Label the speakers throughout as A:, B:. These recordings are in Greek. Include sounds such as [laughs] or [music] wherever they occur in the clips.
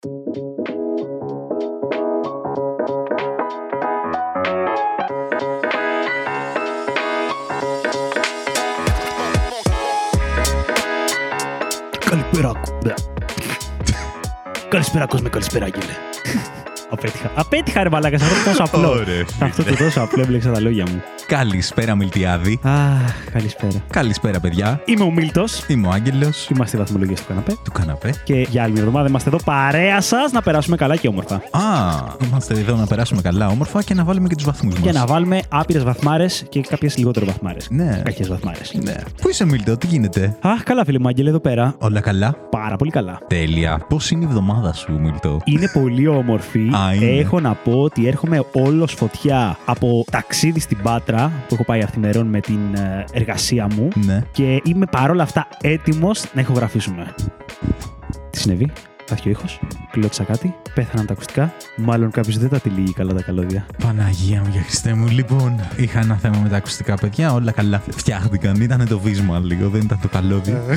A: Καλησπέρα. Μπε. Καλησπέρα, κόσμο, καλησπέρα, Άγγελε. Απέτυχα. Απέτυχα, ρε μαλάκα, σε αυτό το τόσο απλό.
B: Ωραία.
A: Σε αυτό το τόσο απλό έμπλεξα τα λόγια μου.
B: Καλησπέρα, Μιλτιάδη.
A: Αχ, καλησπέρα.
B: Καλησπέρα, παιδιά.
A: Είμαι ο Μίλτος.
B: Είμαι ο Άγγελος
A: Είμαστε οι βαθμολογίες του καναπέ.
B: του καναπέ.
A: Και για άλλη μια εβδομάδα είμαστε εδώ παρέα σας να περάσουμε καλά και όμορφα.
B: Α, είμαστε εδώ να περάσουμε καλά, όμορφα και να βάλουμε και τους βαθμούς μας.
A: Και να βάλουμε άπειρες βαθμάρες και κάποιες λιγότερο βαθμάρες.
B: Ναι.
A: Κακές βαθμάρες.
B: Ναι. Πού είσαι, Μίλτο, τι γίνεται;
A: Αχ, καλά, φίλε μου, Άγγελε, εδώ πέρα.
B: Όλα καλά;
A: Πάρα πολύ καλά.
B: Τέλεια. Πώς είναι η εβδομάδα σου, Μίλτο;
A: Είναι πολύ όμορφη.
B: Α, είναι.
A: Έχω να πω ότι έρχομαι όλος φωτιά από ταξίδι στην Πάτρα που έχω πάει αυθημερών με την ε, εργασία μου
B: Ναι.
A: και είμαι παρόλα αυτά έτοιμος να ηχογραφήσουμε. Τι συνέβη, Χάθηκε ο ήχος, κλώτσα κάτι, πέθαναν τα ακουστικά; Μάλλον κάποιος δεν τα τυλίγει καλά τα καλώδια.
B: Παναγία μου για Χριστέ μου. Λοιπόν, είχα ένα θέμα με τα ακουστικά παιδιά. Όλα καλά. Φτιάχτηκαν. Ήταν το βίσμα λίγο, δεν ήταν το καλώδιο. [laughs]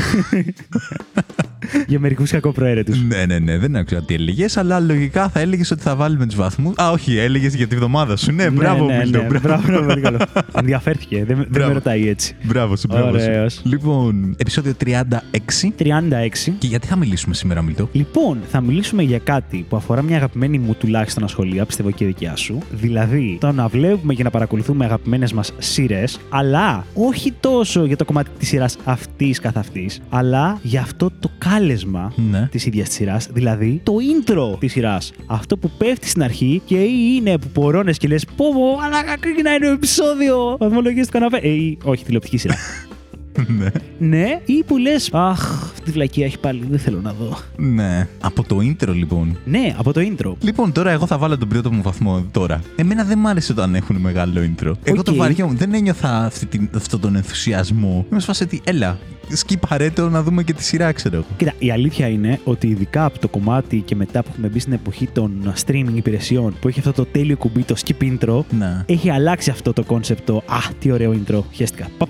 A: Για μερικούς κακοπροαίρετους.
B: ναι, ναι, ναι. Δεν άκουσα τι έλεγες, αλλά λογικά θα έλεγες ότι θα βάλουμε τους βαθμούς. Α, όχι, έλεγες για τη βδομάδα σου. Ναι, μπράβο,
A: ναι,
B: Μίλτο.
A: ναι,
B: μπράβο.
A: μπράβο, μπράβο, πολύ καλό. Ενδιαφέρθηκε, δεν, δεν με
B: Μπράβο.
A: ρωτάει έτσι.
B: Μπράβο σου, μπράβο σου.
A: Ωραίος.
B: Λοιπόν, επεισόδιο 36.
A: 36.
B: Και γιατί θα μιλήσουμε σήμερα, Μίλτο;
A: Λοιπόν, θα μιλήσουμε για κάτι που αφορά μια αγαπημένη μου τουλάχιστον ασχολία, πιστεύω και δικιά σου. Δηλαδή, το να βλέπουμε και να παρακολουθούμε αγαπημένες μας σειρές, αλλά όχι τόσο για το κομμάτι της σειράς αυτής καθ' αυτής, αλλά για αυτό το κάλεσμα
B: Ναι.
A: της ίδιας της σειράς, δηλαδή το intro της σειράς. Αυτό που πέφτει στην αρχή και ή είναι που πορώνεσαι και λες: Πω, πω, αλλά ξεκινάει το επεισόδιο. Βαθμολογίες του καναπέ. Ε, ή, όχι, τηλεοπτική σειρά. [laughs]
B: ναι.
A: ναι, ή που λες: Αχ, αυτή τη βλακεία έχει πάλι, δεν θέλω να δω.
B: Ναι. Από το intro, λοιπόν.
A: Ναι, από το intro.
B: Λοιπόν, τώρα εγώ θα βάλω τον πρώτο μου βαθμό τώρα. Εμένα δεν μ' άρεσε όταν έχουν μεγάλο intro. Εγώ το
A: Οκ.
B: βαριόμουν. Δεν ένιωθα αυτή την, αυτόν τον ενθουσιασμό. Είμαι σε φάση ότι, έλα, σκίπαρέ το να δούμε και τη σειρά, ξέρω εγώ.
A: Κοίτα, η αλήθεια είναι ότι ειδικά από το κομμάτι και μετά που έχουμε μπει στην εποχή των streaming υπηρεσιών που έχει αυτό το τέλειο κουμπί, το skip intro,
B: Να.
A: έχει αλλάξει αυτό το κόνσεπτ το Α, τι ωραίο intro. Χέστηκα. Παπ.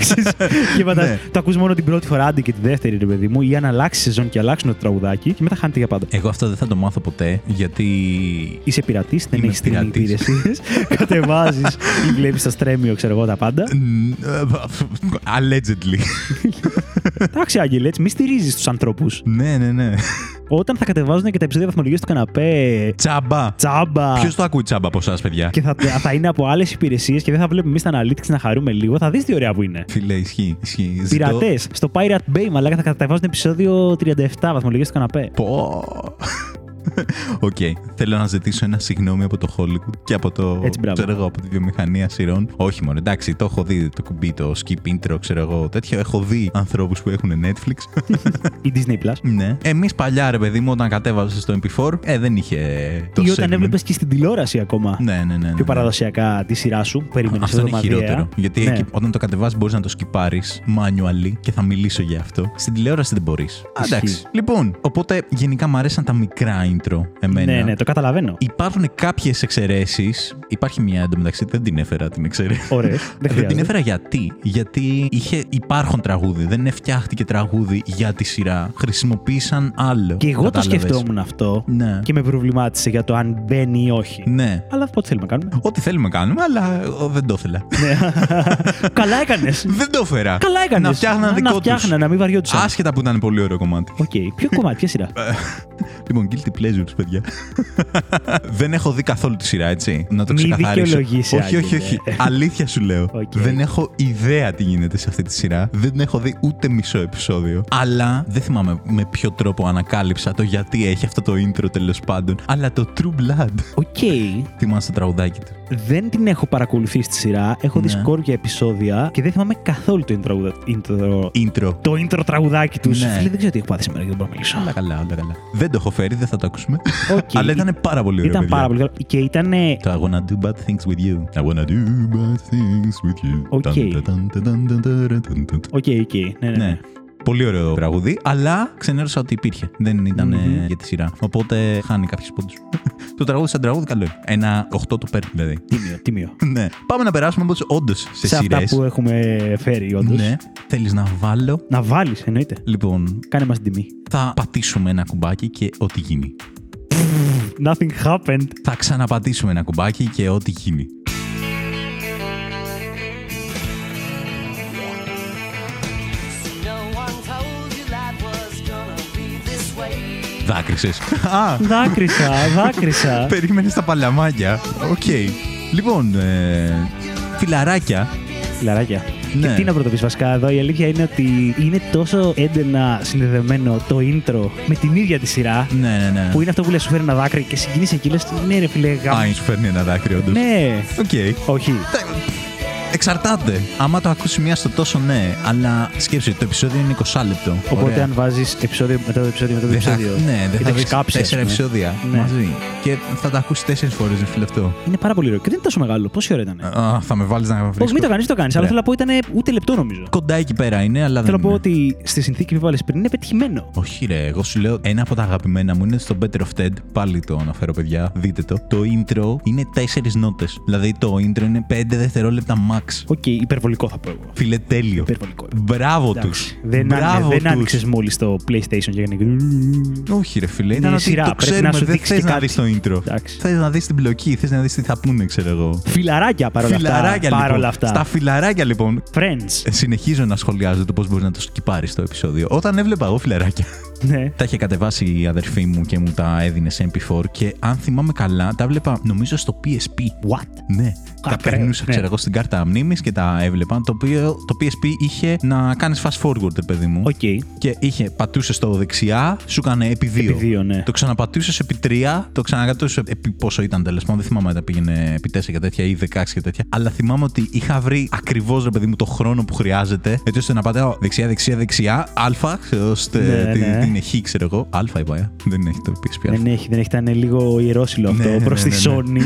A: Ξέρεις, και μετά
B: Ναι.
A: το ακούς μόνο την πρώτη φορά, αντί και τη δεύτερη, ρε παιδί μου, ή αν αλλάξει σεζόν και αλλάξουν το τραγουδάκι και μετά χάνεται για πάντα.
B: Εγώ αυτό δεν θα το μάθω ποτέ, γιατί.
A: Είσαι πειρατής, δεν
B: Είμαι
A: έχεις streaming
B: πειρατής.
A: υπηρεσίες. [laughs] Κατεβάζεις ή βλέπεις στο Stremio, ξέρω εγώ τα πάντα.
B: Μ, ε, Allegedly. [laughs]
A: Εντάξει, Άγγελε, έτσι, μη στηρίζεις τους ανθρώπους.
B: ναι, ναι, ναι.
A: Όταν θα κατεβάζουν και τα επεισόδια βαθμολογίας του καναπέ,
B: Τσάμπα.
A: τσάμπα.
B: Ποιος το ακούει τσάμπα από εσάς, παιδιά;
A: και θα, θα είναι από άλλες υπηρεσίες και δεν θα βλέπουμε εμείς τα analytics να χαρούμε λίγο. Θα δεις τι ωραία που είναι.
B: Φίλε, ισχύει. ισχύει. Ζητώ-
A: Πειρατές. Στο Pirate Bay, μαλάκα θα κατεβάζουν επεισόδιο 37 βαθμολογίας του καναπέ.
B: Πω. [laughs] Οκ. Θέλω να ζητήσω ένα συγγνώμη από το Hollywood και από το.
A: Έτσι, μπράβο.
B: ξέρω εγώ, από τη βιομηχανία σειρών. Όχι μόνο. Εντάξει, το έχω δει το κουμπί, το skip intro, ξέρω εγώ. Τέτοιο. Έχω δει ανθρώπους που έχουν Netflix. [laughs]
A: Ή Disney Plus.
B: ναι. Εμείς παλιά, ρε παιδί μου, όταν κατέβαζε στο MP4, ε, δεν είχε. Το
A: Ή όταν
B: segment.
A: έβλεπες και στην τηλεόραση ακόμα.
B: Ναι, ναι, ναι. ναι,
A: Πιο
B: ναι.
A: παραδοσιακά τη σειρά σου. Περίμενες
B: Αυτό είναι χειρότερο. Γιατί
A: Ναι.
B: εκεί, όταν το κατεβάζει, μπορείς να το σκυπάρεις manually και θα μιλήσω για αυτό. Στην τηλεόραση δεν μπορείς. Εντάξει. Λοιπόν, οπότε γενικά μου αρέσαν τα μικρά intro εμένα.
A: Ναι, ναι, το καταλαβαίνω.
B: Υπάρχουν κάποιες εξαιρέσεις. Υπάρχει μια εντωμεταξύ, δεν την έφερα την εξαίρεση. [laughs]
A: Ωραίο. Δεν [laughs]
B: Δεν την
A: χρειάζεται.
B: έφερα γιατί. Γιατί είχε υπάρχον τραγούδι. Δεν φτιάχτηκε τραγούδι για τη σειρά. Χρησιμοποίησαν άλλο.
A: Και εγώ το
B: Κατάλαβες.
A: σκεφτόμουν αυτό
B: Ναι.
A: και με προβλημάτισε για το αν μπαίνει ή όχι.
B: Ναι.
A: Αλλά ό,τι θέλουμε να κάνουμε.
B: Ό,τι θέλουμε να κάνουμε, αλλά εγώ δεν το ήθελα.
A: Ναι. [laughs] Καλά έκανες.
B: δεν το έφερα.
A: Καλά έκανες.
B: Να φτιάχναν
A: να,
B: δικό
A: να
B: τους.
A: φτιάχναν, να μην βαριόντουσαν.
B: Άσχετα που ήταν πολύ ωραίο κομμάτι.
A: Οκ. Ποιο κομμάτι, ποια σειρά;
B: Λοιπόν, guilty pleasures, παιδιά. [laughs] δεν έχω δει καθόλου τη σειρά, έτσι. Να το
A: Μη
B: ξεκαθαρίσω.
A: δικαιολογείσαι,
B: όχι, όχι, όχι.
A: Άγγελε.
B: Αλήθεια σου λέω. [laughs]
A: Οκ.
B: Δεν έχω ιδέα τι γίνεται σε αυτή τη σειρά. Δεν έχω δει ούτε μισό επεισόδιο. Αλλά δεν θυμάμαι με ποιο τρόπο ανακάλυψα το γιατί έχει αυτό το intro τέλος πάντων. Αλλά το True Blood.
A: Ok. [laughs]
B: Θυμάσαι το τραγουδάκι του.
A: Δεν την έχω παρακολουθήσει τη σειρά. Έχω δει
B: Ναι.
A: σκόρπια επεισόδια και δεν θυμάμαι καθόλου το intro. intro
B: Intro.
A: το intro τραγουδάκι τους.
B: Ναι.
A: Φίλε, δεν ξέρω τι έχω πάθει σήμερα και δεν μπορώ να μιλήσω.
B: Όλα καλά, όλα καλά. Δεν το έχω φέρει, δεν θα το ακούσουμε.
A: Okay.
B: Αλλά ήταν πάρα πολύ ωραίο.
A: Ήταν πάρα πολύ. Και ήταν.
B: Το I wanna do bad things with you. I wanna do bad things with you.
A: Ok. Ok, ναι. Ναι.
B: Πολύ ωραίο τραγούδι, αλλά ξενέρωσα ότι υπήρχε. Δεν ήταν ε,
A: Μμμ.
B: για τη σειρά. Οπότε χάνει κάποιους πόντους. [laughs] το τραγούδι σαν τραγούδι καλό είναι. Ένα 8 το παίρνει δηλαδή.
A: Τίμιο, τίμιο. [laughs]
B: ναι. Πάμε να περάσουμε όμω όντως σε,
A: Σε
B: σειρές.
A: αυτά που έχουμε φέρει, όντως.
B: Ναι. Θέλεις να βάλω;
A: Να βάλεις, εννοείται.
B: Λοιπόν,
A: Κάνε μας την τιμή.
B: θα πατήσουμε ένα κουμπάκι και ό,τι γίνει.
A: Nothing happened.
B: Θα ξαναπατήσουμε ένα κουμπάκι και ό,τι γίνει. Δάκρυσες. Α,
A: Δάκρυσα, δάκρυσα.
B: περίμενε τα παλαμάκια. Οκ. Λοιπόν, ε, φιλαράκια.
A: Φιλαράκια.
B: Ναι.
A: Και τι να πρωτοπείς βασικά εδώ, η αλήθεια είναι ότι είναι τόσο έντονα συνδεδεμένο το intro με την ίδια τη σειρά.
B: Ναι, ναι, ναι.
A: Που είναι αυτό που λες σου φέρει ένα δάκρυ και συγκίνηση εκεί. Λες, ναι, ρε φίλε, γαμώ.
B: Α, σου φέρνει ένα δάκρυ, όντως.
A: Ναι,
B: Οκ.
A: όχι.
B: Εξαρτάται. Άμα το ακούσεις μία στο τόσο, ναι. Αλλά σκέψου, το επεισόδιο είναι 20λεπτο.
A: Οπότε
B: Ωραία.
A: αν βάζεις επεισόδιο μετά το επεισόδιο μετά το
B: Δεν θα,
A: επεισόδιο.
B: ναι, δεν
A: και
B: θα
A: τα
B: δεις
A: έχεις κάψει, ας
B: τέσσερα
A: πούμε.
B: επεισόδια
A: Ναι.
B: μαζί. Και θα τα ακούσεις τέσσερις φορές, ρε φίλε αυτό.
A: Είναι πάρα πολύ ωραίο. Και δεν είναι τόσο μεγάλο. Πόση ώρα ήταν;
B: Α, θα με βάλεις να βρω.
A: Όχι, μην το κάνεις, μην το κάνεις. Αλλά
B: Ωραία.
A: θέλω να πω ήταν ούτε λεπτό νομίζω.
B: Κοντά εκεί πέρα είναι, αλλά
A: Θέλω
B: δεν
A: να πω
B: είναι.
A: ότι στη συνθήκη που βάλες πριν είναι πετυχημένο.
B: Όχι, ρε. Εγώ σου λέω ένα από τα αγαπημένα μου είναι στο Better Off Ted. Πάλι το αναφέρω, παιδιά. Δείτε το. Το intro είναι τέσσερις νότες. Δηλαδή το intro είναι 5 δευτερόλεπτα max.
A: Ok, υπερβολικό θα πω εγώ.
B: Φίλε, τέλειο.
A: Υπερβολικό.
B: Μπράβο τους.
A: Εντάξει. Δεν, άνε- δεν άνοιξες μόλις το PlayStation και έκανε.
B: Όχι, ρε φίλε.
A: Είναι
B: Ήταν ότι
A: σειρά,
B: το
A: πρέπει
B: ξέρουμε.
A: να σου
B: δεν
A: δείξει
B: θες
A: και
B: να
A: κάτι.
B: δεις το intro.
A: Εντάξει.
B: Θες να δεις την πλοκή, θες να δεις τι θα πούνε, ξέρω εγώ.
A: Φιλαράκια παρόλα αυτά.
B: Φιλαράκια λοιπόν.
A: Παρόλα αυτά.
B: Στα φιλαράκια λοιπόν.
A: Friends.
B: ε, Συνεχίζω να σχολιάζω το πώς μπορείς να το σκιπάρεις το επεισόδιο. Όταν έβλεπα εγώ φιλαράκια.
A: Ναι.
B: Τα είχε κατεβάσει η αδερφή μου και μου τα έδινε σε MP4 και αν θυμάμαι καλά, τα έβλεπα νομίζω στο PSP.
A: What?
B: Ναι. τα
A: ακραίο,
B: περνούσα,
A: ναι.
B: ξέρω εγώ, στην κάρτα μνήμης και τα έβλεπα. Το οποίο το PSP είχε να κάνεις fast forward, ρε παιδί μου.
A: Οκ.
B: Και είχε, πατούσε στο δεξιά, σου έκανε επί δύο.
A: Επί δύο, ναι.
B: Το ξαναπατούσες επί τρία, το ξανακατούσε επί πόσο ήταν τέλος πάντων. Δεν θυμάμαι αν τα πήγαινε επί τέσσερα και τέτοια ή 16 και τέτοια. Αλλά θυμάμαι ότι είχα βρει ακριβώς, ρε παιδί μου, το χρόνο που χρειάζεται. Έτσι ώστε να πατάω δεξιά, δεξιά, δεξιά. Α, ώστε
A: Ναι,
B: την,
A: ναι.
B: την έχει, ξέρω εγώ. Α είπα, ε. Δεν έχει το PSP.
A: Δεν έχει, δεν έχει. Ήταν λίγο ιερόσιλο αυτό
B: Ναι, ναι,
A: προς
B: ναι,
A: τη
B: ναι, ναι.
A: Ζώνη.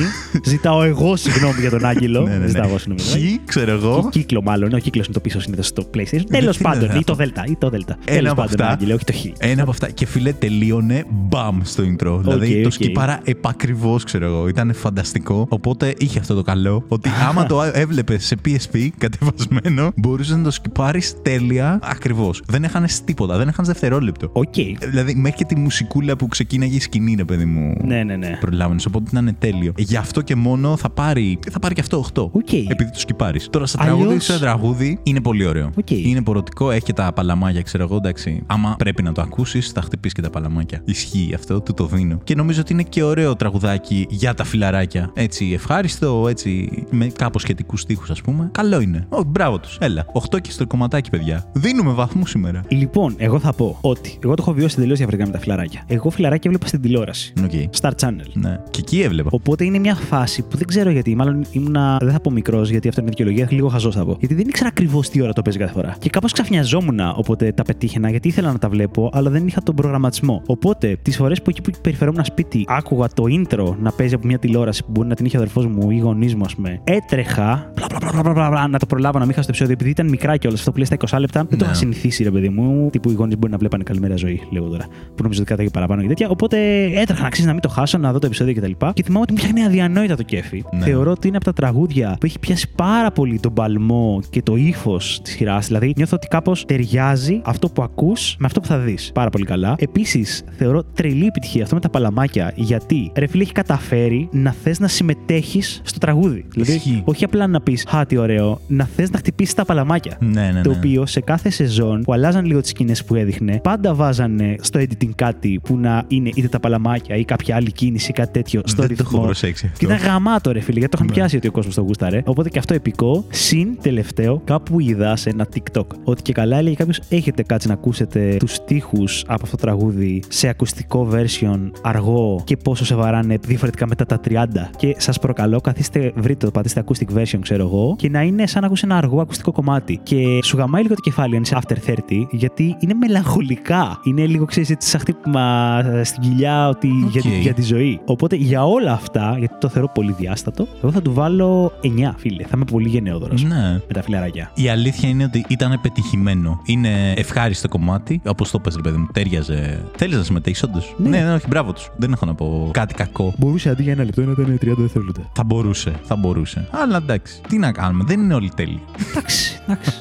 A: Ζητάω εγώ συγγνώμη για τον Άγγελο.
B: Ναι, ναι, ναι.
A: Ζητάω εγώ συγγνώμη.
B: Χ, ξέρω εγώ.
A: Κι- Κύκλο, μάλλον. Ο κύκλος είναι το πίσω συνήθως στο PlayStation. Τέλος
B: τι
A: πάντων.
B: είναι
A: Ή
B: αυτό.
A: το Δέλτα. Ή το Δέλτα.
B: Ένα
A: Τέλος
B: από
A: πάντων,
B: αυτά.
A: Άγγελε, όχι το Χ.
B: Ένα από αυτά. Και φίλε, τελείωνε μπαμ στο intro. δηλαδή το
A: οκ.
B: σκύπαρα επακριβώς, ξέρω εγώ. Ήταν φανταστικό. Οπότε είχε αυτό το καλό. Ότι άμα το [laughs] έβλεπες σε PSP κατεβασμένο, μπορούσες να το σκιπάρεις τέλεια ακριβώς. Δεν έχανες τίποτα. Δεν έχανες δευτερόλεπτο.
A: Οκ.
B: Δηλαδή, μέχρι και τη μουσικούλα που ξεκίναγε η σκηνή, ρε παιδί μου.
A: Ναι, ναι, ναι.
B: Προλάβαινες. Οπότε ήταν τέλειο. Γι' αυτό και μόνο θα πάρει, θα πάρει και αυτό 8.
A: Οκ.
B: Επειδή το σκιπάρεις. Τώρα, στα
A: Αλλιώς-
B: τραγούδι, σε τραγούδι είναι πολύ ωραίο.
A: Οκ.
B: Είναι πορωτικό, έχει και τα παλαμάκια, ξέρω εγώ. Εντάξει. Άμα πρέπει να το ακούσεις, θα χτυπήσεις και τα παλαμάκια. Ισχύει αυτό, του το δίνω. Και νομίζω ότι είναι και ωραίο τραγουδάκι για τα φιλαράκια. Έτσι, ευχάριστο, έτσι, με κάπως σχετικούς στίχους, ας πούμε. Καλό είναι. Ω, μπράβο τους. Έλα. 8 και στο κομματάκι, παιδιά. Δίνουμε βαθμού σήμερα.
A: Λοιπόν, εγώ θα πω ότι εγώ το έχω βιώσει τελείως διαφορετικά με τα φιλαράκια. Εγώ φιλαράκια έβλεπα στην τηλεόραση.
B: OK.
A: Star Channel.
B: Ναι. Και εκεί έβλεπα.
A: Οπότε είναι μια φάση που δεν ξέρω γιατί. Μάλλον ήμουνα. Δεν θα πω μικρός, γιατί αυτό είναι δικαιολογία. Λίγο χαζός θα πω. Γιατί δεν ήξερα ακριβώς τι ώρα το παίζει κάθε φορά. Και κάπως ξαφνιαζόμουν όποτε τα πετύχαινα, γιατί ήθελα να τα βλέπω, αλλά δεν είχα τον προγραμματισμό. Οπότε τις φορές που εκεί που περιφερόμουν σπίτι άκουγα το intro να παίζει από μια τηλεόραση που μπορεί να την είχε ο αδερφός μου ή γονείς μου, ας πούμε, έτρεχα πλα, πλα, πλα, πλα, πλα, πλα, πλα, να το προλάβω να μην χάσω το επεισόδιο. Επειδή ήταν μικρά κιόλας αυτό που λέει στα 20 λεπτά, δεν το
B: Ναι.
A: είχα συνηθίσει, ρε παιδί μου. Τύπου οι γονείς μπορεί να βλέπανε καλημέρα ζωή, λέγω τώρα. Που νομίζω ότι κάταγε παραπάνω και τέτοια. Οπότε έτρεχα να ξέρει να μην το χάσω, να δω το επεισόδιο κτλ. Και, και θυμάμαι ότι μου φτιάχνει αδιανόητα το κέφι.
B: Ναι.
A: Θεωρώ ότι είναι από τα τραγούδια που έχει πιάσει πάρα πολύ τον παλμό και το ύφος της σειράς. Δηλαδή νιώθω ότι κάπως ταιριάζει αυτό που ακούς με αυτό που θα δεις. Πάρα πολύ καλά. Επίσης, θεωρώ τρελή επιτυχία αυτό με τα παλαμάκια. Γιατί ρε φίλε έχει καταφέρει να θες να συμμετέχεις στο τραγούδι. Δηλαδή,
B: Ισχύει.
A: όχι απλά να πεις Χα, τι ωραίο, να θες να χτυπήσεις τα παλαμάκια.
B: Ναι, ναι,
A: Το
B: ναι.
A: οποίο σε κάθε σεζόν που αλλάζαν λίγο τις σκηνές που έδειχνε, πάντα βάζανε στο editing κάτι που να είναι είτε τα παλαμάκια ή κάποια άλλη κίνηση ή κάτι τέτοιο στο
B: Δεν το έχω
A: ρυθμό.
B: προσέξει αυτό.
A: Και ήταν γαμάτο, ρε φίλε, γιατί το είχαν
B: Ναι.
A: πιάσει ότι ο κόσμος το γούσταρε. Οπότε και αυτό επικό. Συν τελευταίο, κάπου είδα σε ένα TikTok ότι και καλά έλεγε κάποιος: Έχετε κάτσει να ακούσετε τους στίχους από αυτό το τραγούδι σε ακουστικό version αργό και πόσο σε βαράνε διαφορετικά μετά τα 30. Και σας προκαλώ, καθίστε, βρείτε το, πατήστε acoustic version, ξέρω εγώ, και να είναι σαν να ακούσει ένα αργό ακουστικό κομμάτι. Και σου γαμάει λίγο το κεφάλι αν είσαι after 30, γιατί είναι μελαγχολικά. Είναι λίγο, ξέρεις, έτσι σαν χτύπημα ε, στην κοιλιά ότι για, τη-
B: Οκ.
A: για τη ζωή. Οπότε για όλα αυτά, γιατί το θεωρώ πολύ διάσταστο, εγώ θα του βάλω 9, φίλε. Θα είμαι πολύ γενναιόδωρος
B: Ναι.
A: με τα φιλαράκια.
B: Η αλήθεια είναι ότι ήταν πετυχημένο. Είναι ευχάριστο κομμάτι. Όπως το πες, ρε παιδί μου, τέριαζε. Θέλεις να συμμετέχεις, όντως;
A: Ναι.
B: Ναι. ναι, όχι, μπράβο τους. Δεν έχω να πω κάτι κακό.
A: Μπορούσε αντί για ένα λεπτό να ήταν 30 δευτερόλεπτα.
B: Θα μπορούσε, θα μπορούσε. Αλλά εντάξει, τι να κάνουμε, δεν είναι όλοι τέλειοι.
A: Εντάξει, εντάξει.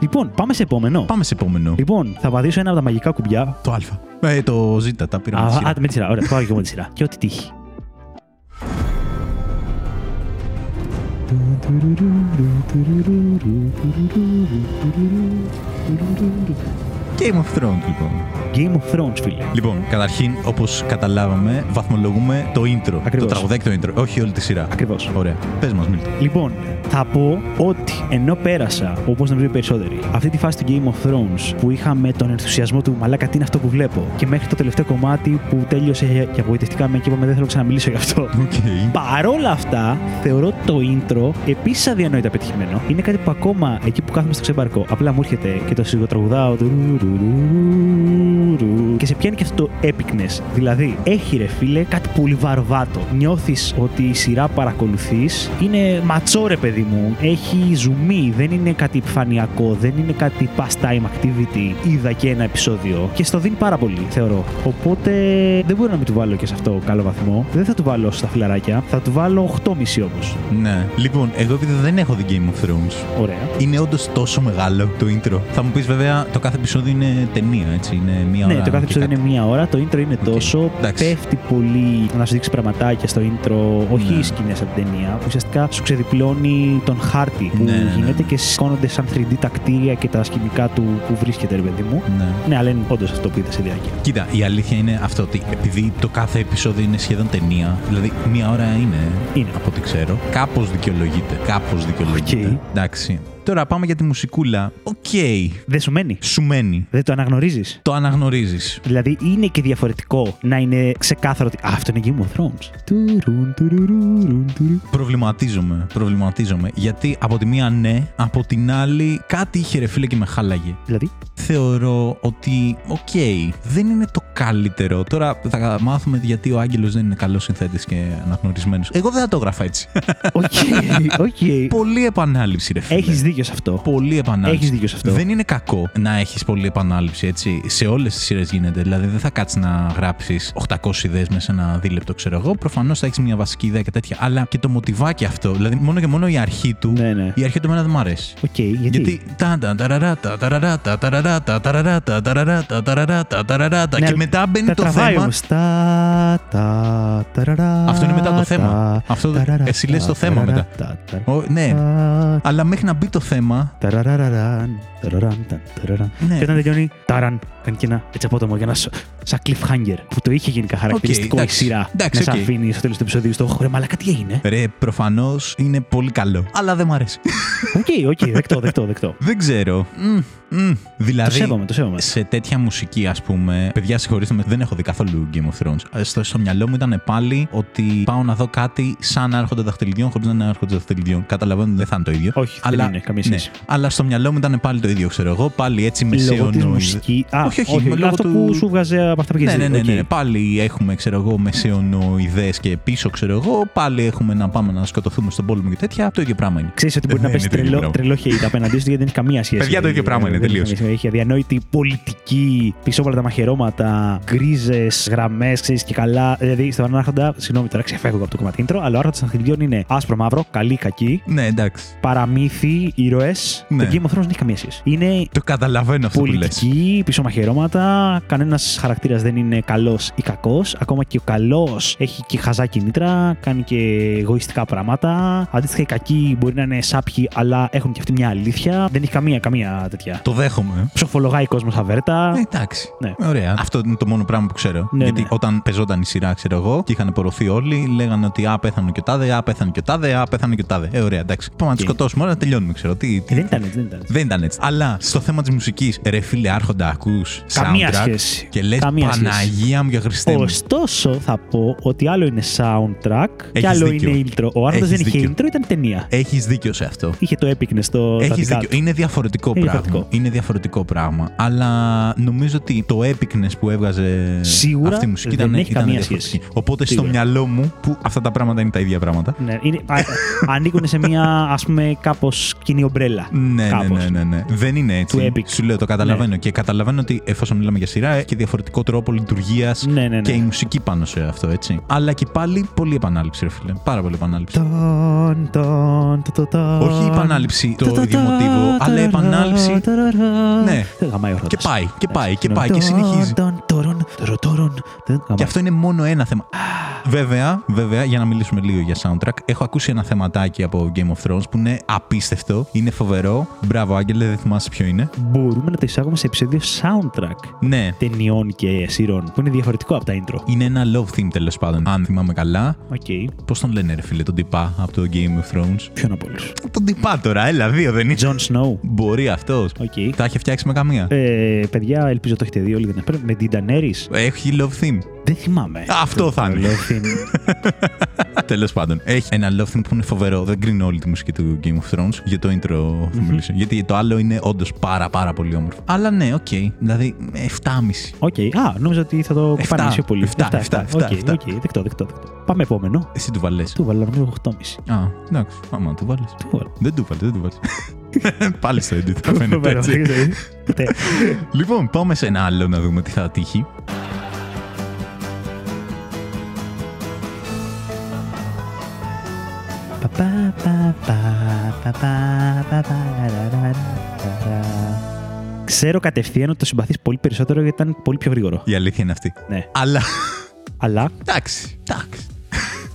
A: λοιπόν, πάμε σε επόμενο.
B: Πάμε σε επόμενο.
A: Λοιπόν, θα πατήσω ένα από τα μαγικά κουμπιά.
B: Το Α. Ε, το Ζ, τα πήραμε.
A: Α,
B: τη σειρά.
A: α, με τη σειρά. Ωραία, πάω και εγώ με τη σειρά. Και ό,τι τύχει.
B: Game of Thrones, λοιπόν.
A: Game of Thrones, φίλε.
B: Λοιπόν, καταρχήν, όπως καταλάβαμε, βαθμολογούμε το intro.
A: Ακριβώς.
B: Το τραγουδάκι το intro, όχι όλη τη σειρά.
A: Ακριβώς.
B: Ωραία. Πες μας, Μίλτο.
A: Λοιπόν, θα πω ότι ενώ πέρασα, όπως νομίζω οι περισσότεροι, αυτή τη φάση του Game of Thrones που είχαμε τον ενθουσιασμό του μαλάκα, τι είναι αυτό που βλέπω, και μέχρι το τελευταίο κομμάτι που τέλειωσε και απογοητευτήκαμε και είπαμε δεν θέλω να ξαναμιλήσω γι' αυτό.
B: Οκ.
A: Παρόλα αυτά, θεωρώ το intro επίσης αδιανόητα πετυχημένο. Είναι κάτι που ακόμα εκεί που κάθομαι στο ξέμπαρκο, απλά μου έρχεται και το σιγοτραγουδάω. do do do Και σε πιάνει και αυτό το epicness. Δηλαδή, έχει ρε φίλε κάτι πολύ βαρβάτο. Νιώθεις ότι η σειρά που παρακολουθείς είναι ματσό ρε παιδί μου. Έχει ζουμί, δεν είναι κάτι επιφανειακό, δεν είναι κάτι pastime activity. Είδα και ένα επεισόδιο και στο δίνει πάρα πολύ, θεωρώ. Οπότε δεν μπορώ να μην του βάλω και σε αυτό καλό βαθμό. Δεν θα του βάλω στα φιλαράκια, θα του βάλω 8,5 όμως.
B: Ναι. Λοιπόν, εγώ επειδή δεν έχω δει Game of Thrones,
A: Ωραία.
B: είναι όντως τόσο μεγάλο το intro. Θα μου πεις βέβαια, το κάθε επεισόδιο είναι ταινία, έτσι. Είναι μία ώρα.
A: Ναι, το κάθε
B: και
A: επεισόδιο
B: κάτι.
A: είναι μία ώρα. Το intro είναι τόσο.
B: εντάξει.
A: Πέφτει πολύ να σου δείξει πραγματάκια στο intro. Όχι
B: Ναι.
A: οι σκηνές από την ταινία. Που ουσιαστικά σου ξεδιπλώνει τον χάρτη που
B: Ναι, ναι, ναι.
A: γίνεται και σηκώνονται σαν 3D τα κτίρια και τα σκηνικά του που βρίσκεται, ρε παιδί μου.
B: Ναι.
A: Ναι, αλλά είναι όντως αυτό που είδα σε διάρκεια.
B: Κοίτα, η αλήθεια είναι αυτό ότι επειδή το κάθε επεισόδιο είναι σχεδόν ταινία, δηλαδή μία ώρα είναι,
A: Είναι.
B: από ό,τι ξέρω, κάπως δικαιολογείται. Κάπως δικαιολογείται.
A: Οκ.
B: Εντάξει. Τώρα πάμε για τη μουσικούλα. Οκ.
A: Δεν σου μένει;
B: Σου μένει.
A: Δεν το αναγνωρίζεις;
B: Το αναγνωρίζεις.
A: Δηλαδή είναι και διαφορετικό να είναι ξεκάθαρο ότι «Α, αυτό είναι Game of Thrones. Τουρουν, τουρουρουρουν, τουρου.
B: Προβληματίζομαι. Προβληματίζομαι. Γιατί από τη μία ναι, από την άλλη κάτι είχε ρε φίλε και με χάλαγε.
A: Δηλαδή,
B: Θεωρώ ότι, οκ, δεν είναι το καλύτερο. Τώρα θα μάθουμε γιατί ο Άγγελος δεν είναι καλός συνθέτης και αναγνωρισμένος. Εγώ δεν θα το έγραφα έτσι.
A: οκ, οκ.
B: Πολύ επανάληψη, ρε φίλε.
A: Έχεις δίκιο σε αυτό.
B: Πολύ επανάληψη.
A: Έχεις δίκιο σε αυτό.
B: Δεν είναι κακό να έχει πολλή επανάληψη, έτσι. Σε όλες τις σειρές γίνεται. Δηλαδή, δεν θα κάτσει να γράψει 800 ιδέες μέσα σε ένα δίλεπτο, ξέρω εγώ. Προφανώς θα έχει μια βασική ιδέα και τέτοια. Αλλά και το μοτιβάκι αυτό. Δηλαδή, μόνο και μόνο η αρχή του.
A: Ναι, ναι.
B: Η αρχή του εμένα δεν μου αρέσει.
A: Οκ, γιατί.
B: Γιατί. τα- τα- ταραρα, τα- ταραρα, τα- ταραρα, τα- ταραρα, τα- ταραρα, τα- ταραρα, τα- ταραρα, τα-
A: Ναι,
B: Και
A: αλλά
B: μετά μπαίνει
A: τα
B: το
A: τραβάει
B: θέμα.
A: όμως. Τα, τα, ταραρα,
B: Αυτό είναι μετά το
A: τα,
B: θέμα. Αυτό-
A: ταραρα,
B: εσύ λες το
A: τα,
B: θέμα
A: ταραρα,
B: μετά.
A: τα, τα,
B: Ο- Ναι,
A: τα,
B: αλλά μέχρι να μπει το θέμα.
A: ταραραραραν, ταραραν, τα, ταραραν.
B: Ναι.
A: Και όταν τελειώνει, ταραν, κάνει και ένα έτσι απότομο για ένα σ- σαν cliffhanger που το είχε γενικά χαρακτηριστικό η
B: εντάξει.
A: σειρά.
B: Εντάξει,
A: να σε
B: οκ.
A: αφήνει στο τέλος του επεισοδίου στο «Ωρε μαλάκα τι έγινε;
B: Ρε, προφανώς είναι πολύ καλό. Αλλά δεν μου αρέσει.
A: OK, OK, δεκτό, δεκτό, δεκτό. [laughs]
B: δεν ξέρω. Μμ, μμ. Δηλαδή.
A: Το σέβομαι, το σέβομαι.
B: Σε τέτοια μουσική, ας πούμε. Παιδιά, συγχωρήστε με, δεν έχω δει καθόλου Game of Thrones. Ε, Στο, στο μυαλό μου ήταν πάλι ότι πάω να δω κάτι σαν Άρχοντα Δαχτυλιδιών χωρίς να είναι Άρχοντα Δαχτυλιδιών. Καταλαβαίνω ότι δεν θα είναι το ίδιο.
A: Όχι, δεν είναι καμία
B: ναι,
A: σχέση.
B: αλλά στο μυαλό μου ήταν πάλι το ίδιο, ξέρω εγώ. Πάλι έτσι
A: Λόγω της
B: μεσαίωνο.
A: μουσική. Α,
B: Όχι, όχι, λόγω
A: αυτό
B: του-
A: που σου βγάζε από αυτά που
B: Ναι,
A: έχεις
B: ναι,
A: δει.
B: ναι,
A: Οκ.
B: ναι, ναι. Πάλι έχουμε, ξέρω εγώ, μεσαίωνο ιδέες και πίσω, ξέρω εγώ. Πάλι έχουμε να πάμε να σκοτωθούμε στον πόλεμο και τέτοια. Το ίδιο πράγμα είναι.
A: Ξέρεις ότι μπορεί
B: Ε,
A: να
B: δεν
A: πέσει
B: είναι το ίδιο
A: τρελό,
B: πράγμα.
A: τρελό hate απέναντί σου γιατί δεν έχει καμία σχέση.
B: Παιδιά, το ίδιο πράγμα είναι,
A: Δεν έχει
B: τελείως.
A: καμία σχέση. Έχει αδιανόητη πολιτική, πίσω από όλα τα μαχαιρώματα, γκρίζες, γραμμές, ξέρεις και καλά. Δηλαδή, στον Άρχοντα, συγγνώμη τώρα ξεφεύγω από το κομμάτι intro, αλλά ο Άρχοντας των Δαχτυλιδιών είναι άσπρο μαύρο, καλοί, κακοί.
B: Ναι, εντάξει.
A: Παραμύθι, ήρωες.
B: Ναι.
A: Το Game of Thrones δεν έχει καμία σχέση. Είναι
B: Το καταλαβαίνω αυτό που λες.
A: πολιτική, πίσω μαχαιρώματα. Κανένας χαρακτήρας δεν είναι καλός ή κακός. Ακόμα και ο καλός έχει και χαζά κίνητρα, κάνει και εγωιστικά πράγματα. Αντίστοιχα, οι κακοί μπορεί να είναι σάπιοι, αλλά έχουν και αυτή μια αλήθεια. Δεν έχει καμία, καμία τέτοια.
B: Το δέχομαι.
A: Ψοφολογάει κόσμος αβέρτα.
B: Ε, εντάξει.
A: Ναι.
B: Ωραία. Αυτό είναι το μόνο πράγμα που ξέρω.
A: Ναι,
B: Γιατί
A: ναι.
B: όταν παιζόταν η σειρά, ξέρω εγώ, και είχαν πορωθεί όλοι, λέγανε ότι Α, πέθανε και ο τάδε, Α, πέθανε και ο τάδε, Α, πέθανε και ο τάδε. Ε, ωραία, εντάξει. Πάμε να τους
A: Οκ.
B: σκοτώσουμε όλα, να τελειώνουμε, ξέρω. Τι,
A: Ε,
B: τι,
A: δεν ήταν έτσι, δεν ήταν έτσι.
B: δεν ήταν έτσι. Αλλά στο θέμα της μουσικής, ρε φίλε, Άρχοντα, ακούς.
A: Καμία σχέση.
B: Και λες
A: Καμία σχέση.
B: Παναγία μου και Χριστέ μου.
A: Ωστόσο, θα πω ότι άλλο είναι soundtrack και
B: Έχεις
A: άλλο
B: δίκιο.
A: είναι intro. Ο Άρνοντα δεν
B: Έχεις
A: είχε
B: δίκιο.
A: intro, ήταν ταινία.
B: Έχεις δίκιο σε αυτό.
A: Είχε το έπικνες στο. τα
B: Έχεις
A: δικά
B: δίκιο.
A: του.
B: Είναι διαφορετικό
A: Είναι
B: πράγμα.
A: διαφορετικό.
B: Είναι διαφορετικό πράγμα. Αλλά νομίζω ότι το epicness που έβγαζε
A: Σίγουρα
B: αυτή η μουσική
A: δεν
B: ήταν,
A: έχει
B: ήταν
A: καμία
B: διαφορετική.
A: σχέση.
B: Οπότε
A: Σίγουρα.
B: στο μυαλό μου, που αυτά τα πράγματα είναι τα ίδια πράγματα.
A: Ναι, είναι, α, ανήκουν σε μια ας πούμε κάπως κοινή ομπρέλα.
B: Ναι, ναι,
A: Κάπως.
B: ναι, ναι, ναι. Δεν είναι έτσι.
A: Του epic.
B: Σου λέω, το καταλαβαίνω. Και καταλαβαίνω ότι εφόσον μιλάμε για σειρά, έχει και διαφορετικό τρόπο λειτουργίας
A: Ναι, ναι, ναι.
B: και η μουσική πάνω σε αυτό, έτσι. Αλλά και πάλι πολύ επανάληψη, ρε φίλε. Πάρα πολύ επανάληψη.
A: Τον, τον, τον, τον,
B: Όχι η επανάληψη το
A: τον,
B: ίδιο
A: τον,
B: μοτίβο, αλλά η
A: τον,
B: επανάληψη.
A: τον, τον.
B: Ναι.
A: Δεν γαμάει έρωτας.
B: Και πάει, και πάει, και
A: Ναι.
B: πάει, και
A: Τον,
B: συνεχίζει.
A: τον, τωρον, τωρο, τωρον. Δεν
B: Και
A: γαμάει.
B: αυτό είναι μόνο ένα θέμα. Βέβαια, βέβαια, για να μιλήσουμε λίγο για soundtrack, έχω ακούσει ένα θεματάκι από Game of Thrones που είναι απίστευτο, είναι φοβερό. Μπράβο, Άγγελε, δεν θυμάσαι ποιο είναι.
A: Μπορούμε να το εισάγουμε σε επεισόδιο soundtrack
B: Ναι,
A: ταινιών και σειρών που είναι διαφορετικό από τα intro.
B: είναι ένα love theme τέλος πάντων. Αν θυμάμαι καλά.
A: Οκ.
B: Πώς τον λένε, ρε φίλε, τον τυπά από το Game of Thrones;
A: Ποιον από όλους;
B: Τον τυπά τώρα, έλα, δύο δεν είναι.
A: Jon Snow.
B: Μπορεί αυτός.
A: Οκ.
B: Τα έχει φτιάξει με καμία.
A: Ε, παιδιά, ελπίζω το έχετε δει όλοι. Δεν είναι. Με την Daenerys.
B: Έχει love theme.
A: Δεν θυμάμαι.
B: Αυτό θα
A: Το
B: είναι.
A: love [laughs] theme.
B: Τέλος πάντων, έχει ένα love theme που είναι φοβερό. Δεν κρίνω όλη τη μουσική του Game of Thrones. Για το intro θα μιλήσω. Γιατί το άλλο είναι όντως πάρα πάρα πολύ όμορφο. Αλλά ναι, οκ. Δηλαδή 7,5.
A: Οκ. Α, νόμιζα ότι θα το
B: Εφτά.
A: κουπάνε πιο πολύ.
B: Εφτά,
A: Εφτά,
B: εφτά,
A: εφτά. Οκ,
B: εφτά.
A: οκ. Δεκτό, δεκτό, δεκτό. Πάμε επόμενο.
B: Εσύ του 'βαλες.
A: Του 'βαλα νομίζω 8,5.
B: Α, εντάξει. Άμα του 'βαλες.
A: Του 'βαλα.
B: Δεν του 'βαλες, δεν του 'βαλες. [laughs] Πάλι στο edit θα φαίνεται έτσι. [laughs]
A: Ναι.
B: Λοιπόν, πάμε σε ένα άλλο να δούμε τι θα τύχει.
A: Ξέρω κατευθείαν ότι το συμπαθείς πολύ περισσότερο γιατί ήταν πολύ πιο γρήγορο.
B: Η αλήθεια είναι αυτή.
A: Ναι.
B: Αλλά.
A: Αλλά
B: Εντάξει. Εντάξει.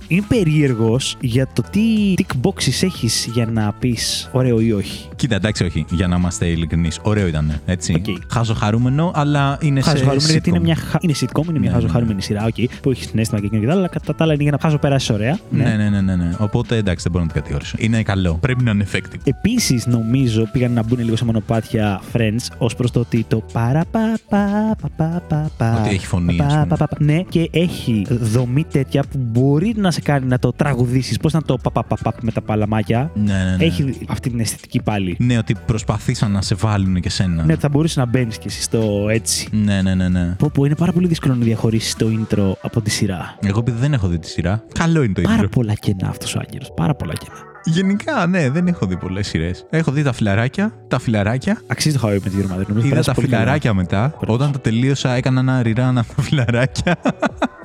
A: Είμαι περίεργος για το τι tick boxes έχεις για να πεις ωραίο ή όχι.
B: Κοίτα, εντάξει, όχι. Για να είμαστε ειλικρινείς. Ωραίο ήταν. Έτσι.
A: Οκ.
B: Χάζω χαρούμενο, αλλά είναι σε.
A: Χαζο- γιατί είναι
B: sitcom.
A: μια, χα- είναι sitcom, είναι μια
B: Ναι,
A: χαζο-
B: ναι,
A: χαρούμενη σειρά, okay, που έχει συναίσθημα και εκείνο και τα άλλα, αλλά κατά τα άλλα είναι για να χαζοπεράσεις ωραία.
B: Ναι, ναι, ναι, ναι, ναι. Οπότε εντάξει, δεν μπορώ να την κατηγορήσω. Είναι καλό. Πρέπει να είναι effective.
A: Επίσης, νομίζω πήγαν να μπουν λίγο σε μονοπάτια Friends ως προς το ότι το παρα πα πα πα πα πα πα.
B: Ότι έχει φωνή,
A: πα,
B: ας πούμε.
A: πα, πα, πα. Ναι, και έχει δομή τέτοια που μπορεί να σε κάνει να το τραγουδήσεις. Πώς να το πα, πα, πα, πα με τα παλαμάκια.
B: Ναι, ναι, ναι.
A: Έχει αυτή την αισθητική πάλι.
B: Ναι, ότι προσπαθήσαν να σε βάλουν και σένα.
A: Ναι, ότι θα μπορούσε να μπαίνεις και εσύ στο έτσι.
B: ναι, ναι, ναι. ναι.
A: Πω, πω, είναι πάρα πολύ δύσκολο να διαχωρίσεις το intro από τη σειρά.
B: Εγώ επειδή δεν έχω δει τη σειρά, καλό είναι το
A: Πάρα
B: intro.
A: πολλά κενά αυτός ο Άγγελος. Πάρα πολλά κενά.
B: Γενικά, ναι, δεν έχω δει πολλές σειρές. Έχω δει τα φιλαράκια, τα φιλαράκια.
A: Αξίζει το How I Met Your Mother. Νομίζω
B: Είδα
A: πέρασε
B: τα
A: πολύ καλά.
B: φιλαράκια μετά.
A: Πέρασε.
B: Όταν το τελείωσα, έκανα ένα ριράν από τα φιλαράκια.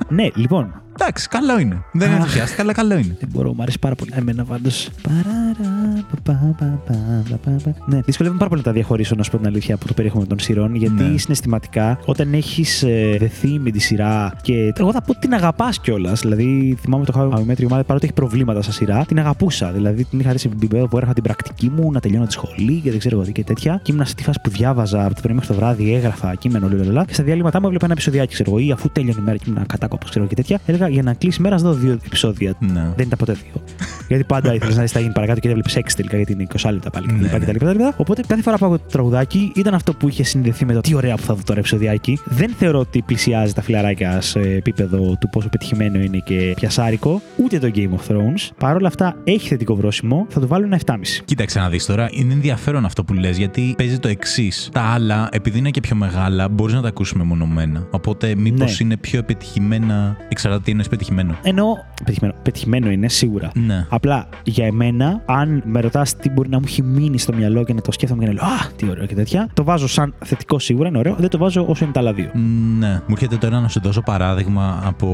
A: Ναι, λοιπόν.
B: Εντάξει, καλό είναι. Δεν
A: Αχ.
B: ενθουσιάστηκα, αλλά καλό είναι.
A: Δεν μπορώ, μου αρέσει πάρα πολύ. Εμένα πάντως. Ναι, δυσκολεύομαι πάρα πολύ να τα διαχωρίσω, να σου πω την αλήθεια, από το περιεχόμενο των σειρών. Γιατί
B: Ναι.
A: συναισθηματικά, όταν έχεις δεθεί με τη σειρά και. Εγώ θα πω ότι την αγαπάς κιόλας. Δηλαδή, θυμάμαι το How I Met Your Mother, παρότι έχει προβλήματα στα σειρά, την αγαπούσα. Δηλαδή, την είχα αρέσει την περίοδο που έγραφα την πρακτική μου, να τελειώνω τη σχολή και δεν ξέρω εγώ τι και τέτοια. Και ήμουν στη φάση που διάβαζα από το πρωί μέχρι το βράδυ, έγραφα κείμενο, λουλαλά. Και στα διαλύματά μου έβλεπα ένα επεισοδιάκι, ξέρω εγώ, ή αφού τέλειωνε η μέρα και ήμουν κατάκοπος, ξέρω και τέτοια. Έλεγα για να κλείσει η μέρα, να δω δύο επεισόδια.
B: Ναι.
A: Δεν ήταν ποτέ δύο. [laughs] γιατί πάντα ήθελες να δει τι θα γίνει παρακάτω και έβλεπε 6 τελικά γιατί είναι 20 λεπτά πάλι
B: Ναι,
A: κτλ.
B: ναι.
A: κτλ. Οπότε κάθε φορά που άκουγα το τραγουδάκι ήταν αυτό που είχε συνδεθεί με το τι ωραία που θα δω τώρα επεισοδιάκι. Δεν θεωρώ ότι πλησιάζει τα φιλαράκια σε επίπεδο του πόσο πετυχημένο είναι και πιασάρικο, ούτε το Game of Thrones. Παρ' όλα αυτά έχει θετικό βρόσιμο, θα το βάλω ένα 7,5.
B: Κοίταξε να δεις τώρα, είναι ενδιαφέρον αυτό που λες, γιατί παίζει το εξής. Τα άλλα, επειδή είναι και πιο μεγάλα, μπορείς να τα ακούσει μεμονωμένα. Οπότε, μήπως
A: Ναι.
B: είναι πιο επιτυχημένα. Εξαρτάται τι εννοεί πετυχημένο.
A: Ενώ πετυχημένο, πετυχημένο είναι σίγουρα.
B: Ναι.
A: Απλά για εμένα, αν με ρωτάς τι μπορεί να μου έχει μείνει στο μυαλό και να το σκέφτομαι και να λέω Α, τι ωραίο και τέτοια, το βάζω σαν θετικό σίγουρα, είναι ωραίο. Δεν το βάζω όσο είναι τα άλλα δύο.
B: Ναι. Μου έρχεται τώρα να σου δώσω παράδειγμα από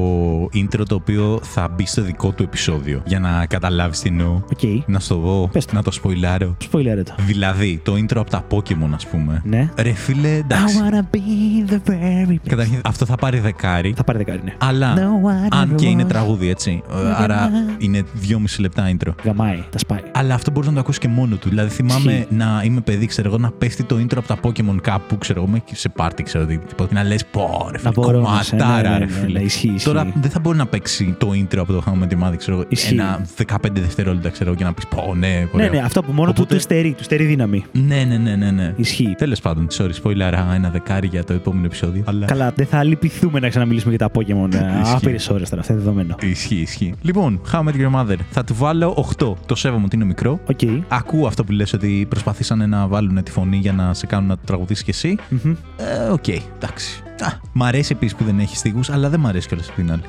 B: intro το οποίο θα μπει στο δικό δικό του επεισόδιο. Για να καταλάβεις τι εννοώ.
A: Οκ.
B: Να σου το πω,
A: Πες το.
B: να το σποιλάρω.
A: Spoiler το.
B: Δηλαδή, το intro από τα Pokémon, ας πούμε.
A: Ναι.
B: Ρε φίλε,
A: I
B: εντάξει.
A: wanna be the very best.
B: Καταρχήν, αυτό θα πάρει δεκάρι.
A: Θα πάρει δεκάρι, ναι.
B: Αλλά,
A: No one
B: αν και
A: ever
B: είναι
A: was.
B: τραγούδι, έτσι. ε, Άρα είναι 2,5 λεπτά intro.
A: Γαμάει, τα σπάει.
B: Αλλά αυτό μπορείς να το ακούσεις και μόνο του. Δηλαδή, θυμάμαι
A: Ισχύει.
B: να είμαι παιδί, ξέρω εγώ, να πέφτει το intro από τα Pokémon κάπου, ξέρω εγώ, σε πάρτι, ξέρω τι. τίποτα, Να λες, πω, ρε φίλε,
A: μπορώ να σε-
B: κομματάρα,
A: ναι, ναι,
B: ρε
A: ναι,
B: φίλε.
A: ναι, ισχύει, ισχύει.
B: Τώρα δεν θα μπορεί να παίξει το intro από το How I Met Your Mother, ξέρω εγώ,
A: Ισχύει.
B: ένα 15 δευτερόλεπτα, ξέρω εγώ, και να πεις, πω, ναι,
A: Ναι,
B: ωραίο.
A: ναι, αυτό που μόνο
B: Οπότε-
A: του του στερεί, του στερεί δύναμη.
B: Ναι, ναι, ναι, ναι. ναι.
A: Ισχύει.
B: Τέλος πάντων, sorry, spoiler, ένα δεκάρι για το επόμενο επεισόδιο. Αλλά...
A: Καλά, δεν θα λυπηθούμε να ξαναμιλήσουμε για τα Pokémon.
B: Ισχύει.
A: Άπειρες ώρες τώρα, αυτό είναι δεδομένο.
B: Ισχύει, ισχύει. Λοιπόν, How I Met Your Mother. Θα του βάλω 8. Το σέβομαι ότι είναι μικρό.
A: Οκ.
B: Ακούω αυτό που λες ότι προσπαθήσανε να βάλουν τη φωνή για να σε κάνουν να το τραγουδήσεις κι εσύ.
A: Μμμ.
B: Ε, Οκ, εντάξει. Α, μ' αρέσει επίσης που δεν έχεις στίχους, αλλά δεν μ' αρέσει κιόλας απ' την άλλη.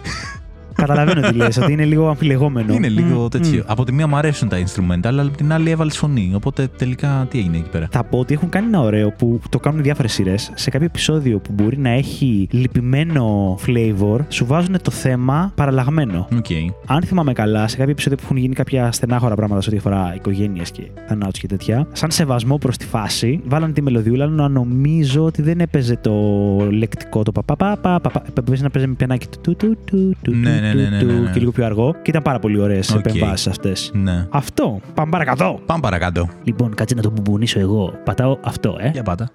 A: Καταλαβαίνω τι λες, ότι είναι λίγο αμφιλεγόμενο.
B: Είναι λίγο
A: Μμ,
B: τέτοιο.
A: μμ.
B: Από τη μία μου αρέσουν τα instrumental, αλλά από την άλλη έβαλε φωνή. Οπότε τελικά τι έγινε εκεί πέρα.
A: Θα πω ότι έχουν κάνει ένα ωραίο που το κάνουν διάφορες σειρές. Σε κάποιο επεισόδιο που μπορεί να έχει λυπημένο flavor, σου βάζουν το θέμα παραλλαγμένο.
B: Οκ.
A: Αν θυμάμαι καλά, σε κάποιο επεισόδιο που έχουν γίνει κάποια στενάχωρα πράγματα σε ό,τι αφορά οικογένειες και θανάτους και τέτοια, σαν σεβασμό προς τη φάση, βάλανε τη μελωδιούλα να νομίζω ότι δεν έπαιζε το λεκτικό το παπαπαπα. Έπαιζε να παίζει με πιανάκι του του του του του
B: Ναι, ναι, ναι, ναι,
A: του
B: ναι, ναι.
A: και λίγο πιο αργό. Και ήταν πάρα πολύ ωραίες
B: Οκ.
A: επεμβάσεις αυτές.
B: Ναι.
A: Αυτό. Πάμε παρακάτω.
B: Πάμε παρακάτω.
A: Λοιπόν, κάτσε να το μπουμπουνίσω εγώ. Πατάω αυτό, ε.
B: Για πάτα.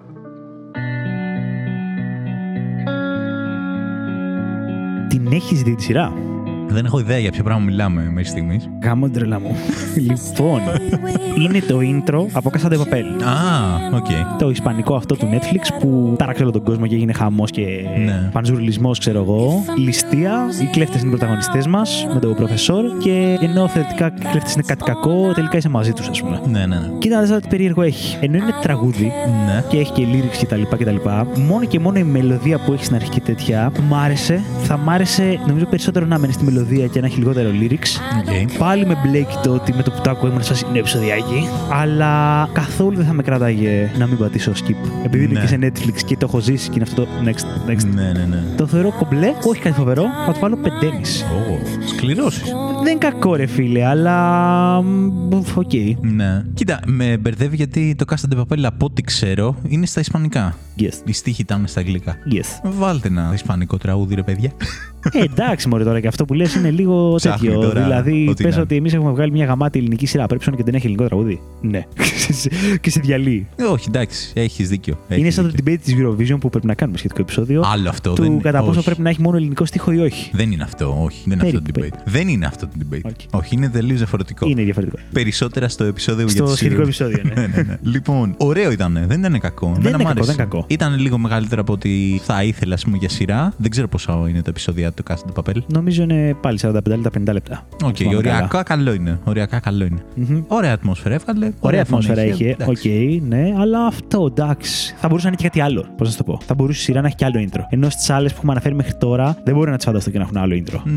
A: Την έχεις δει τη σειρά;
B: Δεν έχω ιδέα για ποιο πράγμα μιλάμε μέχρι στιγμής.
A: Γαμώ την τρέλα μου. λοιπόν, είναι το intro από Casa de Papel.
B: Α, οκ.
A: Το ισπανικό αυτό του Netflix που τάραξε όλο τον κόσμο και έγινε χαμός και
B: Ναι.
A: πανζουρλισμός, ξέρω εγώ. Ληστεία, οι κλέφτες είναι οι πρωταγωνιστές μας με τον προφεσόρ και ενώ θεωρητικά οι κλέφτες είναι κάτι κακό, τελικά είσαι μαζί τους, ας πούμε.
B: Ναι, ναι, ναι.
A: Κοίτα να δεις τι περίεργο έχει. Ενώ είναι τραγούδι
B: Ναι.
A: και έχει και lyrics κτλ. κτλ. Μόνο και μόνο η μελωδία που έχει στην αρχή και τέτοια μ' άρεσε. Θα μ' άρεσε νομίζω περισσότερο να μένει στη μελωδία και να έχει λιγότερο lyrics.
B: OK.
A: Πάλι με μπλέκει το ότι με το που το άκουγα ήμουν σαν είναι επεισοδιάκι. Αλλά καθόλου δεν θα με κράταγε να μην πατήσω skip. Επειδή είναι
B: Ναι.
A: και σε Netflix και το έχω ζήσει και είναι αυτό το next, next.
B: Ναι, ναι, ναι.
A: Το θεωρώ κομπλέ, όχι κάτι φοβερό, θα του βάλω 5,5.
B: Ω, σκληρός είσαι.
A: Δεν είναι κακό ρε φίλε, αλλά. μ, Οκ.
B: Ναι. Κοίτα, με μπερδεύει γιατί το Casa de Papel από ό,τι ξέρω είναι στα Ισπανικά.
A: Yes.
B: Οι στίχοι ήταν στα Αγγλικά.
A: Yes.
B: Βάλτε ένα Ισπανικό τραγούδι, ρε παιδιά.
A: Ε, εντάξει, μωρέ τώρα και αυτό που λες είναι λίγο
B: Ψάχνει
A: τέτοιο.
B: τώρα
A: δηλαδή,
B: ό,τι
A: πες
B: να.
A: ότι εμείς έχουμε βγάλει μια γαμάτη ελληνική σειρά. Πρέπει να και δεν έχει ελληνικό τραγούδι. Ναι. [laughs] και σε διαλύει.
B: Ε, όχι, εντάξει, έχεις δίκιο.
A: είναι
B: έχεις
A: σαν το
B: δίκιο.
A: debate της Eurovision που πρέπει να κάνουμε σχετικό επεισόδιο.
B: Άλλο αυτό.
A: του
B: δεν...
A: κατά πόσο
B: όχι.
A: πρέπει να έχει μόνο ελληνικό στίχο ή όχι.
B: Δεν είναι αυτό, όχι. Δεν είναι
A: Very
B: αυτό το debate. Δεν είναι αυτό το debate.
A: Okay.
B: Όχι, είναι τελείως διαφορετικό.
A: Είναι διαφορετικό.
B: Περισσότερα στο επεισόδιο
A: Στο
B: για τη
A: σχετικό
B: σειρά.
A: επεισόδιο, [laughs] ναι.
B: ναι, ναι. Λοιπόν, ωραίο ήταν. Δεν ήταν κακό.
A: Δεν
B: Εμένα
A: είναι
B: μ'
A: κακό,
B: άρεσε.
A: δεν είναι κακό.
B: Ήταν λίγο μεγαλύτερο από ό,τι θα ήθελα, ας πούμε, για σειρά. Δεν ξέρω πόσο είναι το επεισόδιο του Casa de Papel.
A: Νομίζω είναι πάλι 45 λεπτά, 50 λεπτά.
B: Οκ,
A: Θυμάμαι
B: οριακά καλό είναι. Οριακά καλό είναι.
A: Μμμ.
B: Ωραία ατμόσφαιρα έβγαλε.
A: Ωραία ατμόσφαιρα
B: φωνή
A: είχε. Οκ,
B: εντάξει.
A: ναι, αλλά αυτό εντάξει. Θα μπορούσε να είναι και κάτι άλλο. Πώς να σου το πω. Θα μπορούσε η σειρά να έχει και άλλο intro. Ενώ στις άλλες που έχουμε αναφέρει μέχρι τώρα δεν μπορεί να τις φανταστώ και να έχουν άλλο intro.
B: Μ,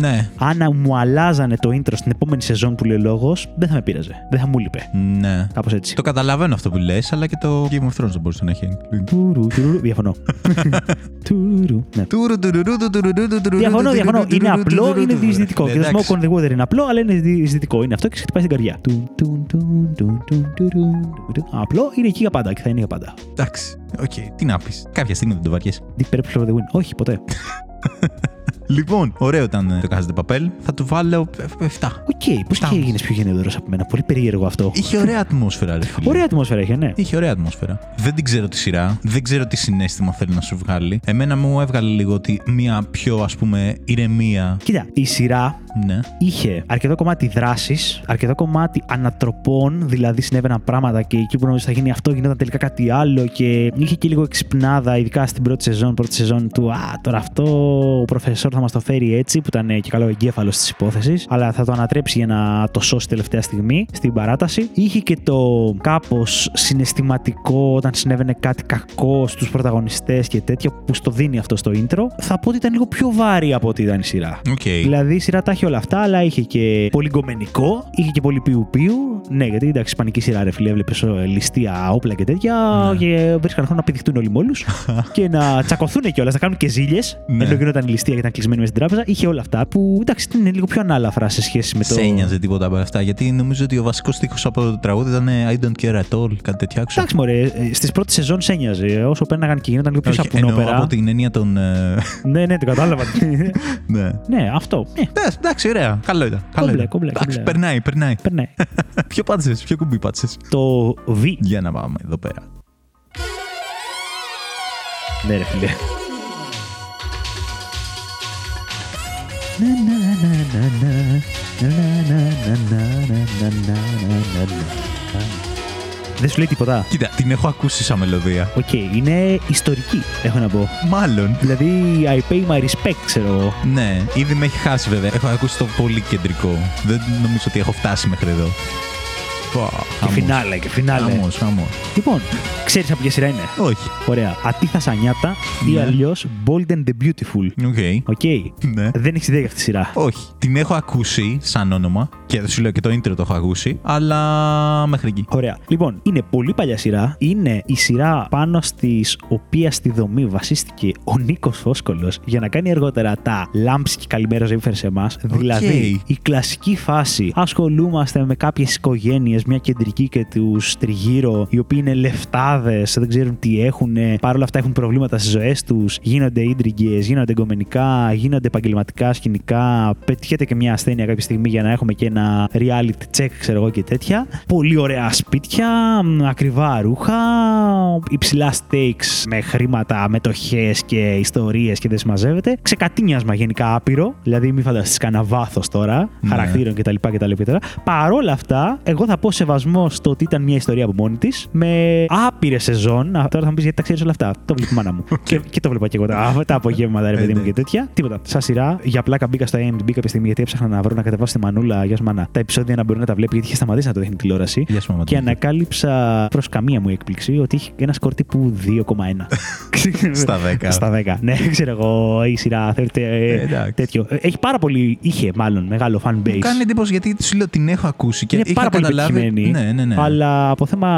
B: Ναι.
A: Αν μου αλλάζανε το intro στην επόμενη σεζόν που λέει ο λόγος, δεν θα με πείραζε. Δεν θα μου λείπε.
B: Ναι.
A: Κάπως έτσι.
B: Το καταλαβαίνω αυτό που λες, αλλά και το Game of Thrones δεν μπορούσε να έχει.
A: Τουρου, τουρου, Διαφωνώ. [laughs] Τουρου, ναι.
B: Τουρου, τουρου, τουρου, τουρου, τουρου, τουρου,
A: Διαφωνώ,
B: τουρου,
A: διαφωνώ.
B: τουρου,
A: Είναι
B: τουρου,
A: απλό,
B: τουρου,
A: είναι
B: τουρου.
A: διεισδυτικό.
B: Ναι,
A: Και το
B: εντάξει.
A: Smoke on the Water είναι απλό, αλλά είναι διεισδυτικό. Είναι αυτό και σε χτυπάει στην καρδιά. Τουν, τουν, τουν, τουν, τουν, τουν, τουν, τουν. Απλό είναι εκεί για πάντα και θα είναι για πάντα.
B: Εντάξει. Οκ. Τι να πεις. Κάποια στιγμή δεν το βαριέσαι.
A: Deep Purple for the win. Όχι, ποτέ. [laughs]
B: Λοιπόν, ωραίο ήταν ε, το Casa de Papel. Θα του βάλω 7.
A: Οκ, πώς
B: Φτάνει.
A: και έγινε πιο γενναιόδωρος από μένα. Πολύ περίεργο αυτό.
B: Είχε ωραία ατμόσφαιρα, ρε φίλε.
A: Ωραία ατμόσφαιρα είχε, ναι.
B: Είχε ωραία ατμόσφαιρα. Δεν την ξέρω τη σειρά. Δεν ξέρω τι συναίσθημα θέλει να σου βγάλει. Εμένα μου έβγαλε λίγο ότι μία πιο ας πούμε ηρεμία.
A: Κοίτα, η σειρά
B: Ναι.
A: είχε αρκετό κομμάτι δράσης, αρκετό κομμάτι ανατροπών, δηλαδή συνέβαιναν πράγματα και εκεί που νόμιζες θα γίνει αυτό γινόταν τελικά κάτι άλλο και είχε και λίγο εξυπνάδα, ειδικά στην πρώτη σεζόν, πρώτη σεζόν του Α, τώρα αυτό ο προφεσόρ θα μας το φέρει έτσι, που ήταν και καλά ο εγκέφαλος της υπόθεσης, αλλά θα το ανατρέψει για να το σώσει τελευταία στιγμή στην παράταση. Είχε και το κάπως συναισθηματικό όταν συνέβαινε κάτι κακό στους πρωταγωνιστές και τέτοια που στο δίνει αυτό στο intro. Θα πω ότι ήταν λίγο πιο βαρύ από ό,τι ήταν η σειρά.
B: Οκ.
A: Δηλαδή η σειρά τα είχε όλα αυτά, αλλά είχε και πολύ γκομενικό, είχε και πολύ πιου-πιου. Ναι, γιατί εντάξει, ισπανική σειρά ρε φίλε, έβλεπες ληστεία, όπλα και τέτοια.
B: Ναι.
A: Και βρίσκαν χρόνο να πηδηχτούν όλοι μόλου [laughs] και να τσακωθούν κιόλας, να κάνουν και ζήλιες.
B: Ναι.
A: Ενώ γινόταν η ληστεία ήταν κλεισμένη μέσα στην τράπεζα. Είχε όλα αυτά που εντάξει είναι λίγο πιο ανάλαφρα σε σχέση με το.
B: Σε ένοιαζε τίποτα από αυτά. Γιατί νομίζω ότι ο βασικός στίχος από το τραγούδι ήταν I don't care at all, κάτι τέτοιο άκουσα.
A: Εντάξει, μωρέ, στις πρώτες σεζόν σε ένοιαζε. Όσο πέρναγαν και γινόταν λίγο πιο
B: Όχι, εννοώ
A: σαπουνόπερα.
B: από την έννοια των. ε,
A: Ναι, ναι, το κατάλαβα. [laughs]
B: ναι.
A: ναι, αυτό. Ναι,
B: Εντάξει, εντάξει, ωραία. Καλό ήταν. Καλό
A: Κόμπλε,
B: ήταν.
A: κόμπλε,
B: Εντάξει,
A: κόμπλε.
B: περνάει, περνάει.
A: περνάει. [laughs]
B: ποιο πάτησες, ποιο κουμπί πάτησες;
A: το Β.
B: Για να πάμε εδώ πέρα.
A: Ναι, ρε φίλε. Δεν σου λέει τίποτα.
B: Κοίτα, την έχω ακούσει σαν μελωδία.
A: ΟΚ, είναι ιστορική, έχω να πω.
B: Μάλλον.
A: Δηλαδή, I pay my respect, ξέρω εγώ.
B: Ναι, ήδη με έχει χάσει βέβαια. Έχω ακούσει το πολύ κεντρικό. Δεν νομίζω ότι έχω φτάσει μέχρι εδώ.
A: Και φινάλε, και φινάλε.
B: Χαμός, χαμός.
A: Λοιπόν, ξέρεις από ποια σειρά είναι;
B: Όχι.
A: Ωραία. Ατίθα Σανιάτα ή
B: Ναι.
A: αλλιώς Bold and the Beautiful.
B: ΟΚ.
A: ΟΚ.
B: Ναι.
A: Δεν έχεις ιδέα για αυτή τη σειρά.
B: Όχι. Την έχω ακούσει σαν όνομα και σου λέω και το intro το έχω ακούσει, αλλά μέχρι εκεί.
A: Ωραία. Λοιπόν, είναι πολύ παλιά σειρά. Είναι η σειρά πάνω στη οποίας στη δομή βασίστηκε ο Νίκος Φώσκολος για να κάνει αργότερα τα Λάμψη και Καλημέρα Ζωή φέρε σε εμάς. Δηλαδή, η κλασική φάση. Ασχολούμαστε με κάποιες οικογένειες, μια κεντρική και τους τριγύρω, οι οποίοι είναι λεφτάδες, δεν ξέρουν τι έχουν. Παρ' όλα αυτά έχουν προβλήματα στις ζωές τους. Γίνονται ίντριγκες, γίνονται γκομενικά, γίνονται επαγγελματικά σκηνικά. Πετυχαίνεται και μια ασθένεια κάποια στιγμή για να έχουμε και ένα reality check, ξέρω εγώ και τέτοια. Πολύ ωραία σπίτια, μ, ακριβά ρούχα, υψηλά stakes με χρήματα, μετοχές και ιστορίες και δεν συμμαζεύεται. Ξεκατίνιασμα γενικά άπειρο, δηλαδή μην φανταστείς κανένα βάθος τώρα,
B: Ναι.
A: χαρακτήρων κτλ. κτλ. Παρόλα αυτά, εγώ θα πω σεβασμό στο ότι ήταν μια ιστορία από μόνη της, με άπειρε σεζόν. Α, Τώρα θα μου πεις γιατί τα ξέρεις όλα αυτά. Το βλέπει η μάνα μου. [laughs] και, και το βλέπα και εγώ τα, τα απογεύματα, ρε
B: Ε,
A: παιδί μου
B: ναι.
A: και τέτοια. Τίποτα. Σαν σειρά, για πλάκα μπήκα στο AMDB κάποια στιγμή γιατί έψαχνα να βρω να κατεβάσω τη μανούλα. Γεια σου, μάνα. Τα επεισόδια να μπορεί να τα βλέπει γιατί είχε σταματήσει να το δείχνει τηλεόραση.
B: Γεια σου, μαμά.
A: Και ανακάλυψα προς καμία μου έκπληξη ότι είχε ένα σκορ τύπου 2,1. [laughs]
B: Στα 10.
A: Στα 10. Ναι, ξέρω εγώ, η σειρά θεωρείται ε,
B: Ε, εντάξει.
A: τέτοιο. Ε, Έχει πάρα πολύ, είχε μάλλον μεγάλο fan base.
B: Μου κάνει εντύπωση γιατί σου λέω την έχω ακούσει και
A: είναι
B: είχα
A: πάρα πολύ
B: καταλάβει.
A: Πετυχημένη.
B: Ναι, ναι, ναι.
A: Αλλά από θέμα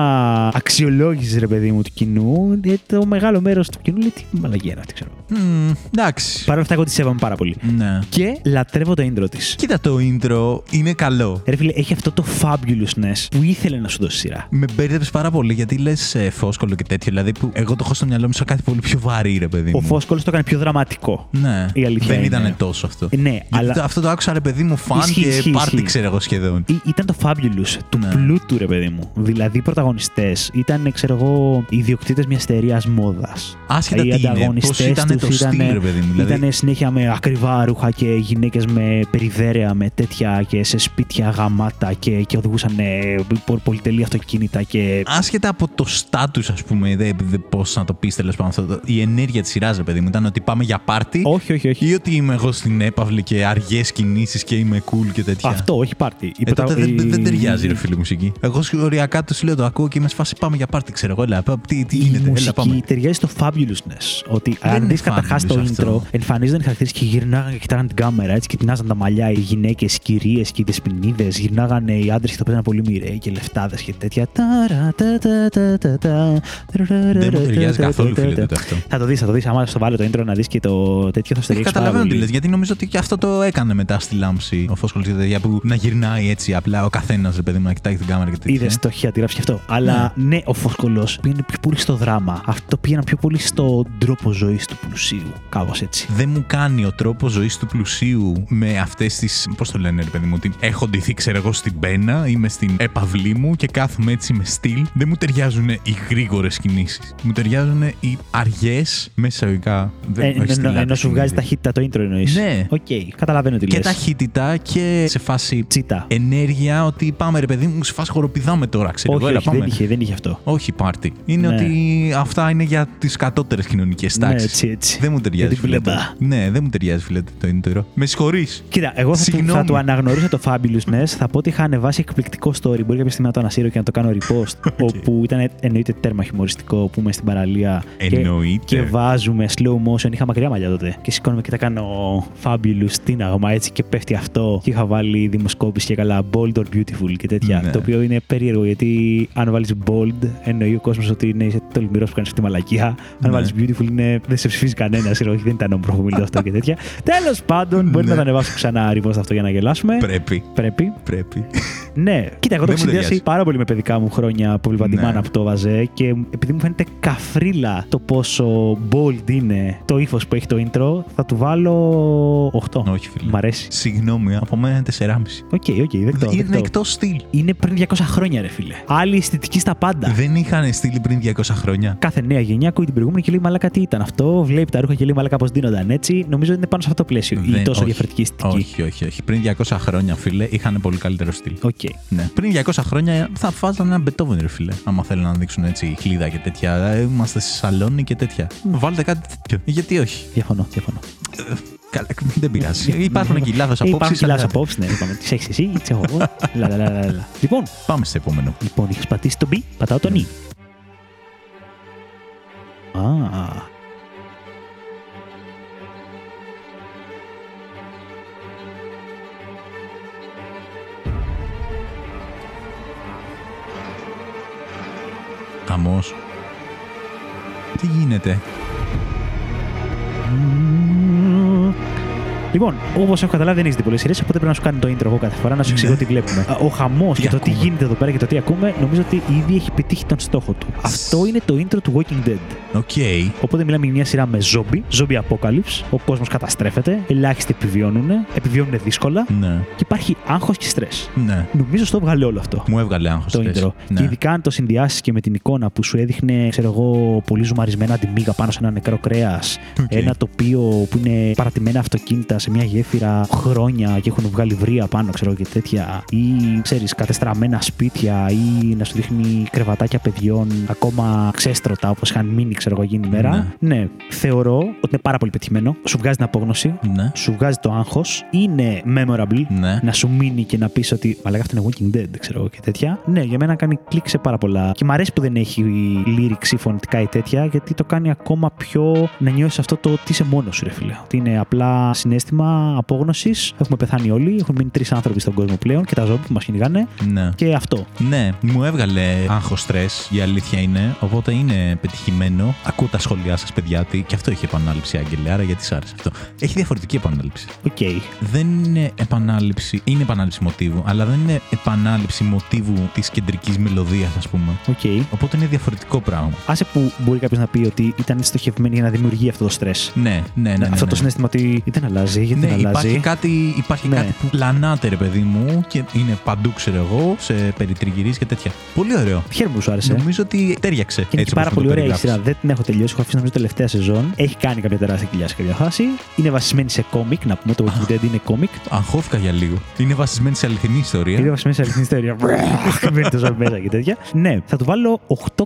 A: αξιολόγησης, ρε παιδί μου, του κοινού, ε, το μεγάλο μέρος του κοινού λέει τι μαλαγία είναι αυτή, ξέρω.
B: Μμμ, εντάξει.
A: Παρ' όλα αυτά, εγώ τη σέβομαι πάρα πολύ.
B: Ναι.
A: Και λατρεύω το intro της.
B: Κοίτα το intro, είναι καλό.
A: Ρε φίλε, έχει αυτό το fabulousness που ήθελε να σου δώσει σειρά.
B: Με μπέρδεψε πάρα πολύ γιατί λες ε, φόσκολο και τέτοιο. Δηλαδή που εγώ το έχω στο μυαλό μου σαν κάτι πολύ πιο βαρύ, ρε παιδί μου.
A: Ο Φόσκολος το έκανε πιο δραματικό.
B: Ναι,
A: Η αλήθεια
B: δεν
A: είναι.
B: ήταν τόσο αυτό.
A: Ε, ναι,
B: Γιατί
A: αλλά-
B: το- αυτό το άκουσα ρε παιδί μου φαν
A: Ισχύει,
B: και
A: ισχύει,
B: πάρτι
A: ισχύει.
B: ξέρω εγώ σχεδόν.
A: Ή- ήταν το fabulous του
B: Ναι.
A: Πλούτου, ρε παιδί μου. Δηλαδή, οι πρωταγωνιστές ήταν, ξέρω εγώ, ιδιοκτήτες μιας εταιρείας μόδας.
B: Άσχετα τι είναι, πώς ήταν το στυλ, ρε παιδί μου. Δηλαδή,
A: Ήταν συνέχεια με ακριβά ρούχα και γυναίκες με περιδέρεα, με τέτοια και σε σπίτια γαμάτα και, και οδηγούσαν ε, πο- πολυτελή αυτοκίνητα και.
B: άσχετα από το στάτου, ας πούμε, δεν δε, πώς να το πεις τέλος πάντων αυτό. το- Η ενέργεια της σειράς, ρε παιδί μου, ήταν ότι πάμε για πάρτι.
A: Όχι, όχι, όχι.
B: Ή ότι είμαι εγώ στην έπαυλη και αργές κινήσεις και είμαι cool και τέτοια.
A: Αυτό, όχι πάρτι. Η
B: Ε, τότε
A: πρωτα-
B: δεν,
A: η-
B: δεν ταιριάζει ρε φίλη μουσική. Εγώ οριακά το σου λέω το ακούω και είμαι σε φάση πάμε για πάρτι, ξέρω εγώ. Έλα, πα- τι, τι
A: η
B: γίνεται, έλα πάμε.
A: μουσική ταιριάζει στο fabulousness. Ότι
B: Δεν
A: αν
B: είναι
A: δεις καταρχάς το
B: fabulous αυτό.
A: intro, εμφανίζονταν οι χαρακτήρες και γυρνάγανε και κοιτάγανε την κάμερα έτσι και τεινάζαν τα μαλλιά. Οι γυναίκες, οι κυρίες και οι δεσποινίδες. Γυρνάγανε οι άντρες και το παίζανε πολύ μοιραίοι και λεφτάδες και τέτοια. Ταρα, τα, τα, τα, τα, τα.
B: Δεν μου ταιριάζει καθόλου, φίλε, τότε αυτό.
A: Θα το δεις, θα το δεις. Άμα στο βάλω το intro να δεις και το τέτοιο θα στο
B: Όχι,
A: ρίξει πάρα
B: καταλαβαίνω τι
A: πολύ.
B: λες, γιατί νομίζω ότι και αυτό το έκανε μετά στη λάμψη ο Φόσκολο και τέτοια που να γυρνάει έτσι απλά ο καθένας, ρε παιδί μου, να κοιτάει την κάμερα και τέτοια.
A: Είδες το έχει αντιγράψει και αυτό. Αλλά ναι, ο Φωσκολός πήγαινε πιο πολύ στο δράμα. Αυτό πήγαινε πιο πολύ στον τρόπο ζωής του πλουσίου. Κάπως έτσι.
B: Δεν μου κάνει ο τρόπος ζωής του πλουσίου με αυτές τις. Πώς το λένε, ρε παιδί μου, ότι έχω ντυθεί, ξέρω εγώ, στην πένα, είμαι στην έπαυλή μου και κάθομαι έτσι με στυλ. Δεν μου ταιριάζουν οι γρήγορες κινήσεις. Μου ταιριάζουν οι αργές μέσα εισαγωγικά. Δεν-
A: Ε,
B: όχι
A: ενώ-
B: στυλάτες,
A: ενώ σου
B: είναι
A: βγάζει
B: δι-
A: ταχύτητα το intro εννοείς.
B: Ναι.
A: Οκ, καταλαβαίνω τι
B: Και
A: λες.
B: ταχύτητα και σε φάση
A: Τσίτα.
B: ενέργεια ότι πάμε ρε παιδί μου, σε φάση χοροπηδάμε τώρα, ξέρω
A: όχι,
B: εγώ, έλα,
A: όχι,
B: πάμε.
A: δεν είχε, δεν είχε αυτό.
B: Όχι πάρτι. Είναι
A: Ναι.
B: ότι αυτά είναι για τις κατώτερες κοινωνικές
A: Ναι,
B: τάξεις.
A: έτσι, έτσι.
B: Δεν μου ταιριάζει,
A: Για την
B: φίλε.
A: πλεμπά.
B: Ναι, δεν μου ταιριάζει, φίλε, το intro. Με συγχωρείς.
A: Κοίτα, εγώ θα του,
B: Συγγνώμη.
A: θα του αναγνωρίσω το Fabulousness. Θα πω ότι είχα ανεβάσει εκπληκτικό story. Μπορεί κάποια στιγμή να το ανασύρω και να το κάνω repost. [laughs] όπου ήταν εννοείται τέρμα χιουμοριστικό που είμαι στην παραλία. και-
B: Εννοείται.
A: Και, βάζουμε slow motion. Είχα μακριά μαλλιά τότε. Και σηκώνομαι και τα κάνω Fabulous τίναγμα έτσι και πέφτει αυτό. Και είχα βάλει δημοσκόπηση και καλά bold or beautiful και τέτοια.
B: Ναι.
A: Το οποίο είναι περίεργο γιατί αν βάλεις bold, εννοεί ο κόσμος ότι είναι είσαι τολμηρός που κάνεις αυτή τη μαλακία. Αν
B: Ναι.
A: βάλεις beautiful, είναι, δεν σε ψηφίζει κανένας. Όχι, δεν ήταν ομοφοβιλό αυτό και τέτοια. [laughs] Τέλος πάντων, μπορεί
B: Ναι.
A: να το ανεβάσω ξανά repost αυτό για να γελάσουμε.
B: Πρέπει.
A: Πρέπει.
B: Πρέπει.
A: Ναι, κοίτα, εγώ το
B: Δεν
A: έχω
B: μου
A: συνδυάσει
B: ταιριάζει.
A: πάρα πολύ με παιδικά μου χρόνια που βλέπα τη
B: Ναι.
A: μάνα που το βάζε και επειδή μου φαίνεται καφρίλα το πόσο bold είναι το ύφος που έχει το intro, θα του βάλω 8.
B: Όχι, φίλε.
A: Μ' αρέσει.
B: Συγγνώμη, από μένα είναι 4,5.
A: ΟΚ, ΟΚ, δεκτό.
B: Είναι
A: δεκτό.
B: εκτός στυλ.
A: Είναι πριν 200 χρόνια, ρε φίλε. Άλλη αισθητική στα πάντα.
B: Δεν είχαν στείλει πριν 200 χρόνια.
A: Κάθε νέα γενιά ακούει την προηγούμενη και λέει Μαλάκα τι ήταν αυτό; Βλέπει τα ρούχα και λέει Μαλάκα πώς ντύνονταν έτσι; Νομίζω ότι είναι πάνω σε αυτό το πλαίσιο. η
B: Δεν-
A: τόσο
B: όχι.
A: διαφορετική αισθητική.
B: Όχι, όχι, όχι. Πριν 200 χρόνια, φίλε, είχαν πολύ καλύτερο στυλ.
A: ΟΚ.
B: Ναι. Πριν 200 χρόνια θα βάζανε ένα Beethoven, ρε φίλε. Άμα θέλουν να δείξουν έτσι χλίδα και τέτοια. Ε, Είμαστε στη σαλόνι και τέτοια. Βάλτε κάτι τέτοιο. Γιατί όχι;
A: Διαφωνώ, διαφωνώ.
B: Καλά, δεν πειράζει. Υπάρχουν και λάθος
A: Ε, Υπάρχουν
B: απόψεις.
A: και λάθος απόψεις, ναι. Είπαμε, τις έχεις εσύ, τις έχω εγώ. [laughs] Λα, λα, λα, λα, λα. Λοιπόν,
B: Πάμε στο επόμενο.
A: λοιπόν, έχει πατήσει το B, πατάω το N. Α.
B: Χαμός. Τι γίνεται;
A: Λοιπόν, όπως έχω καταλάβει, δεν έχεις δει πολλές σειρές, οπότε πρέπει να σου κάνει το intro εγώ κάθε φορά να σου εξηγώ
B: Ναι.
A: τι βλέπουμε. Α, Ο χαμός και το τι
B: ακούμε.
A: γίνεται εδώ πέρα και το τι ακούμε, νομίζω ότι ήδη έχει πετύχει τον στόχο του. Αυτό είναι το intro του Walking Dead.
B: ΟΚ.
A: Οπότε μιλάμε για μια σειρά με ζόμπι, zombie apocalypse. Ο κόσμος καταστρέφεται, ελάχιστοι επιβιώνουν, επιβιώνουν δύσκολα
B: Ναι.
A: και υπάρχει άγχος και στρες.
B: Ναι.
A: Νομίζω στο 'βγαλε όλο αυτό.
B: Μου έβγαλε άγχος.
A: Το intro. Και ειδικά αν το συνδυάσεις και με την εικόνα που σου έδειχνε, ξέρω εγώ, πολύ ζουμαρισμένα αντιμίγα πάνω σε ένα νεκρό κρέας.
B: ΟΚ.
A: Ένα τοπίο που είναι παρατημένα αυτοκίνητα σε μια γέφυρα χρόνια και έχουν βγάλει βρύα πάνω, ξέρω και τέτοια. Ή ξέρεις, κατεστραμμένα σπίτια ή να σου δείχνει κρεβατάκια παιδιών ακόμα ξέστρωτα όπως είχαν μείνει, ξέρω εγώ, εκείνη η μέρα. Ναι. θεωρώ ότι είναι πάρα πολύ πετυχημένο. Σου βγάζει την απόγνωση,
B: Ναι.
A: σου βγάζει το άγχος, είναι memorable.
B: Ναι.
A: Να σου μείνει και να πεις ότι Μαλάκα αυτό είναι Walking Dead, ξέρω εγώ και τέτοια. Ναι, για μένα κάνει κλικ σε πάρα πολλά. Και μου αρέσει που δεν έχει lyrics ή φωνητικά ή τέτοια, γιατί το κάνει ακόμα πιο να νιώσεις αυτό το ότι είσαι μόνος σου, ρε φίλε. Ότι είναι απλά συνέστημα απόγνωσης. Έχουμε πεθάνει όλοι, έχουν μείνει τρεις άνθρωποι στον κόσμο πλέον και τα ζώα που μας κυνηγάνε.
B: Ναι.
A: Και αυτό.
B: Ναι, μου έβγαλε άγχος στρες, η αλήθεια είναι. Οπότε είναι πετυχημένο. Ακούω τα σχόλιά σας, παιδιά, τι- και αυτό έχει επανάληψη, Άγγελε. Άρα γιατί σ' άρεσε αυτό. Έχει διαφορετική επανάληψη.
A: ΟΚ.
B: Δεν είναι επανάληψη, είναι επανάληψη μοτίβου, αλλά δεν είναι επανάληψη μοτίβου της κεντρικής μελωδίας, ας πούμε.
A: ΟΚ.
B: Οπότε είναι διαφορετικό πράγμα.
A: Άσε που μπορεί κάποιος να πει ότι ήταν στοχευμένη για να δημιουργεί αυτό το στρες.
B: Ναι, ναι, ναι. ναι,
A: αυτό το
B: ναι.
A: συναίσθημα ότι δεν αλλάζει, γιατί
B: Ναι,
A: δεν αλλάζει.
B: υπάρχει κάτι, υπάρχει
A: Ναι.
B: κάτι που πλανάται, ρε παιδί μου, και είναι παντού, ξέρω εγώ, σε περιτριγυρίζει και τέτοια. Πολύ ωραίο.
A: Χαίρομαι που σου άρεσε.
B: Νομίζω ότι ταίριαξε.
A: Και είναι
B: έτσι
A: και πάρα
B: όπως
A: πολύ
B: το
A: ωραία η
B: περιγράφεις.
A: σειρά. Δεν την έχω τελειώσει. Έχω αφήσει νομίζω τελευταία σεζόν. Έχει κάνει κάποια τεράστια κοιλιά σε κάποια φάση. Είναι βασισμένη σε κόμικ. Να πούμε το Walking Dead είναι κόμικ.
B: Αγχώθηκα για λίγο. Είναι βασισμένη σε αληθινή ιστορία.
A: Είναι βασισμένη σε αληθινή ιστορία. [laughs] Μπαίνει το ζώο μέσα και τέτοια. Ναι, θα του βάλω 8,7.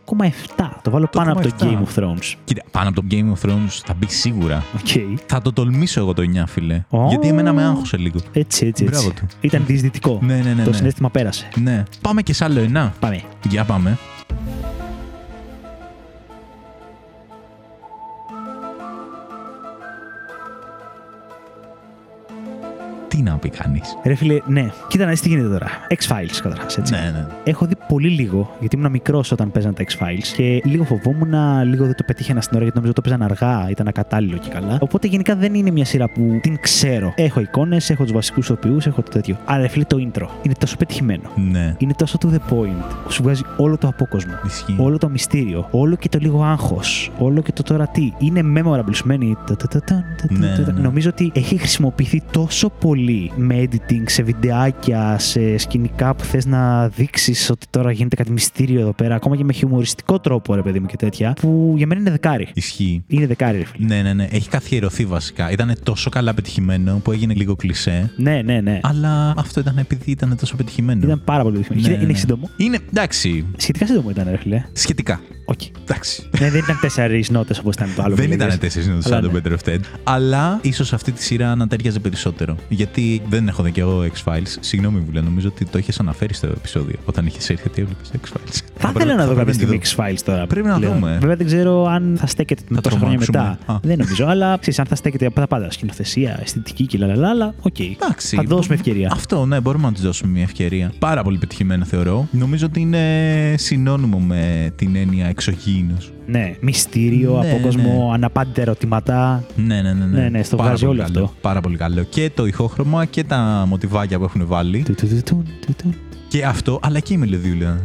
A: Το βάλω πάνω από το
B: 8,7.
A: Game of Thrones.
B: Κοίτα, πάνω από το Game of Thrones θα μπει σίγουρα.
A: ΟΚ.
B: Θα το τολμήσω εγώ το 9, φίλε.
A: Ω.
B: Γιατί εμένα με άγχωσε λίγο.
A: Έτσι, έτσι,
B: Μπράβο
A: έτσι.
B: του.
A: Ήταν διεισδυτικό.
B: Ναι, ναι, ναι,
A: Το
B: ναι.
A: συνέστημα πέρασε.
B: Ναι. Πάμε και σε άλλο ένα.
A: Πάμε.
B: Για πάμε. Τι να πει κανείς;
A: Ρε φίλε, ναι. Κοίτα να δεις τι γίνεται τώρα. X-Files καταρχάς, έτσι.
B: Ναι, ναι.
A: Έχω δει πολύ λίγο, γιατί ήμουν μικρός όταν παίζαν τα X-Files και λίγο φοβόμουν, λίγο δεν το πετύχαινα στην ώρα γιατί νομίζω το παίζαν αργά, ήταν ακατάλληλο και καλά. Οπότε γενικά δεν είναι μια σειρά που την ξέρω. Έχω εικόνες, έχω τους βασικούς τοπιού, έχω το τέτοιο. Αλλά ρε φίλε το intro είναι τόσο πετυχημένο.
B: Ναι.
A: Είναι τόσο to the point. Σου βγάζει όλο το απόκοσμο.
B: Ισχύει.
A: Όλο το μυστήριο. Όλο και το λίγο άγχος. Όλο και το τώρα τι. Είναι memorable. Σου μένει. τα- τα- τα- τα- τα-
B: Ναι,
A: τα- τα-
B: ναι.
A: Νομίζω ότι έχει χρησιμοποιηθεί τόσο πολύ με editing σε βιντεάκια, σε σκηνικά που θες να δείξεις ότι τώρα γίνεται κάτι μυστήριο εδώ πέρα. Ακόμα και με χιουμοριστικό τρόπο, ρε παιδί μου και τέτοια. Που για μένα είναι δεκάρι.
B: Ισχύει.
A: Είναι δεκάρι, ρε φίλε.
B: Ναι, ναι, ναι. Έχει καθιερωθεί βασικά. Ήταν τόσο καλά πετυχημένο που έγινε λίγο κλισέ.
A: Ναι, ναι, ναι.
B: Αλλά αυτό ήταν επειδή ήταν τόσο πετυχημένο.
A: Ήταν πάρα πολύ πετυχημένο.
B: Ναι,
A: Κοίτα, είναι
B: ναι.
A: σύντομο.
B: Είναι εντάξει.
A: Σχετικά σύντομο ήταν, ρε φίλε.
B: Σχετικά.
A: ΟΚ.
B: Εντάξει.
A: ναι, δεν ήταν τέσσερις νότες όπως ήταν το άλλο.
B: Δεν
A: που
B: ήταν
A: έλεγες.
B: τέσσερις νότες
A: Αλλά
B: σαν το
A: ναι.
B: Better of Ted. Αλλά ίσως αυτή τη σειρά να ταίριαζε περισσότερο. Γιατί δεν έχω δει και εγώ X-Files. Συγγνώμη, Βουλέ, νομίζω ότι το είχες αναφέρει στο επεισόδιο. Όταν είχες έρθει ότι έβλεπες X-Files.
A: Θα ήθελα να δω κάποια
B: πρέπει
A: στιγμή
B: τη
A: X-Files τώρα.
B: Πρέπει να
A: πλέον.
B: δούμε.
A: Βέβαια δεν ξέρω αν θα στέκεται με
B: Θα
A: τόσα χρόνια
B: τρομάξουμε.
A: μετά.
B: Α.
A: Δεν νομίζω. Αλλά ξέρεις, αν θα στέκεται από τα πάντα. Σκηνοθεσία, αισθητική και λαλαλά. Αλλά ΟΚ.
B: Εντάξει.
A: Θα δώσουμε ευκαιρία.
B: Αυτό, ναι, μπορούμε να τη δώσουμε μια ευκαιρία. Πάρα πολύ πετυχημένο θεωρώ. Νομίζω ότι είναι συνώνυμο με την έννοια εξωγήινος.
A: Ναι, μυστήριο,
B: Ναι,
A: από
B: ναι.
A: κόσμο, αναπάντητα ερωτήματα.
B: Ναι, ναι, ναι.
A: Ναι, ναι, στο
B: Πάρα
A: βγάζει
B: πολύ
A: όλο
B: καλό.
A: αυτό.
B: Πάρα πολύ καλό. Και το ηχόχρωμα και τα μοτιβάκια που έχουν βάλει.
A: Του, του, του, του, του, του.
B: Και αυτό, αλλά και η μελωδιούλα.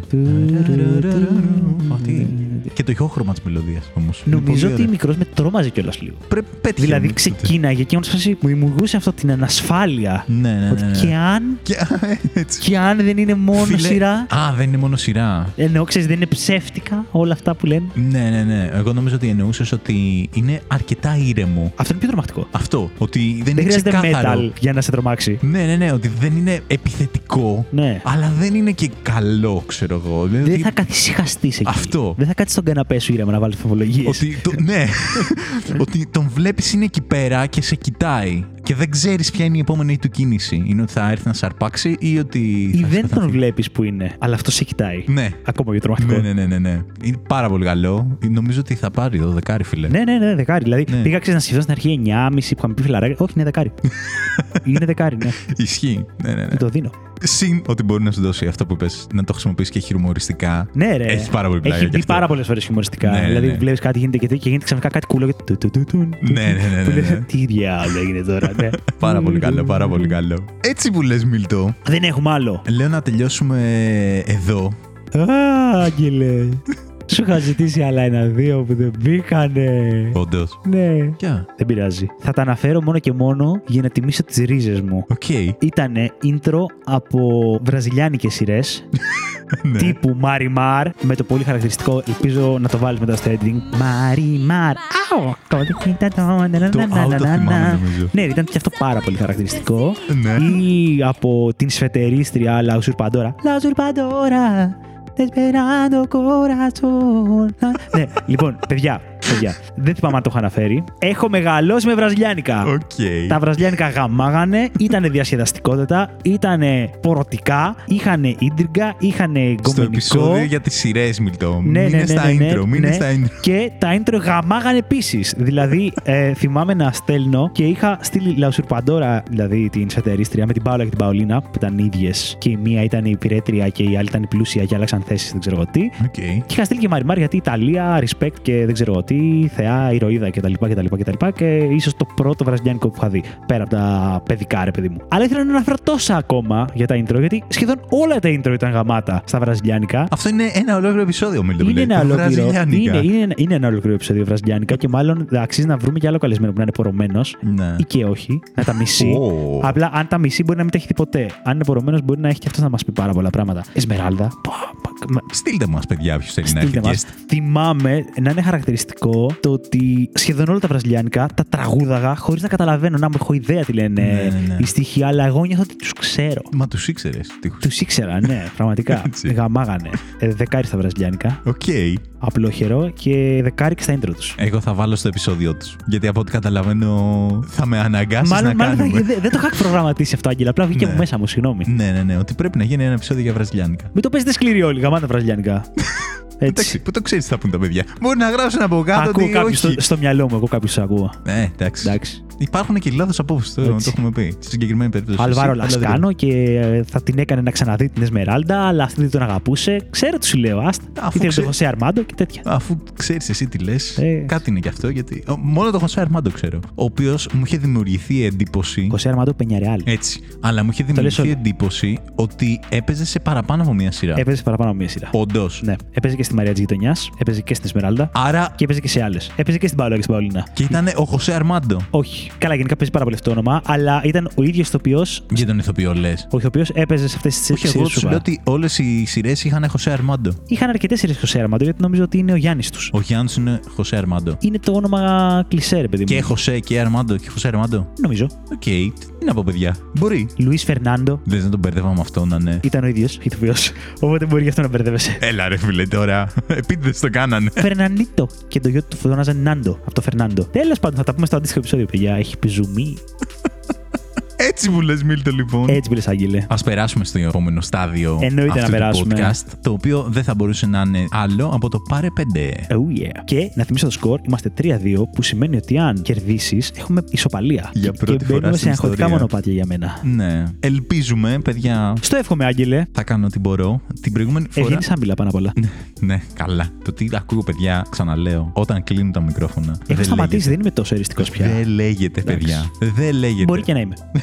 B: Αυτή. Και το ηχόχρωμα της μελωδίας όμως.
A: Νομίζω ότι μικρός με τρόμαζε κιόλας λίγο.
B: Πρέπει πέτυχε.
A: Δηλαδή
B: νομίζω ότι.
A: ξεκίναγε και όμως φάση μου δημιουργούσε αυτό την ανασφάλεια.
B: Ναι, ναι,
A: Ότι
B: ναι. ναι.
A: και αν,
B: Και, [laughs] έτσι.
A: και αν δεν είναι μόνο
B: Φίλε,
A: σειρά.
B: Α, δεν είναι μόνο σειρά.
A: Εννοώ, ξέρεις, δεν είναι ψεύτικα όλα αυτά που λένε.
B: Ναι, ναι, ναι. Εγώ νομίζω ότι εννοούσες ότι είναι αρκετά ήρεμο.
A: Αυτό είναι πιο τρομακτικό.
B: Αυτό. Ότι δεν,
A: Δεν
B: είναι
A: χρειάζεται
B: ξεκάθαρο.
A: metal για να σε τρομάξει.
B: Ναι, ναι, ναι. Ότι δεν είναι επιθετικό.
A: Ναι.
B: Αλλά δεν είναι και καλό, ξέρω εγώ. Δηλαδή,
A: Δεν θα καθησυχαστεί εκεί.
B: Αυτό.
A: Δεν θα κάτσεις στον καναπέ σου ήρεμα να βάλεις φοβολογίες.
B: Ότι, το, ναι, [laughs] ότι τον βλέπεις είναι εκεί πέρα και σε κοιτάει. Και δεν ξέρεις ποια είναι η επόμενη του κίνηση. Είναι ότι θα έρθει να σε αρπάξει ή ότι.
A: Ή
B: θα
A: δεν
B: σκοτωθεί.
A: τον βλέπεις που είναι, αλλά αυτό σε κοιτάει.
B: Ναι.
A: Ακόμα πιο τρομακτικό.
B: Ναι, ναι, ναι, ναι, ναι. Είναι πάρα πολύ καλό. Νομίζω ότι θα πάρει το δεκάρι, φίλε.
A: Ναι, ναι, ναι, δεκάρι. Δηλαδή
B: Ναι.
A: πήγα ξέρεις, να σκεφτώ στην αρχή 9,5 που είχαμε πει φιλαράκια. Όχι, είναι δεκάρι. [laughs] είναι δεκάρι, ναι.
B: Ισχύει. Ναι, ναι, ναι.
A: Το δίνω.
B: Συν ότι μπορεί να σου δώσει αυτό που είπες, να το χρησιμοποιήσει και χιουμοριστικά.
A: Ναι, ρε.
B: Έχεις πάρα πολύ πλάκα
A: Έχει
B: κι
A: πει
B: αυτό.
A: πάρα πολλές φορές χιουμοριστικά.
B: Ναι, ναι,
A: δηλαδή
B: ναι.
A: βλέπεις κάτι γίνεται και τέτοιο και γίνεται ξαφνικά κάτι κουλό και. του, του, του, του, του,
B: Ναι, ναι, ναι,
A: που
B: ναι,
A: λες,
B: ναι.
A: Τι διάλογο έγινε τώρα, ναι.
B: Πάρα πολύ καλό, πάρα πολύ καλό. Έτσι που λες Μίλτο,
A: Δεν έχουμε άλλο.
B: λέω να τελειώσουμε εδώ.
A: Α, Άγγελε. Σου είχα ζητήσει άλλα ένα-δύο που δεν μπήκανε.
B: Όντως.
A: Ναι.
B: Ποια;
A: Δεν πειράζει. Θα τα αναφέρω μόνο και μόνο για να τιμήσω τις ρίζες μου.
B: ΟΚ.
A: Ήτανε intro από βραζιλιάνικες σειρές [laughs]
B: Ναι.
A: τύπου Marimar με το πολύ χαρακτηριστικό. Ελπίζω να το βάλεις μετά στο editing. Marimar. Αου!
B: Το «αου» το θυμάμαι, νομίζω.
A: Ναι, ήταν και αυτό πάρα πολύ χαρακτηριστικό.
B: Ναι.
A: Ή από την σφετερίστρια La Usurpadora. La Usurpadora. Desperando corazón. ναι, λοιπόν, παιδιά, παιδιά, δεν θυμάμαι αν το έχω αναφέρει. Έχω μεγαλώσει με βραζιλιάνικα.
B: Οκ.
A: Τα βραζιλιάνικα γαμάγανε, ήταν διασκεδαστικότητα, ήταν πορωτικά, είχαν ίντριγκα, είχαν
B: Στο
A: γκομενικό.
B: επεισόδιο για τις σειρές, Μίλτο.
A: Ναι,
B: Μείνε
A: ναι, ναι,
B: στα
A: ναι, ναι,
B: intro, μείνε
A: ναι.
B: στα intro.
A: Και τα intro γαμάγανε επίσης. δηλαδή, ε, θυμάμαι να στέλνω και είχα στείλει La Usurpadora, δηλαδή την σφετερίστρια, με την Πάολα και την Παολίνα, που ήταν ίδιες. Και η μία ήταν η υπηρέτρια και η άλλη ήταν η πλούσια και άλλαξαν θέσεις, δεν ξέρω εγώ τι.
B: Οκ.
A: Και είχα στείλει και Μαριμάρ γιατί Θαλία, respect και δεν ξέρω εγώ τι, θεά, ηρωίδα κτλ. κτλ, κτλ και ίσως το πρώτο βραζιλιάνικο που είχα δει. Πέρα από τα παιδικά, ρε παιδί μου. Αλλά ήθελα να αναφέρω τόσα ακόμα για τα intro, γιατί σχεδόν όλα τα intro ήταν γαμάτα στα βραζιλιάνικα.
B: Αυτό είναι ένα ολόκληρο επεισόδιο, Μίλτο.
A: Είναι ένα ολόκληρο.
B: Βραζιλιάνικα.
A: Είναι, είναι, ένα- είναι ένα ολόκληρο επεισόδιο βραζιλιάνικα και μάλλον αξίζει να βρούμε και άλλο καλεσμένο που να είναι πορωμένος
B: Ναι.
A: ή και όχι, να τα μισεί.
B: Ω.
A: Απλά αν τα μισεί μπορεί να μην τα έχει δει ποτέ. Αν είναι πορωμένος μπορεί να έχει και αυτός να μας πει πάρα πολλά πράγματα. Εσμεράλδα. Πω, πω, μα-
B: Στείλτε μας, παιδιά, ποιος θέλει να έρθει
A: Στείλτε μας.
B: guest.
A: Θυμάμαι να είναι χαρακτηριστικό το ότι σχεδόν όλα τα βραζιλιάνικα τα τραγούδαγα χωρίς να καταλαβαίνω, να μου έχω ιδέα τι λένε
B: Ναι, ναι, ναι.
A: οι στοιχεία, αλλά εγώ νιώθω ότι τους ξέρω.
B: Μα τους ήξερες, τείχους.
A: Τους ήξερα, ναι, [laughs] πραγματικά.
B: Έτσι.
A: Γαμάγανε. Ε, δεκάρι στα βραζιλιάνικα.
B: Οκ.
A: Απλόχερο και δεκάρι και στα intro τους.
B: Εγώ θα βάλω στο επεισόδιο τους. Γιατί από ό,τι καταλαβαίνω θα με αναγκάσεις να
A: Μάλλον, μάλλον θα,
B: κάνουμε.
A: δεν, δεν το είχα προγραμματίσει αυτό, Άγγελε. Απλά βγήκε
B: Ναι.
A: από μέσα μου, συγγνώμη.
B: Ναι, ναι, ναι. Ότι πρέπει να γίνει ένα επεισόδιο για βραζιλιάνικα.
A: Μην το παίζετε σκληροί όλοι, γαμάτα βραζιλιάνικα. [laughs]
B: Εντάξει,
A: Έτσι.
B: πού το ξέρεις τι θα πούν τα παιδιά. Μπορεί να γράψουν από κάτω
A: Ακούω
B: ότι
A: κάποιους
B: όχι.
A: στο, στο μυαλό μου, εγώ κάποιους ακούω.
B: Ναι, εντάξει.
A: Εντάξει.
B: Υπάρχουν και λάθος απόψεις, το, το
A: Έτσι.
B: έχουμε πει. Στη συγκεκριμένη περίπτωση.
A: Αλβάρο
B: Εσύ, αλλά δεν-
A: Λασκάνο και ε, θα την έκανε να ξαναδεί την Εσμεράλντα, αλλά αυτή δεν τον αγαπούσε. Ξέρω τους σου λέω, άστα.
B: Αφού
A: Ήθελε
B: ξέ-
A: τον Χωσέ Αρμάντο και τέτοια.
B: Αφού ξέρεις εσύ τι λες,
A: Ε.
B: κάτι είναι κι αυτό. Γιατί... ο- Μόνο τον Χωσέ Αρμάντο ξέρω. Ο οποίος μου είχε δημιουργηθεί εντύπωση.
A: Χωσέ Αρμάντο Πενιαρεάλ.
B: Έτσι. Αλλά μου είχε
A: λες
B: δημιουργηθεί
A: όλο.
B: εντύπωση ότι έπαιζε σε παραπάνω από μία σειρά.
A: Έπαιζε παραπάνω από μία σειρά.
B: Όντως.
A: Ναι, έπαιζε και στη Μαρία της Γειτονιάς, έπαιζε και στην Εσμεράλντα
B: Άρα
A: και έπαιζε και σε άλλες. Έπαιζε και στην Παόλα και στην Παολίνα.
B: και ήταν ο Χωσέ Αρμάντο.
A: Όχι. Όχι. Καλά, γενικά παίζει πάρα πολύ αυτό το όνομα, αλλά ήταν ο ίδιος ηθοποιός.
B: Για τον ηθοποιό λες.
A: Ο ηθοποιός έπαιζε σε αυτές τις
B: Όχι, εγώ σου λέω ότι όλες οι σειρές είχαν Χωσέ Αρμάντο.
A: Είχαν αρκετές σειρές Χωσέ Αρμάντο, γιατί νομίζω ότι είναι ο Γιάννης τους.
B: Ο Γιάννης είναι Χωσέ Αρμάντο.
A: Είναι το όνομα κλισέ, ρε παιδί μου.
B: Και Χωσέ και Αρμάντο και Χωσέ Αρμάντο.
A: Νομίζω.
B: Οκ, τι να πω, παιδιά. Μπορεί.
A: Λουίς Φερνάντο
B: Δεν να τον μπερδεύαμε αυτό να είναι.
A: ήταν ο ίδιος ηθοποιός. Οπότε μπορεί γι' αυτό να μπερδεύεσαι.
B: Έλα ρε φίλε τώρα. [laughs] Επίτηδες το κάνανε.
A: Φερναντίτο και το γιο του φωνάζαν Νάντο από το Φερνάντο. Τέλος πάντων, θα τα πούμε στο αντίστοιχο επεισόδιο, παιδιά. Έχει πει ζουμί.
B: Έτσι μου λες, Μίλτο, λοιπόν.
A: Έτσι μπλε, Άγγελε.
B: Α περάσουμε στο επόμενο στάδιο
A: Εννοείται
B: αυτού
A: να
B: του
A: περάσουμε.
B: podcast, το οποίο δεν θα μπορούσε να είναι άλλο από το πάρε 5.
A: Oh yeah. Και να θυμίσω το σκορ, είμαστε 3-2, που σημαίνει ότι αν κερδίσεις, έχουμε ισοπαλία.
B: Για
A: Και-
B: πρώτη
A: και
B: φορά
A: μπαίνουμε σε
B: στην
A: αγχωτικά
B: ιστορία.
A: μονοπάτια για μένα.
B: Ναι. Ελπίζουμε, παιδιά,
A: Στο εύχομαι, Άγγελε.
B: θα κάνω ό,τι μπορώ. Την προηγούμενη φορά.
A: Ευγενής άμπιλα πάνω απ' όλα.
B: Ναι, καλά. Το τι ακούω, παιδιά, ξαναλέω, όταν κλείνουν τα μικρόφωνα.
A: Έχω
B: δεν
A: σταματήσει,
B: λέγεται.
A: δεν είμαι τόσο εριστικός πια.
B: Δεν λέγεται,
A: Εντάξει.
B: παιδιά. Δεν λέγεται.
A: Μπορεί και να είμαι. [laughs]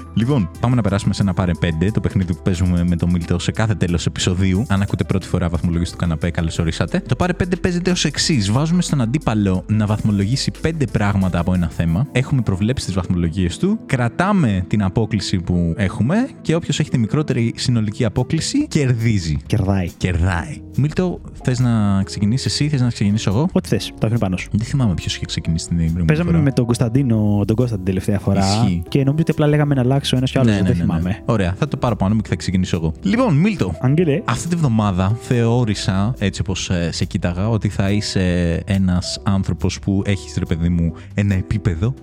B: Λοιπόν, πάμε να περάσουμε σε ένα πάρε 5, το παιχνίδι που παίζουμε με τον Μίλτο σε κάθε τέλος επεισοδίου. Αν ακούτε πρώτη φορά βαθμολογήσει του καναπέ, καλώς ορίσατε. Το πάρε 5 παίζεται ως εξής. Βάζουμε στον αντίπαλο να βαθμολογήσει 5 πράγματα από ένα θέμα. Έχουμε προβλέψει τις βαθμολογίες του. Κρατάμε την απόκληση που έχουμε και όποιος έχει τη μικρότερη συνολική απόκληση κερδίζει.
A: Κερδάει.
B: Κερδάει. Μίλτο, θες να ξεκινήσεις εσύ, θες να ξεκινήσω εγώ;
A: Ό,τι θες, το αφήνω πάνω σου.
B: Δεν θυμάμαι ποιος είχε ξεκινήσει την προηγούμενη
A: Παίζαμε
B: φορά.
A: με τον Κωνσταντίνο, τον Κώστα την τελευταία φορά.
B: Ισχύει.
A: Και νομίζω ότι απλά λέγαμε να αλλάξει ο ένας και ο άλλος.
B: Ναι, ναι,
A: δεν
B: ναι, ναι.
A: θυμάμαι.
B: Ωραία, θα το πάρω πάνω μου και θα ξεκινήσω εγώ. Λοιπόν, Μίλτο,
A: Άγγελε.
B: αυτή τη βδομάδα θεώρησα, έτσι όπως ε, σε κοίταγα, ότι θα είσαι ένας άνθρωπος που έχεις, ρε παιδί μου, ένα επίπεδο.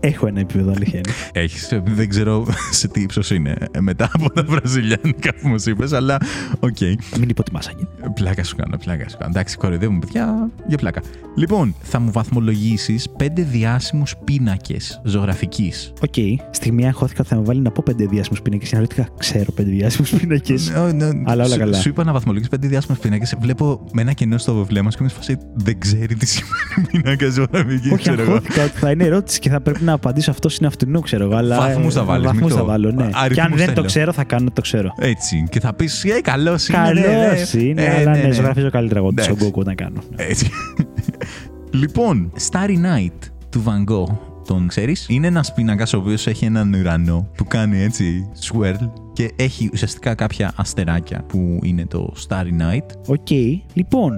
A: Έχω ένα επίπεδο, αλήθεια είναι. [laughs]
B: Έχεις, ε, δεν ξέρω σε τι ύψος είναι ε, μετά από τα βραζιλιάνικα που μας είπες, αλλά οκ.
A: Μην υποτιμάς, Άγγελε.
B: Πλάκα σου κάνω, πλάκα σου κάνω. Εντάξει, κοροϊδεύουμε παιδιά για πλάκα. Λοιπόν, θα μου βαθμολογήσεις πέντε διάσημους πίνακες ζωγραφικής.
A: Οκ. Στιγμή αγχώθηκα ότι θα με βάλει να πω πέντε διάσημους πίνακες. Και αναρωτήθηκα, ξέρω πέντε διάσημους πίνακες.
B: Ναι, ναι,
A: Αλλά όλα
B: σου,
A: καλά.
B: Σου είπα να βαθμολογήσεις πέντε διάσημους πίνακες. Βλέπω με ένα κενό στο βλέμμα σου και σε φάση δεν ξέρει τι σημαίνει [laughs] πίνακας ζωγραφικής.
A: Όχι,
B: ξέρω εγώ.
A: αγχώθηκα ότι θα είναι ερώτηση και θα πρέπει να απαντήσω αυτός είναι αυτού ξέρω εγώ. Αλλά,
B: Βαθμούς θα
A: ε,
B: βάλεις,
A: βαθμούς
B: μην το-
A: θα βάλω, ναι.
B: αριθμούς
A: Και αν δεν το
B: θέλω.
A: ξέρω, θα κάνω ότι το ξέρω.
B: Έτσι. Και θα πεις, Ε, καλός είναι.
A: Καλός
B: ναι, ναι.
A: είναι,
B: Ε,
A: αλλά
B: ναι,
A: ναι,
B: ναι.
A: ζωγραφίζω καλύτερα εγώ τον
B: Εντάξει.
A: Goku όταν κάνω.
B: Έτσι. λοιπόν, Starry Night του Van Gogh. Τον ξέρεις. Είναι ένας πίνακας ο οποίος έχει έναν ουρανό που κάνει έτσι swirl και έχει ουσιαστικά κάποια αστεράκια που είναι το Starry Night.
A: Οκ. Λοιπόν,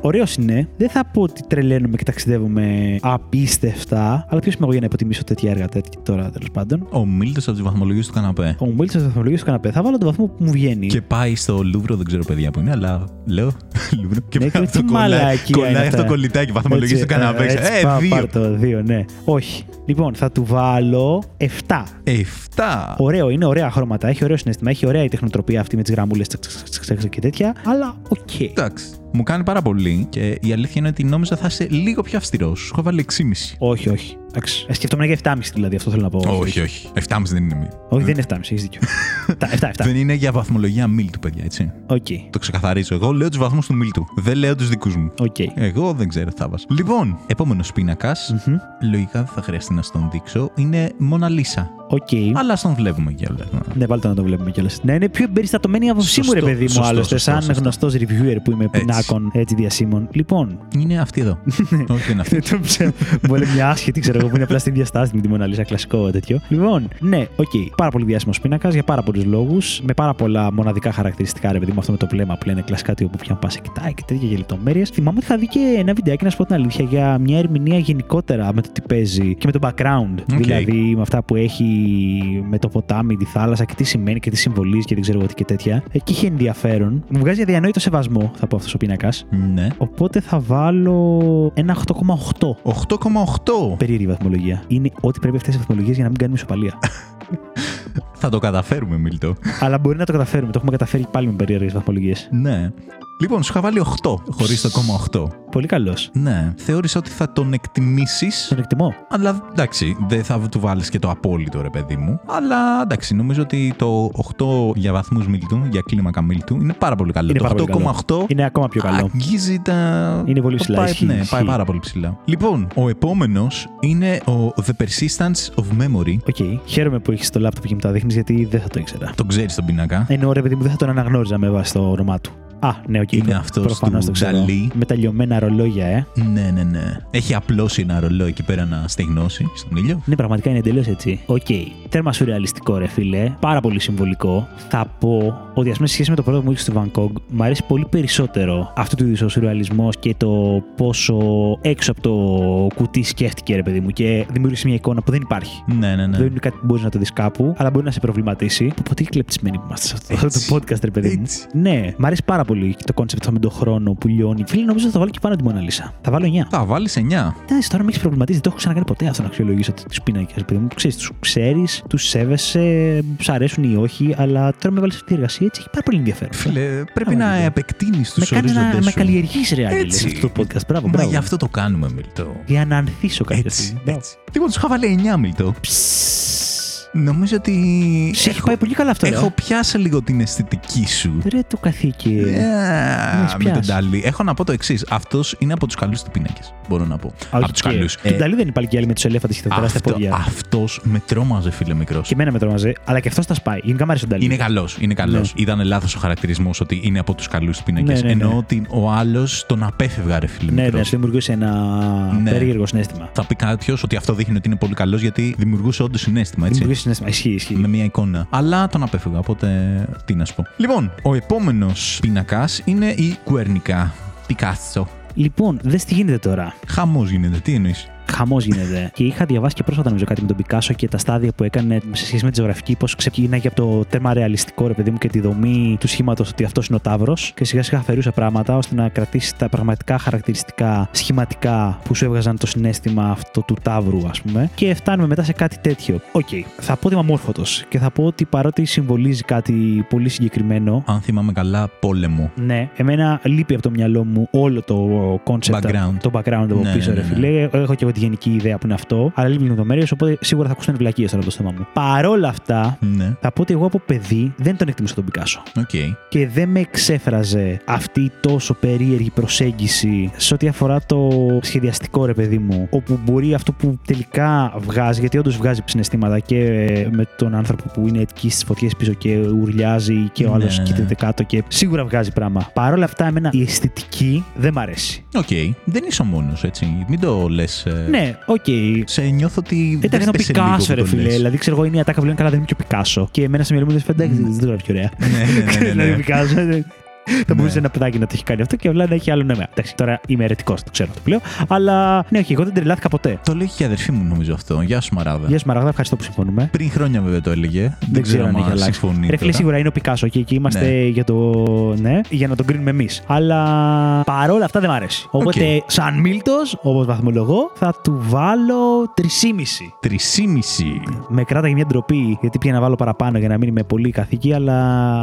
A: ωραίος είναι. Δεν θα πω ότι τρελαίνομαι και ταξιδεύουμε απίστευτα. Αλλά ποιος είμαι εγώ για να υποτιμήσω τέτοια έργα τέτοια τώρα τέλος πάντων.
B: Ο Μίλτος από τις βαθμολογίες του καναπέ.
A: Ο Μίλτος τη βαθμολογία του καναπέ. Θα βάλω τον βαθμό που μου βγαίνει.
B: Και πάει στο Λούβρο, δεν ξέρω παιδιά που είναι, αλλά λέω [laughs] Λούβρο. Και
A: Ναι,
B: πάει
A: και
B: αυτό
A: τι
B: κολλάει,
A: μαλακία είναι
B: κολλάει αυτό
A: αυτά.
B: κολλητάκι, βαθμολογίες
A: Έτσι,
B: του καναπέ.
A: ε, έτσι,
B: Ε,
A: πάω,
B: δύο.
A: πάρ' το δύο, ναι. Όχι. Λοιπόν, θα του βάλω 7.
B: Εφτά.
A: Ωραίο, είναι ωραία χρώματα. Έχει ωραίο συναίσθημα. Έχει ωραία η τεχνοτροπία αυτή με τις γραμμούλες και τέτοια. Αλλά οκ.
B: Εντάξει. Μου κάνει πάρα πολύ και η αλήθεια είναι ότι νόμιζα θα είσαι λίγο πιο αυστηρός. Σου έχω βάλει 6,5.
A: Όχι, όχι. Εντάξει. Ε, Σκεφτόμουν για 7,5 δηλαδή, αυτό θέλω να πω.
B: Όχι, όχι. 7,5 δεν είναι μη.
A: Όχι, δεν είναι 7,5, έχεις δίκιο. [laughs] 7, 7.
B: Δεν είναι για βαθμολογία Μίλτου, παιδιά, έτσι.
A: Οκ.
B: Το ξεκαθαρίζω. Εγώ λέω τους βαθμούς του Μίλτου. Δεν λέω τους δικούς μου.
A: Οκ.
B: Εγώ δεν ξέρω τι θα βάζω. Λοιπόν, επόμενος πίνακας.
A: Μμμ.
B: Λογικά δεν θα χρειαστεί να στον δείξω. Είναι Μόνα Λίσα.
A: Οκ.
B: Αλλά στον βλέπουμε κιόλας.
A: Ναι, βάλτε να το βλέπουμε κιόλας. Να είναι πιο εμπεριστατωμένη η άποψή μου,
B: Σωστό,
A: ρε παιδί μου,
B: σωστό,
A: άλλωστε,
B: σωστό,
A: σαν
B: σωστό.
A: γνωστός reviewer που είμαι πινάκων έτσι διασήμων. Λοιπόν,
B: Είναι αυτή εδώ. [laughs] Όχι, δεν είναι αυτή.
A: δεν το ξέρω. Μπορεί μια άσχετη, ξέρω εγώ, που είναι απλά στην ίδια στάση με τη Μοναλίσα, κλασικό τέτοιο. Λοιπόν, ναι, οκ. Πάρα πολύ διάσημος πίνακας για πάρα πολλούς λόγους. Με πάρα πολλά μοναδικά χαρακτηριστικά, ρε παιδί μου, αυτό με το βλέμμα που λένε κλασικά ότι όπου και να πας σε κοιτάει και τέτοια για λεπτομέρειες. Θυμάμαι ότι θα δει και ένα βιντεάκι, να σου πω την αλήθεια, για μια ερμηνεία γενικότερα με το τι παίζει και με το background.
B: Οκ.
A: Δηλαδή με αυτά που έχει με το ποτάμι, τη θάλασσα και τι σημαίνει και τις συμβολίζει και δεν ξέρω εγώ τι και τέτοια. Εκεί είχε ενδιαφέρον. Μου βγάζει αδιανόητο σεβασμό, θα πω αυτό ο πίνακα.
B: Ναι.
A: Οπότε θα βάλω ένα 8,8.
B: 8,8.
A: Περίεργη βαθμολογία. Είναι ό,τι πρέπει αυτές οι βαθμολογίες για να μην κάνουμε ισοπαλία.
B: Θα το καταφέρουμε, Μίλτο.
A: Αλλά μπορεί να το καταφέρουμε. Το έχουμε καταφέρει πάλι με περίεργες βαθμολογίες.
B: Ναι. Λοιπόν, σου είχα βάλει 8 χωρίς το κόμμα 8.
A: Πολύ καλός.
B: Ναι. Θεώρησα ότι θα τον εκτιμήσεις.
A: Τον εκτιμώ.
B: Αλλά εντάξει, δεν θα του βάλεις και το απόλυτο ρε παιδί μου. Αλλά εντάξει, νομίζω ότι το 8 για βαθμούς Μίλτου, για κλίμακα Μίλτου, είναι πάρα πολύ καλό.
A: Είναι
B: το
A: πάρα πολύ
B: 8,8
A: Είναι ακόμα πιο καλό.
B: αγγίζει τα.
A: Είναι πολύ ψηλά,
B: Πάει,
A: ισχύει,
B: ναι,
A: ισχύει.
B: πάει πάρα πολύ ψηλά. Λοιπόν, ο επόμενος είναι ο The Persistence of Memory.
A: Οκ. Χαίρομαι που έχεις το λάπτοπ και μου τα δείχνεις γιατί δεν θα το ήξερα.
B: Τον ξέρεις τον πίνακα.
A: Ενώ ρε παιδί μου δεν θα τον αναγνώριζα με βάση το όνομά του. Α, ναι, οκ.
B: Είναι αυτός
A: Προφανώς
B: του
A: το ξέρω.
B: Νταλή.
A: Με τα λιωμένα ρολόγια, ε.
B: Ναι, ναι, ναι. Έχει απλώσει ένα ρολόι εκεί πέρα να στεγνώσει στον ήλιο.
A: Ναι, πραγματικά είναι εντελώς έτσι. Οκ. Τέρμα σουρεαλιστικό, ρε φίλε. Πάρα πολύ συμβολικό. Θα πω ότι, ας πούμε, σε σχέση με το πρώτο που μου είχε στο Van Gogh, μου αρέσει πολύ περισσότερο αυτού του είδους ο σουρεαλισμός και το πόσο έξω από το κουτί σκέφτηκε, ρε παιδί μου, και δημιούργησε μια εικόνα που δεν υπάρχει.
B: Ναι, ναι, ναι.
A: Δεν είναι κάτι που μπορείς να το δεις κάπου, αλλά μπορεί να σε προβληματίσει. Πω, τι εκλεπτυσμένοι που είμαστε σε αυτό
B: Έτσι.
A: το podcast, ρε παιδί μου.
B: Έτσι.
A: Ναι, μ' αρέσει πάρα πολύ και το concept αυτό με τον χρόνο που λιώνει. Φίλε, νομίζω θα το βάλω και πάνω τη Μοναλίσα. Θα βάλω 9.
B: Θα βάλεις 9.
A: Εντάξει, τώρα με έχεις προβληματίσει. Δεν το έχω ξανακάνει ποτέ αυτό να αξιολογήσω του πίνακες. Παιδί μου, ξέρεις, τους ξέρεις, τους σέβεσαι, σου αρέσουν ή όχι, αλλά τώρα με βάλεις αυτή τη εργασία έτσι έχει πάρα πολύ ενδιαφέρον.
B: Φίλε, πρέπει
A: Άμα
B: να
A: δεν το-
B: επεκτείνεις τους
A: με κάνει να
B: ορίζοντες
A: με
B: σου.
A: καλλιεργήσει, ρε Άγγελε,
B: Έτσι.
A: αυτό το podcast. Μπράβο,
B: Μα
A: μπράβο.
B: γι' αυτό το κάνουμε, Μιλτό.
A: Για να ανθίσω κάποια
B: Έτσι,
A: στιγμή. Μπράβο.
B: έτσι. Λοιπόν, του είχα βάλει 9, Μιλτό. Νομίζω ότι.
A: Σε έχει πάει πολύ καλά αυτό. ρε.
B: Έχω πιάσει λίγο την αισθητική σου.
A: Ρε το καθήκη.
B: Ε,
A: έχεις
B: με τον
A: πιάσει.
B: Ντάλι. Έχω να πω το εξής. Αυτός είναι από τους καλούς του πίνακε. Μπορώ να πω. από τους καλούς.
A: Και τον Νταλή δεν είναι πάλι και άλλοι με τους ελέφαντες και τα τεράστια πόδια.
B: Αυτός με τρόμαζε, φίλε μικρός.
A: Και εμένα με τρόμαζε, αλλά και αυτός τα σπάει. Γενικά μου αρέσει ο Νταλή.
B: Είναι καλός, είναι καλός.
A: Ναι.
B: Ήταν λάθος ο χαρακτηρισμός ότι είναι από τους καλούς του πίνακε.
A: Ναι, ναι, ναι.
B: Εννοώ ότι ο άλλος τον απέφευγα, ρε φίλε.
A: Ναι,
B: μικρός.
A: ναι, σου δημιουργούσε ένα
B: Ναι.
A: περίεργο συνέστημα.
B: Θα πει κάποιος ότι αυτό δείχνει ότι είναι πολύ καλός γιατί δημιουργούσε όντως συνέστημα, έτσι.
A: Δημιουργούσε συνέστημα. Ισχύει, ισχύει.
B: Με μια εικόνα. Αλλά τον απέφευγα, οπότε τι να σου πω. Λοιπόν, ο επόμενος πίνακας είναι η Γκουέρνικα. Πικάσο.
A: Λοιπόν, δες τι γίνεται τώρα.
B: Χαμός γίνεται, τι εννοείς;
A: Χαμός γίνεται. και είχα διαβάσει και πρόσφατα νομίζω κάτι με τον Πικάσο και τα στάδια που έκανε σε σχέση με τη ζωγραφική, πώς ξεκίναγε από το τέρμα ρεαλιστικό, ρε παιδί μου, και τη δομή του σχήματος ότι αυτός είναι ο Ταύρος. Και σιγά σιγά αφαιρούσε πράγματα ώστε να κρατήσει τα πραγματικά χαρακτηριστικά σχηματικά που σου έβγαζαν το συναίσθημα αυτό του Ταύρου, ας πούμε. Και φτάνουμε μετά σε κάτι τέτοιο. ΟΚ. Θα πω ότι είμαι αμόρφωτος και θα πω ότι παρότι συμβολίζει κάτι πολύ συγκεκριμένο,
B: Αν θυμάμαι καλά, πόλεμο.
A: ναι, εμένα λείπει από το μυαλό μου όλο το concept,
B: Background.
A: το background από
B: Ναι,
A: πίσω,
B: ναι,
A: ρε
B: ναι, ναι.
A: φιλέ. Έχω και εγώ τη γενική ιδέα που είναι αυτό, αλλά λείπει λεπτομέρειες, οπότε σίγουρα θα ακούσουν βλακεία τώρα το θέμα μου. Παρόλα αυτά,
B: Ναι.
A: θα πω ότι εγώ από παιδί δεν τον εκτιμούσα τον Πικάσο.
B: ΟΚ.
A: Και δεν με εξέφραζε αυτή η τόσο περίεργη προσέγγιση σε ό,τι αφορά το σχεδιαστικό ρε παιδί μου. Όπου μπορεί αυτό που τελικά βγάζει, γιατί όντως βγάζει συναισθήματα και με τον άνθρωπο που είναι εκεί στις φωτιές πίσω και ουρλιάζει και ο
B: Ναι,
A: άλλος
B: ναι.
A: κοιτάει κάτω και σίγουρα βγάζει πράγμα. Παρ' όλα αυτά, εμένα η αισθητική δεν μ' αρέσει.
B: ΟΚ. Δεν είσαι ο μόνος, έτσι. Μην το λες.
A: Ναι, ΟΚ.
B: Σε νιώθω ότι.
A: Εντάξει, είναι ο
B: δεν έπεσε λίγο
A: Πικάσο,
B: που
A: ρε
B: το
A: φίλε.
B: λες.
A: Δηλαδή, ξέρω εγώ, είναι η ατάκα που λένε καλά, δεν είναι και ο Πικάσο. Και εμένα σε μυαλό μου δεν φαίνεται, εντάξει, δεν το γράφει και ωραία.
B: Ναι, ναι, ναι, [laughs] ναι,
A: Δηλαδή,
B: ναι.
A: Πικάσο. ε, Θα μπορούσε
B: Ναι.
A: ένα παιδάκι να το έχει κάνει αυτό και απλά να έχει άλλο νόημα. Εντάξει, τώρα είμαι αιρετικός, το ξέρω αυτό που λέω. Αλλά ναι, όχι, εγώ δεν τρελάθηκα ποτέ.
B: Το λέει και η αδερφή μου, νομίζω αυτό. Γεια σου, Μαραγδά.
A: Γεια σου Μαραγδά, ευχαριστώ που συμφωνούμε.
B: Πριν χρόνια βέβαια το έλεγε. Δεν, ξέρω αν
A: έχει αλλάξει.
B: συμφωνεί.
A: Ρε φίλε,
B: τώρα.
A: σίγουρα είναι ο Πικάσο και εκεί είμαστε
B: Ναι.
A: για, το... ναι, για να τον κρίνουμε εμείς. Αλλά παρόλα αυτά δεν μ' αρέσει. Οπότε, σαν Μίλτος, όπως βαθμολογώ, θα του βάλω 3,5.
B: Τρισήμιση.
A: Με κράταγε μια ντροπή γιατί πήγα να βάλω παραπάνω για να μείνει με πολύ καθήκη, αλλά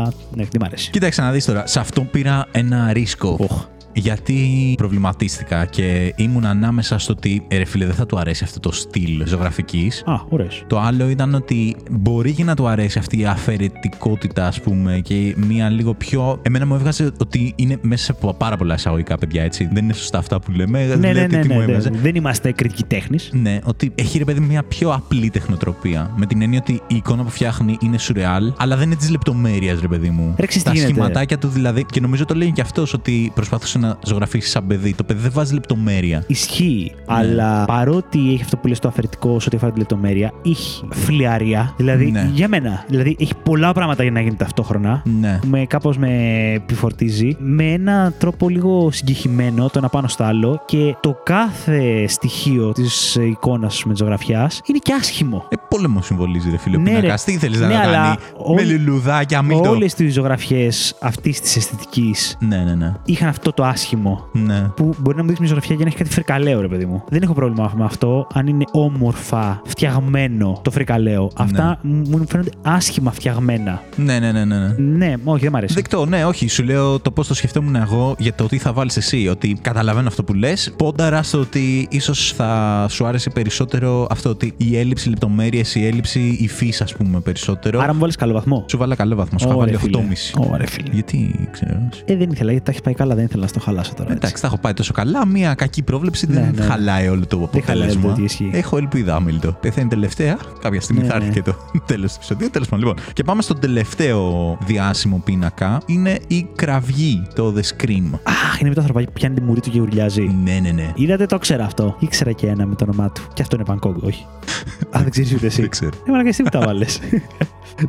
A: ναι, δεν μ' αρέσει.
B: Κοίταξε να δεις τώρα. Σε αυτό πήρα ένα ρίσκο.
A: Οχ.
B: Γιατί προβληματίστηκα και ήμουν ανάμεσα στο ότι «Ε, ρε φίλε δεν θα του αρέσει αυτό το στυλ ζωγραφικής.
A: Α, ωραίος.
B: Το άλλο ήταν ότι μπορεί και να του αρέσει αυτή η αφαιρετικότητα, ας πούμε, και μια λίγο πιο. Εμένα μου έβγαζε ότι είναι μέσα σε πο- πάρα πολλά εισαγωγικά παιδιά, έτσι. Δεν είναι σωστά αυτά που λέμε.
A: Ναι, ναι,
B: Λέτε
A: ναι,
B: τι
A: ναι,
B: μου
A: ναι.
B: έβγαζε.
A: Δεν είμαστε κριτικοί τέχνης.
B: Ναι, ότι έχει ρε παιδί μια πιο απλή τεχνοτροπία. Με την έννοια ότι η εικόνα που φτιάχνει είναι σουρεάλ, αλλά δεν είναι της λεπτομέρειας, ρε παιδί μου.
A: Ρε, ξέρεις τι
B: Τα
A: γίνεται.
B: σχηματάκια του δηλαδή. Και νομίζω το λέει και αυτός ότι προσπαθούσε να ζωγραφίσεις σαν παιδί. Το παιδί δεν βάζει λεπτομέρεια.
A: Ισχύει,
B: Ναι.
A: αλλά παρότι έχει αυτό που λες το αφαιρετικό σε ό,τι αφορά τη λεπτομέρεια, έχει φλιαρία. Δηλαδή,
B: Ναι.
A: για μένα, δηλαδή έχει πολλά πράγματα για να γίνει ταυτόχρονα.
B: Ναι.
A: Με κάπως με επιφορτίζει με ένα τρόπο λίγο συγκεχημένο το ένα πάνω στο άλλο και το κάθε στοιχείο της εικόνας με τη ζωγραφιά είναι και άσχημο.
B: Ε, πόλεμο συμβολίζει, ρε φίλε.
A: Ναι,
B: Ναι,
A: ρε.
B: Τι θέλεις
A: Ναι,
B: να
A: αλλά
B: κάνει;
A: όλοι-
B: Με λουλουδάκια, μην το.
A: Όλες τις ζωγραφιές αυτής της αισθητικής
B: Ναι, ναι, ναι.
A: είχαν αυτό το άσχημο.
B: Ναι.
A: Που μπορεί να μου δείξει μια ζωγραφιά για να έχει κάτι φρικαλαίο, ρε παιδί μου. Δεν έχω πρόβλημα με αυτό. Αν είναι όμορφα φτιαγμένο το φρικαλαίο. Αυτά μου φαίνονται άσχημα φτιαγμένα.
B: Ναι, ναι, ναι, ναι. ναι.
A: Ναι, όχι, δεν μ' αρέσει.
B: Δεκτό, ναι, όχι. Σου λέω το πώς το σκεφτόμουν εγώ για το τι θα βάλεις εσύ. Ότι καταλαβαίνω αυτό που λες. Πόνταρα στο ότι ίσως θα σου άρεσε περισσότερο αυτό ότι η έλλειψη λεπτομέρειες, η έλλειψη υφής, ας πούμε, περισσότερο.
A: Άρα μου βάλεις καλό βαθμό.
B: Σου βάλα καλό βαθμό. Σου είχα
A: Ωραία,
B: βάλει
A: φίλε.
B: 8,5.
A: Ωραία, φίλε.
B: Γιατί ξέρω.
A: Ε, δεν ήθελα, γιατί τα έχεις πάει καλά, δεν ήθελα να το χαλάσω τώρα. έτσι.
B: Εντάξει, τα έχω πάει τόσο καλά. Μία κακή πρόβλεψη
A: Ναι,
B: δεν
A: ναι.
B: χαλάει όλο το
A: Δεν χαλάει
B: αποτέλεσμα.
A: το τι ισχύει.
B: Έχω ελπίδα, Άμιλτο. Πεθαίνει τελευταία. Κάποια στιγμή
A: Ναι,
B: θα έρθει
A: ναι.
B: και το [laughs] τέλος του επεισοδίου. Τέλος πάντων, λοιπόν. Και πάμε στον τελευταίο διάσημο πίνακα. Είναι η κραυγή, το The Scream.
A: Αχ, είναι με το ανθρωπάκι που πιάνει τη μουρή του και ουρλιάζει.
B: Ναι, ναι, ναι.
A: Είδατε, το ξέρα αυτό. Ήξερα και ένα με το όνομά του. Και αυτό είναι Bangkok, όχι. [laughs] Α, δεν ξέρεις ούτε εσύ.
B: Δεν ξέρω.
A: Ε, μαλάκα, εσύ που τα βάλες. [laughs]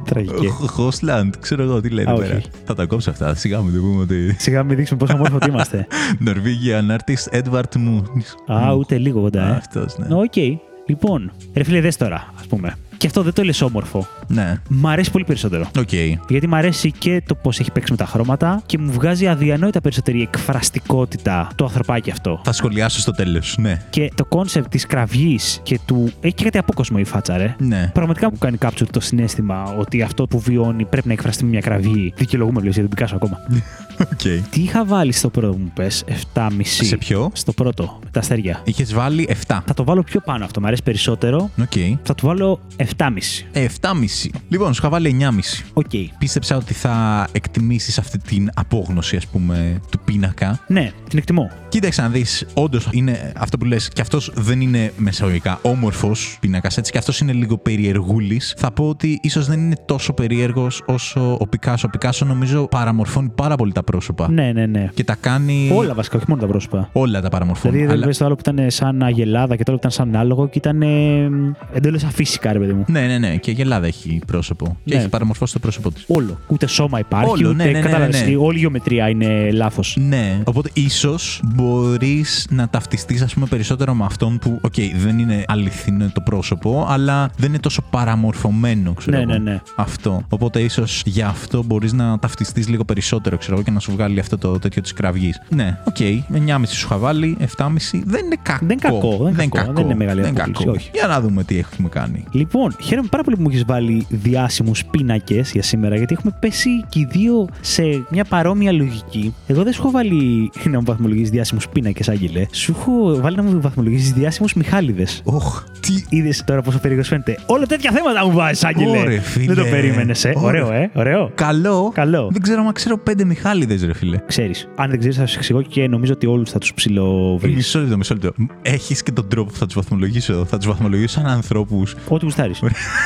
A: Τραγική.
B: Χόσλαντ, ξέρω εγώ τι λέτε
A: Α,
B: πέρα.
A: όχι.
B: Θα τα κόψω αυτά. Σιγά μου το πούμε ότι.
A: Σιγά μην δείξουμε πόσο όμορφο είμαστε.
B: Norwegian artist Edward Moon.
A: Α, ούτε λίγο κοντά, ε.
B: Αυτός, ναι.
A: Οκ. Λοιπόν, ρε φίλε, δες τώρα, ας πούμε. Και αυτό δεν το λες όμορφο.
B: Ναι.
A: Μ' αρέσει πολύ περισσότερο.
B: Οκ.
A: Γιατί μ' αρέσει και το πώς έχει παίξει με τα χρώματα και μου βγάζει αδιανόητα περισσότερη εκφραστικότητα το ανθρωπάκι αυτό.
B: Θα σχολιάσω στο τέλος. Ναι.
A: Και το κόνσεπτ της κραυγής και του. Έχει και κάτι απόκοσμο η φάτσα, ρε.
B: Ναι.
A: Πραγματικά μου κάνει capture το συνέστημα ότι αυτό που βιώνει πρέπει να εκφραστεί με μια κραυγή. Δικαιολογούμε, λέω, γιατί δεν πικάσω ακόμα. [laughs]
B: ΟΚ.
A: Τι είχα βάλει στο πρώτο που μου 'πες, 7,5.
B: Σε ποιο;
A: Στο πρώτο, με τα αστέρια.
B: Είχες βάλει 7.
A: Θα το βάλω πιο πάνω αυτό, μου αρέσει περισσότερο.
B: ΟΚ.
A: Θα του βάλω 7,5.
B: Ε, 7,5. Λοιπόν, σου είχα βάλει 9,5.
A: ΟΚ.
B: Πίστεψα ότι θα εκτιμήσεις αυτή την απόγνωση, ας πούμε, του πίνακα.
A: Ναι, την εκτιμώ.
B: Κοίταξε να δεις, όντως είναι αυτό που λες, και αυτός δεν είναι μεσαγωγικά όμορφος πίνακας, έτσι, και αυτός είναι λίγο περιεργούλης. Θα πω ότι ίσως δεν είναι τόσο περίεργος όσο ο Πικάσο. Ο Πικάσο νομίζω παραμορφώνει πάρα πολύ τα πρόσωπα.
A: Ναι, ναι, ναι.
B: Και τα κάνει.
A: Όλα βασικά, όχι μόνο τα πρόσωπα.
B: Όλα τα παραμορφώνει.
A: Δηλαδή, δεν
B: Αλλά-
A: βλέπεις το άλλο που ήταν σαν αγελάδα και το άλλο που ήταν σαν άλογο και ήταν εντελώς αφύσικα, ρε παιδί μου.
B: Ναι, ναι, ναι. Και η αγελάδα έχει πρόσωπο. Και
A: Ναι.
B: έχει παραμορφώσει το πρόσωπό της.
A: Όλο. Ούτε σώμα υπάρχει,
B: Όλο,
A: ούτε
B: ναι, ναι, ναι,
A: κατάλαβες,
B: ναι.
A: Όλη η γεωμετρία είναι λάθος.
B: Ναι. Οπότε ίσως μπορείς να ταυτιστείς, ας πούμε, περισσότερο με αυτόν που, ΟΚ, δεν είναι αληθινό το πρόσωπο, αλλά δεν είναι τόσο παραμορφωμένο, ξέρω
A: Ναι,
B: εγώ.
A: ναι, ναι.
B: Αυτό. Οπότε ίσως γι' αυτό μπορείς να ταυτιστείς λίγο περισσότερο, ξέρω εγώ, και να σου βγάλει αυτό το τέτοιο της κραυγής. Ναι, ΟΚ. 9,5 σου είχα βάλει, 7,5. Δεν είναι κακό.
A: Δεν είναι κακό, δεν είναι κακό, δεν είναι μεγάλη
B: δεν είναι
A: απόκληση,
B: κακό.
A: όχι.
B: Για να δούμε τι έχουμε κάνει.
A: Λοιπόν, χαίρομαι πάρα πολύ που μου έχεις βάλει διάσημους πίνακες για σήμερα, γιατί έχουμε πέσει και οι δύο σε μια παρόμοια λογική. Εγώ δεν σου έχω βάλει [laughs] να μου βαθμολογήσεις διάσημους πίνακες, Άγγελε. Σου έχω βάλει να μου βαθμολογήσεις διάσημους Μιχάλιδες.
B: Οχ, τι.
A: Είδες τώρα πόσο περίεργος φαίνεται. Όλα τέτοια θέματα μου βάζεις, Άγγελε.
B: Ωρε, φίλε.
A: Δεν το περίμενες, ε.
B: Ωρε.
A: Ωραίο, ε. Ωραίο.
B: Καλό.
A: Καλό.
B: Δεν ξέρω αν ξέρω πέντε Μιχάλιδες, ρε φίλε.
A: Ξέρεις. Αν δεν ξέρεις, θα σου εξηγώ και νομίζω ότι όλους θα τους ψηλοβρει.
B: Μισό λεπτό, μισό λεπτό. Έχεις και τον τρόπο που θα τους βαθμολογήσω. Θα τους βαθμολογήσω σαν ανθρώπους.
A: Ό,τι γουστάρεις.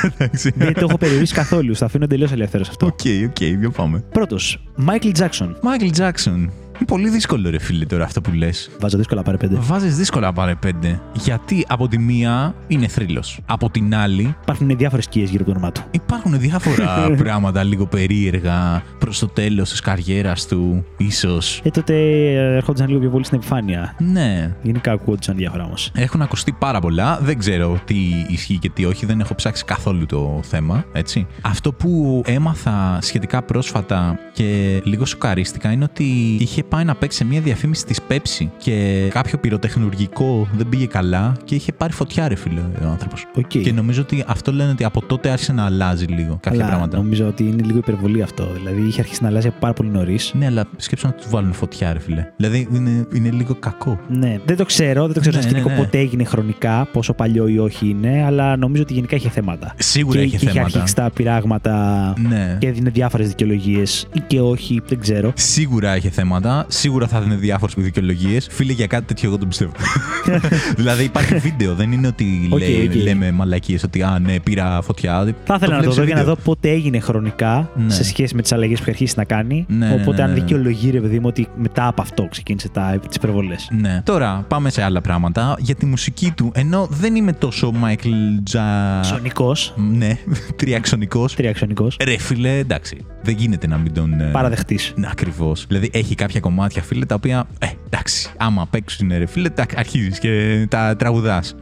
B: Εντάξει.
A: δεν το έχω περιορίσει καθόλου. Θα αφήνω τελείως ελεύθερος αυτό.
B: ΟΚ, ΟΚ, για πάμε.
A: Πρώτος, Michael Jackson.
B: Michael Jackson. Είναι πολύ δύσκολο, ρε φίλε, τώρα αυτό που λες.
A: Βάζω δύσκολα, πάρε πέντε.
B: Βάζεις δύσκολα, να πάρε πέντε. Γιατί από τη μία είναι θρύλος. Από την άλλη
A: Υπάρχουν διάφορες σκιές γύρω από το όνομά του.
B: υπάρχουν διάφορα [laughs] πράγματα λίγο περίεργα προς το τέλος της καριέρας του, ίσως.
A: Ε, τότε ε, ερχόντουσαν λίγο πιο πολύ στην επιφάνεια.
B: Ναι.
A: Γενικά ακούγονταν διάφορα όμως.
B: Έχουν ακουστεί πάρα πολλά. Δεν ξέρω τι ισχύει και τι όχι. Δεν έχω ψάξει καθόλου το θέμα. Έτσι. Αυτό που έμαθα σχετικά πρόσφατα και λίγο σοκαρίστηκα είναι ότι είχε πάει να παίξει σε μια διαφήμιση της Pepsi και κάποιο πυροτεχνουργικό δεν πήγε καλά και είχε πάρει φωτιά, ρε φίλε, ο άνθρωπος.
A: ΟΚ.
B: Και νομίζω ότι αυτό λένε ότι από τότε άρχισε να αλλάζει λίγο κάποια
A: Αλλά
B: πράγματα.
A: νομίζω ότι είναι λίγο υπερβολή αυτό. Δηλαδή είχε αρχίσει να αλλάζει από πάρα πολύ νωρίς.
B: Ναι, αλλά σκέψου να του βάλουν φωτιά, ρε φίλε. Δηλαδή είναι, είναι λίγο κακό.
A: Ναι, δεν το ξέρω, δεν το ξέρω
B: Ναι,
A: σαν σκηνικό
B: ναι, ναι.
A: πότε έγινε χρονικά, πόσο παλιό ή όχι είναι, αλλά νομίζω ότι γενικά είχε θέματα.
B: Σίγουρα
A: και,
B: είχε
A: και είχε
B: θέματα.
A: αρχίσει τα πειράγματα
B: Ναι.
A: και έδινε διάφορες δικαιολογίες ή και όχι, δεν ξέρω.
B: Σίγουρα έχει θέματα. Σίγουρα θα δίνει διάφορες δικαιολογίες. Φίλε, για κάτι τέτοιο εγώ τον πιστεύω. [laughs] [laughs] δηλαδή υπάρχει βίντεο. Δεν είναι ότι
A: ΟΚ,
B: λέει-
A: ΟΚ.
B: λέμε μαλακίες ότι Α, ναι, πήρα φωτιά.
A: Θα ήθελα να το
B: βλέπεις
A: δω
B: σε
A: για να
B: βίντεο.
A: δω πότε έγινε χρονικά
B: Ναι.
A: σε σχέση με τις αλλαγές που είχε αρχίσει να κάνει.
B: Ναι, ναι,
A: Οπότε,
B: ναι,
A: αν
B: ναι, ναι.
A: δικαιολογεί, ρε παιδί μου, ότι μετά από αυτό ξεκίνησε τις υπερβολές.
B: Ναι. Τώρα πάμε σε άλλα πράγματα. Για τη μουσική του, ενώ δεν είμαι τόσο Michael Τζα.
A: Ψωνικό,
B: Ναι, [laughs] τριαξονικός.
A: τριαξονικός,
B: Ρε φίλε, εντάξει. Δεν γίνεται να μην τον. ε,
A: παραδεχτή.
B: Ναι, ακριβώς. Δηλαδή έχει κάποια κομμάτια, φίλε, τα οποία. Ε, εντάξει, άμα παίξουν, ρε φίλε, τα αρχίζεις και τα τραγουδάς.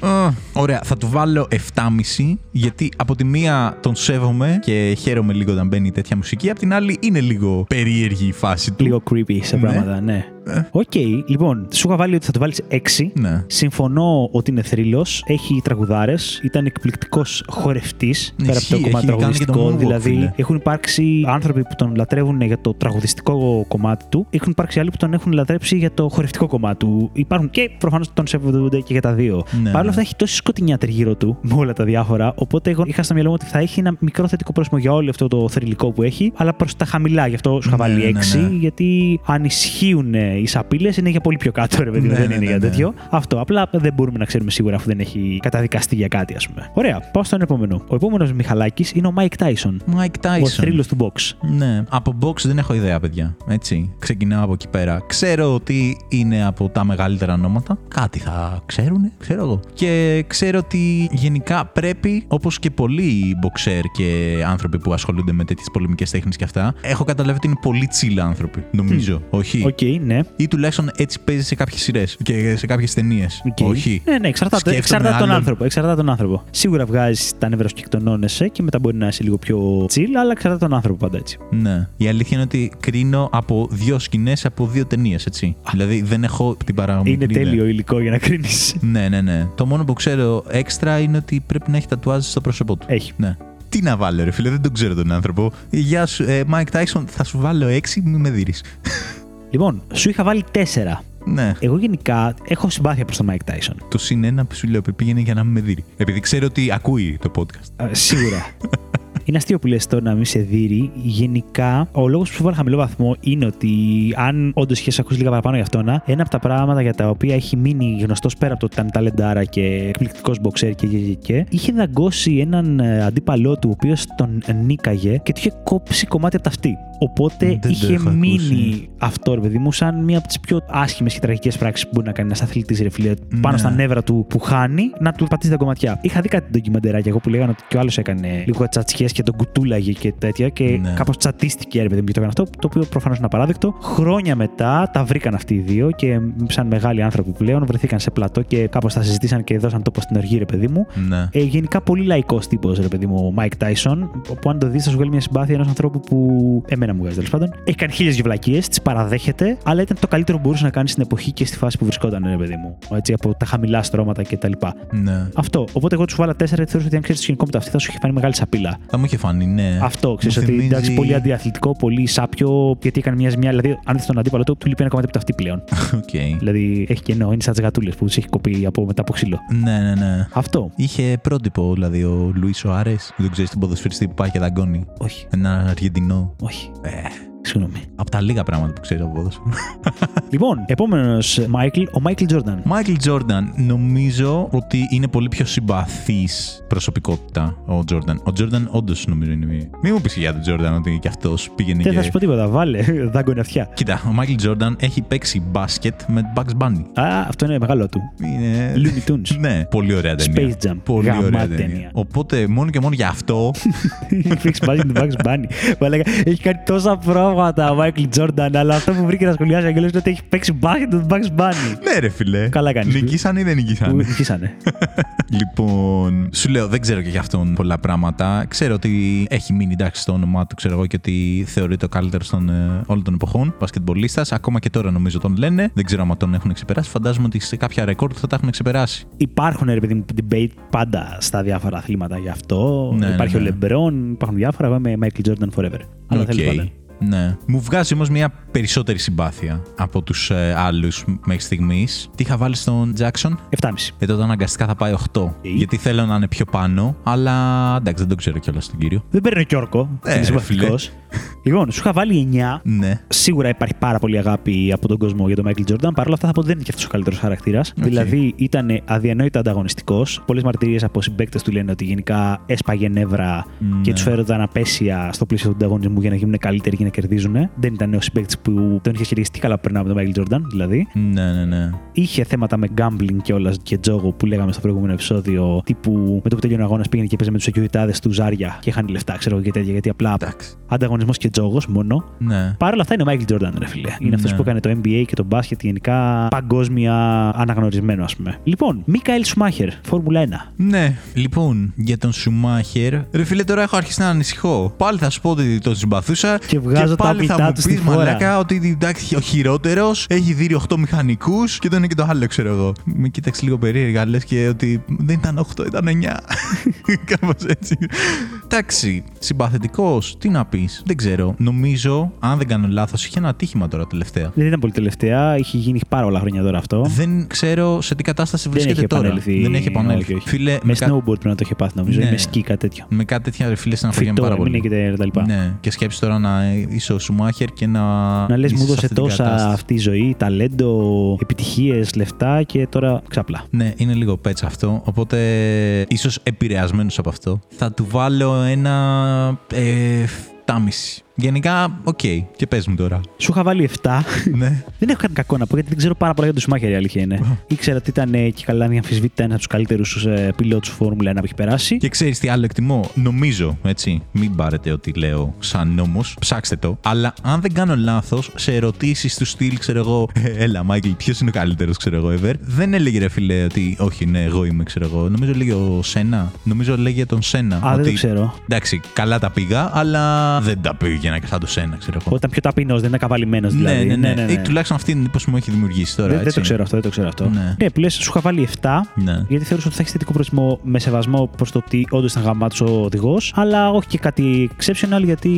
B: Ωραία, θα του βάλω 7,5 γιατί από τη μία τον σέβομαι και χαίρομαι λίγο όταν μπαίνει τέτοια μουσική. Απ' την άλλη είναι λίγο περίεργη η φάση του.
A: Λίγο creepy σε
B: Ναι.
A: πράγματα, ναι. ΟΚ, λοιπόν, σου είχα βάλει ότι θα το βάλεις 6.
B: Ναι.
A: Συμφωνώ ότι είναι θρύλος, έχει τραγουδάρες, ήταν εκπληκτικός χορευτής πέρα από το
B: Ισχύει,
A: κομμάτι
B: έχει κάνει και το
A: τραγουδιστικό.
B: moonwalk,
A: Δηλαδή,
B: φίλε.
A: έχουν υπάρξει άνθρωποι που τον λατρεύουν για το τραγουδιστικό κομμάτι του, έχουν υπάρξει άλλοι που τον έχουν λατρέψει για το χορευτικό κομμάτι του. Υπάρχουν και προφανώς τον σέβονται και για τα δύο.
B: Ναι,
A: Παρ' όλα
B: ναι.
A: αυτά, έχει τόση σκοτεινιά τριγύρω του με όλα τα διάφορα. Οπότε, εγώ είχα στο μυαλό μου ότι θα έχει ένα μικρό θετικό πρόσημο για όλο αυτό το θρυλικό που έχει, αλλά προς τα χαμηλά. Γι' αυτό σου είχα
B: Ναι,
A: βάλει
B: ναι,
A: 6,
B: ναι.
A: γιατί αν ισχύουν οι σαπίλες είναι για πολύ πιο κάτω, ρε παιδί μου.
B: Ναι,
A: δεν
B: ναι,
A: είναι
B: ναι,
A: για
B: ναι.
A: τέτοιο. Αυτό. Απλά δεν μπορούμε να ξέρουμε σίγουρα αφού δεν έχει καταδικαστεί για κάτι, ας πούμε. Ωραία, πάω στον επόμενο. Ο επόμενος Μιχαλάκης είναι ο Mike Tyson.
B: Mike
A: Ο
B: Tyson.
A: θρύλος του box.
B: Ναι, από box δεν έχω ιδέα, παιδιά. Έτσι. Ξεκινάω από εκεί πέρα. Ξέρω ότι είναι από τα μεγαλύτερα ονόματα. Κάτι θα ξέρουν, ξέρω εγώ. Και ξέρω ότι γενικά πρέπει, όπως και πολλοί boxer και άνθρωποι που ασχολούνται με τέτοιες πολεμικές τέχνες και αυτά, έχω καταλάβει ότι είναι πολύ chill άνθρωποι. Νομίζω. Όχι;
A: Οκ, ναι.
B: Ή τουλάχιστον έτσι παίζει σε κάποιες σειρές και σε κάποιες ταινίες.
A: Οκ.
B: Όχι.
A: Ναι, ναι, εξαρτάται,
B: Σκέφτομαι
A: εξαρτάται τον
B: άλλον.
A: άνθρωπο. Εξαρτάται τον άνθρωπο. Σίγουρα βγάζεις τα νεύρα σου και εκτονώνεσαι και μετά μπορεί να είσαι λίγο πιο chill, αλλά εξαρτάται τον άνθρωπο πάντα έτσι.
B: Ναι. Η αλήθεια είναι ότι κρίνω από δύο σκηνές από δύο ταινίες, έτσι. Δηλαδή δεν έχω την παραγωγή.
A: Είναι τέλειο υλικό για να κρίνεις.
B: Ναι, ναι, ναι. Το μόνο που ξέρω έξτρα είναι ότι πρέπει να έχει τατουάζ στο πρόσωπό του.
A: Έχει.
B: Ναι. Τι να βάλω, ρε φίλε, δεν τον ξέρω τον άνθρωπο. Γεια σου, ε, Mike Tyson, θα σου βάλω 6, μη με δει.
A: Λοιπόν, σου είχα βάλει 4.
B: ναι.
A: Εγώ γενικά έχω συμπάθεια προς τον Mike Tyson.
B: Το συν ένα που σου λέω πήγαινε για να μην με δει. Επειδή ξέρω ότι ακούει το podcast.
A: Ε, σίγουρα. [laughs] Είναι αστείο που λες τώρα να μην σε δει. Γενικά, ο λόγος που σου βάλα χαμηλό βαθμό είναι ότι αν όντως είχες ακούσει λίγα παραπάνω για αυτόν, ένα από τα πράγματα για τα οποία έχει μείνει γνωστός πέρα από το ότι ήταν ταλεντάρα και εκπληκτικός μποξέρ και, και, και, και, είχε δαγκώσει έναν ε, αντίπαλό του, ο οποίος τον νίκαγε και του είχε κόψει κομμάτι από τα αυτή. Οπότε
B: Δεν το
A: είχε
B: έχω
A: μείνει
B: ακούσει.
A: αυτό, ρε παιδί μου, σαν μία από τις πιο άσχημες και τραγικές πράξεις που μπορεί να κάνει ένας αθλητής, ρε φίλε, πάνω
B: Ναι.
A: στα νεύρα του που χάνει, να του πατήσει τα κομματιά. Είχα δει κάτι ντοκιμαντεράκι εγώ που λέγανε ότι και ο άλλος έκανε λίγο τσατσιές και τον κουτούλαγε και τέτοια και
B: Ναι.
A: κάπως τσατίστηκε, ρε παιδί μου, και το έκανε αυτό, το οποίο προφανώς είναι απαράδεκτο. Χρόνια μετά τα βρήκαν αυτοί οι δύο και σαν μεγάλοι άνθρωποι πλέον βρεθήκαν σε πλατό και κάπως τα συζητήσαν και δώσαν τόπο στην οργή, ρε παιδί μου.
B: Ναι.
A: Ε, γενικά πολύ λαϊκός τύπος, ρε παιδί μου, ο Mike Tyson. Που αν το δεις, θα σου βγάλει μια συμπάθεια ενός ανθρώπου που. Εμένα μου βγάζει τέλος πάντων. Έχει κάνει χίλιες δυο μαλακίες, τις παραδέχεται, αλλά ήταν το καλύτερο που μπορούσε να κάνει στην εποχή και στη φάση που βρισκόταν, ρε παιδί μου. Έτσι, από τα χαμηλά στρώματα κτλ.
B: ναι.
A: Αυτό. Οπότε εγώ του 'βαλα τέσσερα γιατί θεωρούσα ότι αν ξέρεις το σκηνικό με τα αυτιά θα σου είχε φανεί μεγάλη σαπίλα.
B: Θα μου είχε φανεί, ναι.
A: Αυτό ξέρεις
B: Μου
A: ότι
B: θυμίζει-
A: εντάξει, πολύ αντιαθλητικό, πολύ σάπιο, γιατί έκανε μια ζημιά. Δηλαδή, αν δεις τον αντίπαλο του, του λείπει ένα κομμάτι από τ' αυτί πλέον. [laughs]
B: Οκ.
A: δηλαδή, έχει κενό, είναι σαν τις γατούλες που τους έχει κοπεί από, μετά από ξύλο.
B: Ναι, ναι, ναι.
A: Αυτό.
B: Είχε πρότυπο, δηλαδή, ο Λουίς Σουάρες. Δεν ξέρεις τον ποδοσφαιριστή που πάει και δαγκώνει.
A: Όχι,
B: Ένα Αργεντινό.
A: όχι.
B: Ε,
A: Συγγνώμη.
B: από τα λίγα πράγματα που ξέρει από ποδόσφαιρο.
A: Λοιπόν, επόμενος Μάικλ, ο Μάικλ Τζόρνταν.
B: Μάικλ Τζόρνταν, νομίζω ότι είναι πολύ πιο συμπαθής προσωπικότητα ο Τζόρνταν. Ο Τζόρνταν, όντως νομίζω είναι. Μην μου πεις για τον Τζόρνταν ότι κι αυτός πήγαινε
A: Δεν
B: και.
A: θα σου πω τίποτα. Βάλε, [laughs] δάγκωνε αυτιά.
B: Κοίτα, ο Μάικλ Τζόρνταν έχει παίξει μπάσκετ με Bugs Bunny.
A: Α, αυτό είναι μεγάλο του.
B: Είναι.
A: Looney Tunes.
B: ναι, πολύ ωραία ταινία.
A: Space Jam.
B: Πολύ
A: Γαμάτη
B: ωραία
A: ταινία.
B: ταινία. Οπότε μόνο και μόνο για αυτό.
A: Έχει μπάζει την Bugs Bunny. Μαλάκα, Έχει κάνει τόσα πράγματα ο Μάικλ Τζόρνταν, αλλά αυτό που βρήκε να σχολιάσει ο Αγγέλος είναι ότι έχει παίξει μπάσκετ με τον Bugs Bunny.
B: ναι, ρε φιλέ.
A: Καλά κάνεις.
B: Νικήσαν ή δεν
A: Που
B: νικήσαν.
A: νικήσανε. [laughs]
B: Λοιπόν, σου λέω, δεν ξέρω και για αυτόν πολλά πράγματα. Ξέρω ότι έχει μείνει εντάξει στο όνομά του, ξέρω εγώ, και ότι θεωρείται ο καλύτερος των ε, όλων των εποχών. Μπασκετμπολίστας. Ακόμα και τώρα νομίζω τον λένε. Δεν ξέρω αν τον έχουν ξεπεράσει. Φαντάζομαι ότι σε κάποια ρεκόρ θα τα έχουν ξεπεράσει.
A: Υπάρχουν ρε παιδί μου debate πάντα στα διάφορα αθλήματα γι' αυτό.
B: Ναι,
A: Υπάρχει
B: ναι, ναι.
A: ο Λεμπρόν, υπάρχουν διάφορα. Εγώ είμαι Michael Jordan forever. Αλλά
B: Οκ.
A: τέλος πάντων.
B: Ναι. Μου βγάζει όμως μια περισσότερη συμπάθεια από τους ε, άλλους μέχρι στιγμής. Τι είχα βάλει στον Jackson.
A: 7,5.
B: Ε, τότε αναγκαστικά θα πάει 8. Γιατί θέλω να είναι πιο πάνω, αλλά εντάξει, δεν τον ξέρω κιόλας τον κύριο.
A: Δεν παίρνει και όρκο.
B: Ε,
A: είναι
B: ρε
A: συμπαθητικός. Λοιπόν, σου είχα βάλει 9.
B: Ναι.
A: Σίγουρα υπάρχει πάρα πολύ αγάπη από τον κόσμο για τον Michael Jordan. Παρ' όλα αυτά θα πω ότι δεν είναι και αυτός ο καλύτερος χαρακτήρας. Δηλαδή ήταν αδιανόητα ανταγωνιστικός. Πολλές μαρτυρίες από συμπαίκτες του λένε ότι γενικά έσπαγε νεύρα και
B: Ναι.
A: τους φέρονταν απαίσια στο πλαίσιο του ανταγωνισμού για να γίνουν καλύτεροι και να κερδίζουν. Δεν ήταν ο συμπαίκτης που τον είχε χειριστεί καλά που περνάμε τον Michael Jordan, δηλαδή.
B: Ναι, ναι, ναι.
A: Είχε θέματα με gambling και όλα και τζόγο που λέγαμε στο προηγούμενο επεισόδιο. Τύπου με το που τελειώνει ο αγώνας πήγαινε και παίζει με τους security του Ζάρια και είχαν λεφτά, ξέρω εγώ και τέτοια. Γιατί απλά
B: Εντάξει.
A: ανταγωνισμός και τζόγος μόνο.
B: Ναι.
A: Παρ' όλα αυτά είναι ο Michael Jordan, ρε φίλε. Είναι
B: Ναι.
A: αυτό που έκανε το NBA και το μπάσκετ γενικά παγκόσμια αναγνωρισμένο, ας πούμε. Λοιπόν, Μίκαελ Σουμάχερ, Φόρμουλα 1.
B: Ναι, λοιπόν, για τον Σουμάχερ. Ρε φίλε, τώρα έχω αρχίσει να ανησυχώ. Πάλι θα σου πω ότι τον συμπαθούσα.
A: Και βγάζω τα
B: πάλι θα
A: απλητά
B: μου
A: τους στη
B: πεις
A: φόρα.
B: μαλάκα ότι εντάξει, ο χειρότερος έχει δει 8 μηχανικούς και τον είναι και το άλλο, ξέρω εγώ. Με κοίταξε λίγο περίεργα, λες και ότι δεν ήταν 8, ήταν 9. [laughs] Κάπως έτσι. Εντάξει, συμπαθητικός, τι να πεις. δεν ξέρω. Νομίζω, αν δεν κάνω λάθος, είχε ένα ατύχημα τώρα τελευταία.
A: Δεν ήταν πολύ τελευταία, είχε γίνει πάρα πολλά χρόνια τώρα αυτό.
B: Δεν ξέρω σε τι κατάσταση
A: Δεν
B: βρίσκεται
A: έχει
B: τώρα.
A: επανέλθει.
B: Δεν έχει επανέλθει.
A: Όχι, όχι.
B: Φίλε,
A: Με
B: με, κα-
A: snowboard πρέπει να το είχε πάθει νομίζω,
B: Ναι.
A: ή με σκι κάτι τέτοιο.
B: με κάτι τέτοια ρε φίλε στεναχωριέμαι
A: Φυτό,
B: πάρα
A: μην
B: πολύ.
A: έχετε τα λοιπά.
B: Ναι, και σκέψεις τώρα να είσαι ο Σουμάχερ και να.
A: Να λες,
B: είσαι
A: μου
B: σε
A: έδωσε
B: αυτή την
A: τόσα
B: κατάσταση.
A: αυτή η ζωή, ταλέντο, επιτυχίες, λεφτά και τώρα ξαπλά.
B: Ναι, είναι λίγο πέτσα αυτό. Οπότε, ίσως επηρεασμένος από αυτό, θα του βάλω ένα. Ε, 7,5. Γενικά, οκ. Και πες μου τώρα.
A: Σου είχα βάλει 7.
B: ναι.
A: δεν έχω κάτι κακό να πω γιατί δεν ξέρω πάρα πολλά για τον Σουμάχερ η αλήθεια είναι. Ήξερα ότι ήταν ε, και καλά αδιαμφισβήτητα ένα από τους καλύτερους πιλότους Φόρμουλα 1 που έχει περάσει.
B: Και ξέρεις τι άλλο εκτιμώ; Νομίζω, έτσι. Μην πάρετε ότι λέω σαν νόμος. Ψάξτε το. Αλλά αν δεν κάνω λάθος, σε ερωτήσεις του στυλ, ξέρω εγώ, «Ε, Έλα, Μάικλ, ποιος είναι ο καλύτερος, ξέρω εγώ, ever. Δεν έλεγε ρε φίλε ότι όχι, ναι, εγώ είμαι, ξέρω εγώ. Νομίζω έλεγε ο Σένα. Νομίζω έλεγε τον Σένα.
A: Α, δεν το ξέρω.
B: Εντάξει, καλά τα πήγα, αλλά δεν τα πήγαινα και σαν το Σένα, ξέρω εγώ.
A: Ήταν πιο ταπεινός, δεν είναι καβαλημένος δηλαδή.
B: Ναι, ναι, ναι. Ή τουλάχιστον αυτή είναι η εντύπωση που μου έχει δημιουργήσει τώρα.
A: Δεν, δεν
B: έτσι.
A: το ξέρω αυτό, δεν το ξέρω αυτό.
B: Ναι.
A: Ναι, που λες, σου είχα βάλει 7.
B: Ναι.
A: Γιατί θεωρούσα ότι θα έχεις θετικό προορισμό με σεβασμό προς το ότι όντως ήταν γαμάτος οδηγός, αλλά όχι και κάτι exceptional γιατί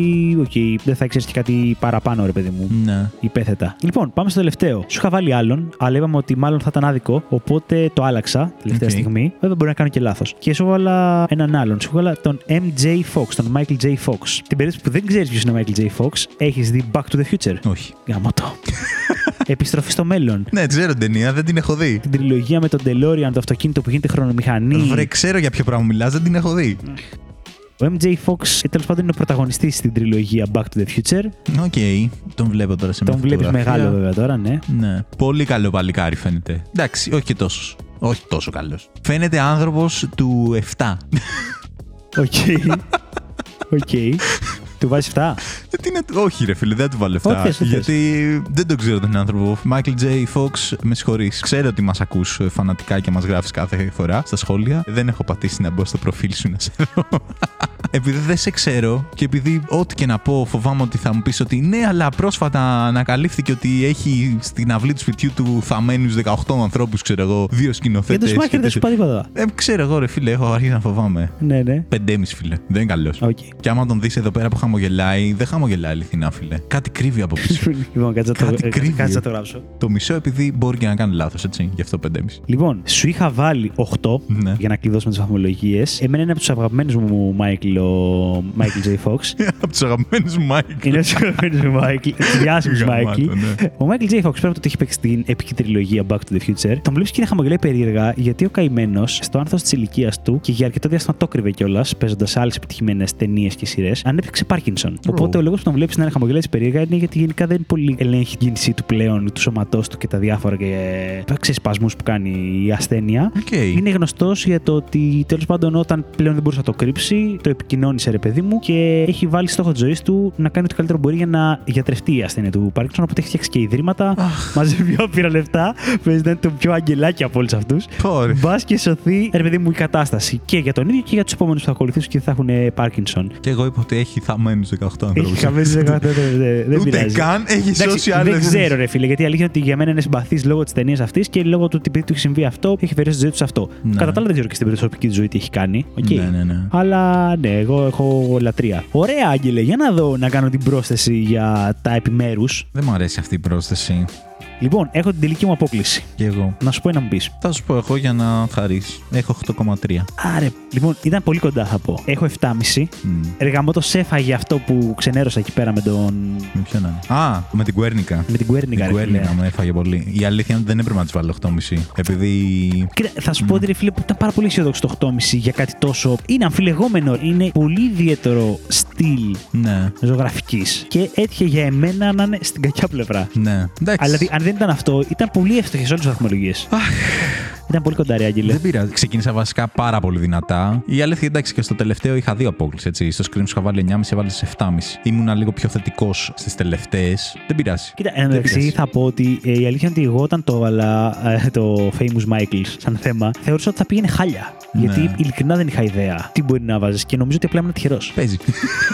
A: okay, δεν θα ξέρεις και κάτι παραπάνω, ρε παιδί μου.
B: Ναι.
A: Υπέθετα. Λοιπόν, πάμε στο τελευταίο. Σου είχα βάλει άλλον, αλλά είπαμε ότι μάλλον θα ήταν άδικο, οπότε το άλλαξα τελευταία
B: Οκ.
A: στιγμή. Βέβαια, μπορεί να κάνω και λάθος. Και σου έβαλα έναν άλλον. Σου έβαλα τον MJ Fox, τον Michael J. Fox. Την περίπτωση που δεν ξέρεις ποιος είναι ο Michael J. Fox, έχεις δει Back to the Future;
B: Όχι.
A: Γαμώτο. [laughs] Επιστροφή στο μέλλον.
B: Ναι, ξέρω την ταινία, δεν την έχω δει.
A: Την τριλογία με τον DeLorean, το αυτοκίνητο που γίνεται χρονομηχανή.
B: Βρε, ξέρω για ποιο πράγμα μιλάς, δεν την έχω δει.
A: Ο MJ Fox τέλος πάντων είναι ο πρωταγωνιστής στην τριλογία Back to the Future.
B: Οκ, τον βλέπω τώρα σε μια
A: Τον βλέπεις
B: φωτογραφία.
A: μεγάλο βέβαια τώρα, ναι.
B: Ναι. Πολύ καλό παλικάρι φαίνεται. Εντάξει, όχι και τόσο. Όχι τόσο καλός. Φαίνεται άνθρωπος του 7.
A: Οκ. [laughs] Οκ. Του βάζεις 7.
B: Ε, Τι είναι... Όχι, ρε φίλε, δεν θα του βάλω 7.
A: Όχι, θες, όχι,
B: γιατί δεν τον ξέρω τον άνθρωπο. Michael J. Fox, με συγχωρείς. Ξέρω ότι μας ακούς φανατικά και μας γράφεις κάθε φορά στα σχόλια. Δεν έχω πατήσει να μπω στο προφίλ σου να σε δω. [laughs] επειδή δεν σε ξέρω και επειδή ό,τι και να πω φοβάμαι ότι θα μου πεις ότι ναι, αλλά πρόσφατα ανακαλύφθηκε ότι έχει στην αυλή του σπιτιού του θαμμένους 18 ανθρώπους, ξέρω εγώ, δύο
A: Για
B: σκηνοθέτες.
A: το Σουμάχερ
B: και
A: δεν σου είπα τίποτα.
B: Ε, ξέρω εγώ, ρε φίλε, έχω αρχίσει να φοβάμαι.
A: Ναι, ναι.
B: 5,5 φίλε. Δεν είναι καλός.
A: Οκ.
B: Και άμα τον δεις εδώ πέρα που χαμογελάει, δεν χαμογελάει αληθινά, φίλε. Κάτι κρύβει από πίσω. [laughs]
A: Λοιπόν, κάτσε να
B: Κάτι
A: το-
B: κρύβει.
A: κάτσε να το γράψω.
B: το μισό επειδή μπορεί και να κάνει λάθος, έτσι. Γι' αυτό 5,5.
A: Λοιπόν, σου είχα βάλει 8
B: Ναι.
A: για να κλειδώσουμε τις βαθμολογίες. Εμένα είναι από τους αγαπημένους μου Michael, ο Michael J. Fox.
B: από τους αγαπημένους μου Μάικ.
A: είναι από τους αγαπημένους μου Michael. Διάσημους
B: Γαμάτο,
A: Michael.
B: ναι.
A: Ο Michael J. Fox πέρα από το ότι έχει παίξει την επική τριλογία Back to the Future, τον βλέπεις και είναι χαμογελάει περίεργα γιατί ο καημένος στο άνθος της ηλικίας του και για αρκετό διάστημα το έκρυβε κιόλας, παίζοντας άλλες επιτυχημένες ταινίες και σειρές, ανέπτυξε Πάρκινσον. Οπότε ο λόγος που τον βλέπεις να είναι χαμογελάει περίεργα είναι γιατί γενικά δεν πολύ ελέγχει την κίνησή του πλέον, του σώματός του και τα διάφορα και ε, ξεσπασμούς που κάνει η ασθένεια.
B: Οκ.
A: Είναι γνωστός για το ότι τέλος πάντων όταν πλέον δεν μπορούσε να το κρύψει, το επικοινώνησε ρε παιδί μου και έχει βάλει στόχο της ζωής του να κάνει ό,τι καλύτερο μπορεί για να γιατρευτεί η ασθένεια του Πάρκινσον. Οπότε έχει φτιάξει και ιδρύματα, μαζεύει άπειρα λεφτά, παίζει να είναι το πιο αγγελάκι από όλους αυτούς.
B: Πω
A: ρε. Μπας και σωθεί, ρε παιδί μου, η κατάσταση και για τον ίδιο και για τους επόμενους που θα ακολουθήσουν και θα έχουν Πάρκινσον.
B: Και εγώ είπα ότι έχει θαμμένους 18 ανθρώπους.
A: Έχει θαμμένους 18, δεν- δεν δεν
B: Ούτε
A: πειράζει.
B: καν έχει
A: Εντάξει,
B: σώσει άλλε.
A: δεν ξέρω, ρε φίλε, γιατί η αλήθεια είναι ότι για μένα είναι συμπαθής λόγω της ταινίας αυτής και λόγω του ότι επειδή του έχει συμβεί αυτό, έχει αφιερώσει τη ζωή του σε αυτό.
B: Ναι.
A: Κατά τα άλλα, δεν ξέρω και στην προσωπική του ζωή τι έχει κάνει. οκ.
B: Ναι, ναι, ναι.
A: Αλλά ναι, εγώ έχω λατρεία. Ωραία, Άγγελε, για να δω να κάνω την πρόσθεση για τα επιμέρους.
B: Δεν μου αρέσει αυτή η πρόσθεση.
A: Λοιπόν, έχω την τελική μου απόκληση.
B: Και εγώ.
A: Να σου πω ένα μου πεις.
B: Θα σου πω εγώ για να χαρίσει. Έχω 8,3.
A: Άρε, λοιπόν, ήταν πολύ κοντά θα πω. Έχω 7,5.
B: Μμ.
A: Εργαμότο έφαγε αυτό που ξενέρωσα εκεί πέρα με τον.
B: Με ποιον να είναι. Α, με την Κουέρνικα.
A: με την Κουέρνικα.
B: Την
A: ρε φίλε.
B: Κουέρνικα με έφαγε πολύ. Η αλήθεια είναι ότι δεν έπρεπε να της βάλω 8,5. Επειδή.
A: Κοίτα, θα σου πω ότι ρε φίλε που ήταν πάρα πολύ αισιόδοξο το 8,5 για κάτι τόσο. Είναι αμφιλεγόμενο. Είναι πολύ ιδιαίτερο στυλ
B: Ναι,
A: ζωγραφικής. Και έτυχε για εμένα να είναι στην κακιά πλευρά.
B: ναι. Εντάξει.
A: Αλλά δηλαδή, αν δεν ήταν αυτό, ήταν πολύ εύστοχε όλες τις βαθμολογίες. Ήταν πολύ κοντά, ρε Άγγελε.
B: Δεν πειράζει. Ξεκίνησα βασικά πάρα πολύ δυνατά. Η αλήθεια εντάξει και στο τελευταίο είχα δύο απόκληση. Έτσι. Στο screen σου είχα βάλει 9,5, έβαλες 7,5. Ήμουνα λίγο πιο θετικός στις τελευταίες. Δεν πειράζει.
A: Κοίτα, εν τω μεταξύ
B: πειράζει.
A: θα πω ότι ε, η αλήθεια είναι ότι εγώ όταν το έβαλα ε, το Famous Michaels σαν θέμα, θεωρούσα ότι θα πήγαινε χάλια.
B: Ναι.
A: Γιατί ειλικρινά δεν είχα ιδέα τι μπορεί να βάζεις και νομίζω ότι απλά ήμουν τυχερός.
B: Παίζει.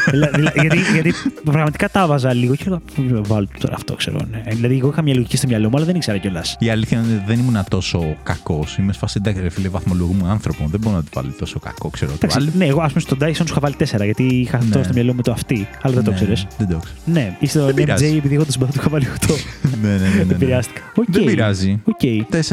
B: [laughs]
A: γιατί, γιατί πραγματικά τα έβαζα λίγο και έλεγα, «Πού να βάλω τώρα αυτό, ξέρω. Ναι. Δηλαδή, εγώ είχα μια λογική στο μυαλό μου, αλλά δεν ήξερα κιόλας.
B: Η αλήθεια είναι ότι δεν ήμουν τόσο κακός Είμαι σε φάση εντάξει, ρε φίλε, βαθμολογούμε άνθρωπο. Δεν μπορώ να του βάλεις τόσο κακό, ξέρω. του
A: Εντάξει,
B: άλλου.
A: ναι, εγώ ας πούμε στον Dyson σου είχα βάλει 4 γιατί είχα αυτό
B: Ναι.
A: στο μυαλό μου το αυτή, αλλά δεν το
B: Ναι,
A: ξέρεις.
B: Δεν το ξέρω.
A: Ναι, ή στον
B: Δεν
A: MJ
B: πειράζει.
A: επειδή εγώ τον συμπαθώ του είχα βάλει 8. [laughs]
B: ναι, ναι, ναι, ναι, ναι.
A: Επηρεάστηκα. Οκ.
B: Δεν πειράζει.
A: Οκ.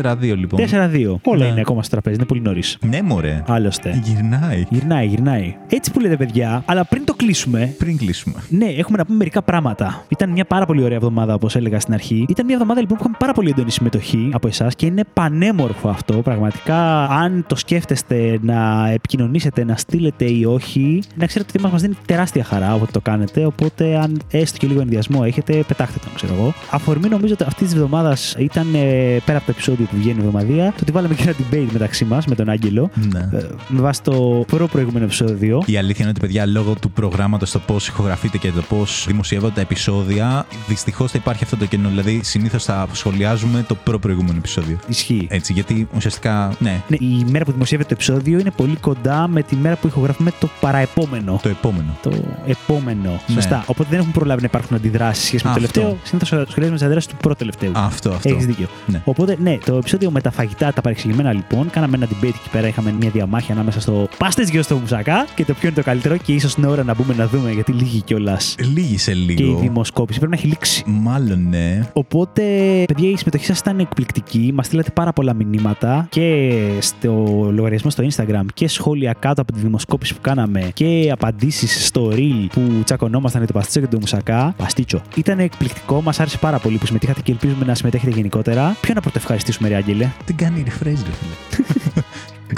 B: 4-2 λοιπόν.
A: 4-2. Όλα
B: Ναι.
A: είναι ακόμα στο τραπέζι, είναι πολύ νωρίς.
B: Ναι, μωρέ.
A: Άλλωστε.
B: Γυρνάει.
A: Γυρνάει, γυρνάει. Έτσι που λέτε, παιδιά, αλλά πριν το κλείσουμε,
B: Πριν κλείσουμε.
A: ναι, έχουμε να πούμε μερικά πράγματα. Ήταν μια πάρα πολύ ωραία εβδομάδα, όπως έλεγα στην αρχή. Ήταν μια εβδομάδα λοιπόν που είχαμε πάρα πολύ έντονη συμμετοχή από εσάς και είναι πανέμορφο αυτό. Πραγματικά, αν το σκέφτεστε να επικοινωνήσετε, να στείλετε ή όχι, να ξέρετε ότι μα μας δίνει τεράστια χαρά όποτε το κάνετε. Οπότε, αν έστω και λίγο ενδιασμό έχετε, πετάχτε τον, ξέρω εγώ. Αφορμή νομίζω ότι αυτής της εβδομάδας ήταν ε, πέρα από το επεισόδιο που βγαίνει η εβδομαδία, το ότι βάλαμε και ένα debate μεταξύ μας με τον Άγγελο.
B: Ναι.
A: ε, με βάση το προ-προηγούμενο επεισόδιο.
B: Η αλήθεια είναι ότι, παιδιά, λόγω του προγράμματος, το πώς ηχογραφείτε και το πώς δημοσιεύονται τα επεισόδια, δυστυχώς θα υπάρχει αυτό το κενό. Δηλαδή, συνήθως θα σχολιάζουμε το προ-προηγούμενο επεισόδιο.
A: Ισχύει.
B: Έτσι, γιατί ουσιαστικά, ναι,
A: Ναι, η μέρα που δημοσιεύεται το επεισόδιο είναι πολύ κοντά με τη μέρα που ηχογραφούμε το παραεπόμενο.
B: το επόμενο.
A: Το επόμενο.
B: Ναι.
A: Σωστά. Οπότε δεν έχουν προλάβει να υπάρχουν αντιδράσεις σχέση με το
B: Αυτό.
A: τελευταίο. Συνήθως σχολιάζουμε τι αντιδράσει του πρώτου τελευταίου.
B: Αυτό, αυτό.
A: Έχεις δίκιο.
B: Ναι.
A: Οπότε, ναι, το επεισόδιο με τα φαγητά, τα παρεξηγημένα λοιπόν, κάναμε ένα debate εκεί πέρα. Είχαμε μια διαμάχη ανάμεσα στο πάστε γιος στο μουσακά και το ποιο είναι το καλύτερο. Και ίσως είναι ώρα να μπούμε να δούμε γιατί λίγη κιόλας
B: Λύγησε
A: και η
B: λίγο.
A: δημοσκόπηση. Πρέπει να έχει λήξει.
B: Μάλλον ναι.
A: Οπότε, παιδιά, η συμμετοχή σας ήταν εκπληκτική. Μας στείλατε πάρα πολλά μηνύματα και στο λογαριασμό στο Instagram και σχόλια κάτω από τη δημοσκόπηση που κάναμε και απαντήσεις στο reel που τσακωνόμασταν για το παστίτσο και το μουσακά. Παστίτσο. Ήταν εκπληκτικό, μας άρεσε πάρα πολύ που συμμετείχατε και ελπίζουμε να συμμετέχετε γενικότερα. Ποιο να πρωτοευχαριστήσουμε, Ρε Άγγελε;
B: Δεν κάνει refresh, ρε φίλε. [laughs]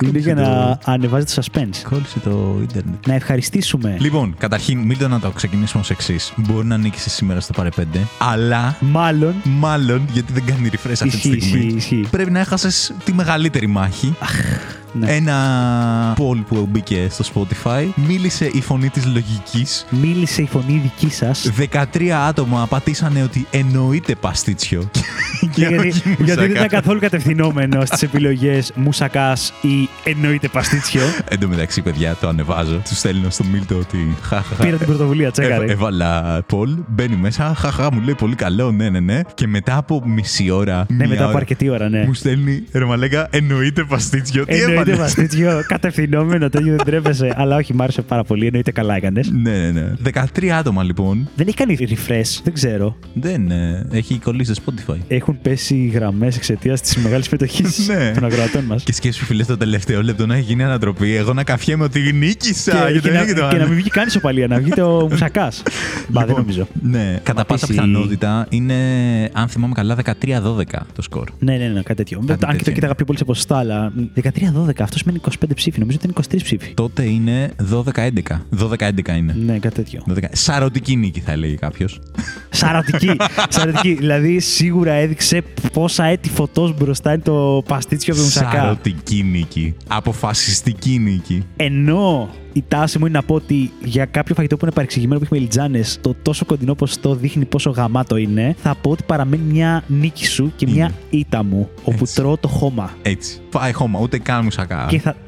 A: Είναι για να ανεβάζει το suspense.
B: Κόλλησε το ίντερνετ.
A: Να ευχαριστήσουμε.
B: Λοιπόν, καταρχήν, μην να το ξεκινήσουμε ως εξής. Μπορεί να νίκησε σήμερα στο παρε 5, αλλά
A: Μάλλον.
B: μάλλον γιατί δεν κάνει refresh αυτή τη
A: Ισχύει,
B: στιγμή.
A: ισχύει, ισχύει.
B: Πρέπει να έχασες τη μεγαλύτερη μάχη.
A: Ναι.
B: Ένα poll που μπήκε στο Spotify. Μίλησε η φωνή της λογικής.
A: Μίλησε η φωνή δική σας.
B: 13 άτομα πατήσανε ότι εννοείται παστίτσιο. [laughs] Και
A: γιατί,
B: όχι
A: γιατί δεν
B: μουσακά.
A: ήταν καθόλου κατευθυνόμενο στις επιλογές μουσακάς ή εννοείται παστίτσιο. [laughs]
B: Εν τω μεταξύ, παιδιά, το ανεβάζω. Τους στέλνω στο Μίλτο ότι. Χαχαχα.
A: Πήρα την πρωτοβουλία, τσέκαρε.
B: Έβα- Έβαλα Πολ, μπαίνει μέσα. Χαχά, μου λέει πολύ καλό, ναι, ναι, ναι. Και μετά από μισή ώρα.
A: Ναι,
B: μία
A: μετά από
B: ώρα,
A: αρκετή ώρα, ναι.
B: Μου στέλνει ρε μαλάκα, εννοείται παστίτσιο. Τι
A: Εννοείται
B: έβαλες;
A: παστίτσιο, κατευθυνόμενο, τέτοιο δεν τρέπεσαι. Αλλά όχι, μ' άρεσε πάρα πολύ. Εννοείται καλά έκανες.
B: Ναι, ναι, ναι. 13 άτομα λοιπόν.
A: Δεν έχει κάνει refresh, δεν ξέρω.
B: Δεν ε, έχει κολλήσει στο Spotify.
A: Έχουν πέσει οι γραμμές εξαιτίας της μεγάλης συμμετοχής [laughs]
B: Ναι.
A: των ακροατών μας.
B: Και σκέψου, φίλε, στο τελευταίο λεπτό να έχει γίνει ανατροπή. Εγώ να καφιέμαι ότι νίκησα.
A: Και,
B: γιατί
A: και,
B: δεν
A: να,
B: έχει το
A: και να
B: άλλο.
A: μην βγει καν ισοπαλία, να βγει το [laughs] μουσακάς. Μπα, δεν
B: Λοιπόν,
A: νομίζω.
B: Ναι, κατά πάσα
A: πατήσει-
B: πιθανότητα είναι, αν θυμάμαι καλά, 13-12 το σκορ.
A: Ναι, ναι, ναι, κάτι τέτοιο.
B: Κάτι
A: Αν και το
B: τέτοιο
A: κοίταγα πιο πολύ σε ποσοστά, αλλά 13-12, αυτός σημαίνει 25 ψήφοι. Νομίζω ότι είναι 23 ψήφοι.
B: Τότε είναι 12-11. 12-11 είναι.
A: Ναι, κάτι τέτοιο.
B: 12. Σαρωτική νίκη θα έλεγε κάποιος.
A: Σαρωτική. Σαρωτική. Δηλαδή, σίγουρα έδειξε πόσα έτη φωτός μπροστά είναι το παστίτσιο από το μουσακά.
B: Σαρωτική νίκη. Αποφασιστική νίκη.
A: Ενώ η τάση μου είναι να πω ότι για κάποιο φαγητό που είναι παρεξηγημένο που έχει μελιτζάνες, το τόσο κοντινό ποσοστό δείχνει πόσο γαμάτο είναι, θα πω ότι παραμένει μια νίκη σου και μια ήττα μου, όπου
B: Έτσι.
A: τρώω το χώμα.
B: Έτσι. Πάει χώμα, ούτε καν μουσακά.
A: Και θα. [laughs]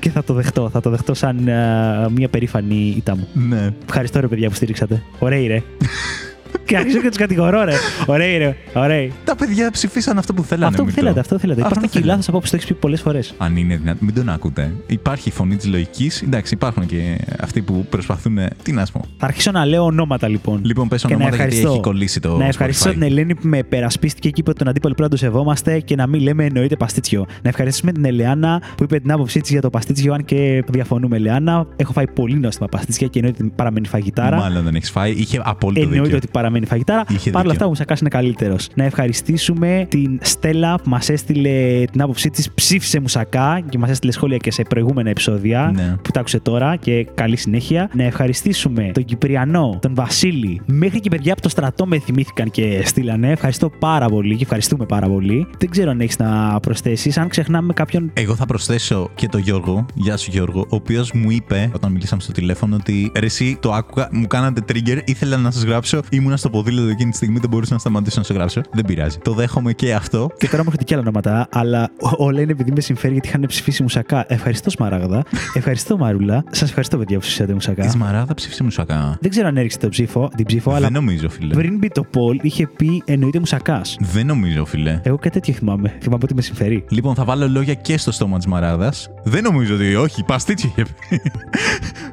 A: και θα το δεχτώ. Θα το δεχτώ σαν α, μια περήφανη ήττα μου.
B: Ναι.
A: Ευχαριστώ ρε παιδιά που στήριξατε. Ωραίοι ρε. [laughs] και αρχίζω και τους κατηγορώ ρε. Ωραίοι ρε. Ωραίοι.
B: Τα παιδιά ψηφίσαν αυτό που θέλανε.
A: αυτό που
B: Μυρτώ.
A: θέλατε, αυτό θέλατε.
B: Αυτό
A: Υπάρχουν και οι
B: θέλανε.
A: λάθος απόψεις, το έχεις πει πολλές φορές.
B: Αν είναι δυνατόν, μην τον ακούτε. Υπάρχει η φωνή της λογικής. Εντάξει, υπάρχουν και αυτοί που προσπαθούν. Τι να σου πω.
A: Θα αρχίσω να λέω ονόματα λοιπόν.
B: Λοιπόν, πες
A: Και να
B: ονόματα γιατί
A: ευχαριστώ.
B: έχει κολλήσει το.
A: να ευχαριστήσω
B: Spotify.
A: την Ελένη που με περασπίστηκε και είπε ότι τον αντίπαλο πρέπει να το σεβόμαστε και να μην λέμε εννοείται παστίτσιο. Να ευχαριστήσουμε την Ελεάνα που είπε την άποψή της για το παστίτσιο, αν και διαφωνούμε, Ελεάνα. Έχω φάει πολύ νόστιμα παστίτσια και εννοείται ότι παραμένει φαγητάρα.
B: Μάλλον δεν έχεις φάει. Είχε απόλυτο
A: Εννοείται
B: δίκιο.
A: ότι παραμένει φαγητάρα.
B: Είχε
A: Παρ' όλα
B: δίκιο.
A: αυτά, ο Μουσακάς είναι καλύτερος. Να ευχαριστήσουμε την Στέλλα που μας έστειλε την άποψή της. Ψήφισε Μουσακά και μας έστειλε σχόλια και σε προηγούμενα επεισόδια
B: Ναι.
A: που τα άκουσε τώρα και καλή συνέχεια. Να ευχαριστήσουμε τον Κυπριανό, τον Βασίλη, μέχρι και παιδιά από το στρατό με θυμήθηκαν και στείλανε. Ευχαριστώ πάρα πολύ και ευχαριστούμε πάρα πολύ. Δεν ξέρω αν έχεις να προσθέσεις. Αν ξεχνάμε κάποιον.
B: Εγώ θα προσθέσω και τον Γιώργο. Γεια σου, Γιώργο. Ο οποίος μου είπε όταν μιλήσαμε στο τηλέφωνο ότι ρε, εσύ το άκουγα, μου κάνατε trigger, ήθελα να σας γράψω. Ήμουνα στο στο ποδήλατο εκείνη τη στιγμή, δεν μπορούσα να σταματήσω να σε γράψω. Δεν πειράζει. Το δέχομαι και αυτό.
A: Και τώρα μου έρχονται και άλλα ονόματα, αλλά ό- όλα είναι επειδή με συμφέρει γιατί είχαν ψηφίσει μουσακά. Ευχαριστώ Σμαράγδα. [laughs] Ευχαριστώ Μαρούλα. Σας ευχαριστώ, παιδιά, που ψηφίσατε
B: Η
A: μουσακά.
B: Σμαράδα ψήφισε μουσακά.
A: Δεν ξέρω αν έριξε το ψήφο, την ψήφο, αλλά
B: Δεν νομίζω, φίλε.
A: πριν μπει το poll είχε πει εννοείται μουσακάς.
B: Δεν νομίζω, φίλε.
A: Εγώ κάτι τέτοιο θυμάμαι. Θυμάμαι ότι με συμφέρει.
B: Λοιπόν, θα βάλω λόγια και στο στόμα της Μαράδα. Δεν νομίζω ότι. Όχι, παστίτσι είχε πει.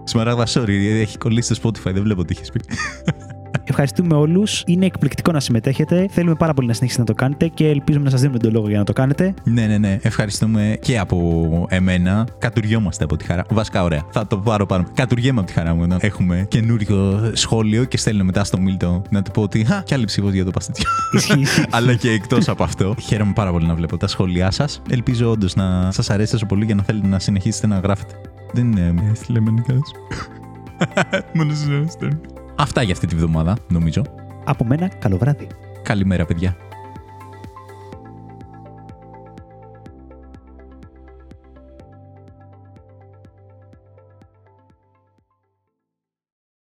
B: [laughs] Σμαράδα, sorry, έχει κολλήσει στο Spotify, δεν βλέπω τι έχει πει.
A: Ευχαριστούμε όλους. Είναι εκπληκτικό να συμμετέχετε. Θέλουμε πάρα πολύ να συνεχίσετε να το κάνετε και ελπίζουμε να σας δίνουμε τον λόγο για να το κάνετε.
B: ναι, ναι, ναι. Ευχαριστούμε και από εμένα. Κατουργιόμαστε από τη χαρά. Βασικά, ωραία. Θα το πάρω πάνω. Κατουργέμαι από τη χαρά μου να έχουμε καινούριο σχόλιο και στέλνω μετά στο Μίλτο να του πω ότι. Χα, κι άλλη ψήφο για το παστίτσιο.
A: Ισχύει, ισχύει. [laughs]
B: Αλλά και εκτός από αυτό, χαίρομαι πάρα πολύ να βλέπω τα σχόλιά σας. Ελπίζω όντως να σας αρέσει τόσο πολύ για να θέλετε να συνεχίσετε να γράφετε. Δεν είναι με θλεμενικά [laughs] Μόνο σου Αυτά για αυτή τη βδομάδα, νομίζω.
A: Από μένα, καλό βράδυ.
B: Καλημέρα, παιδιά.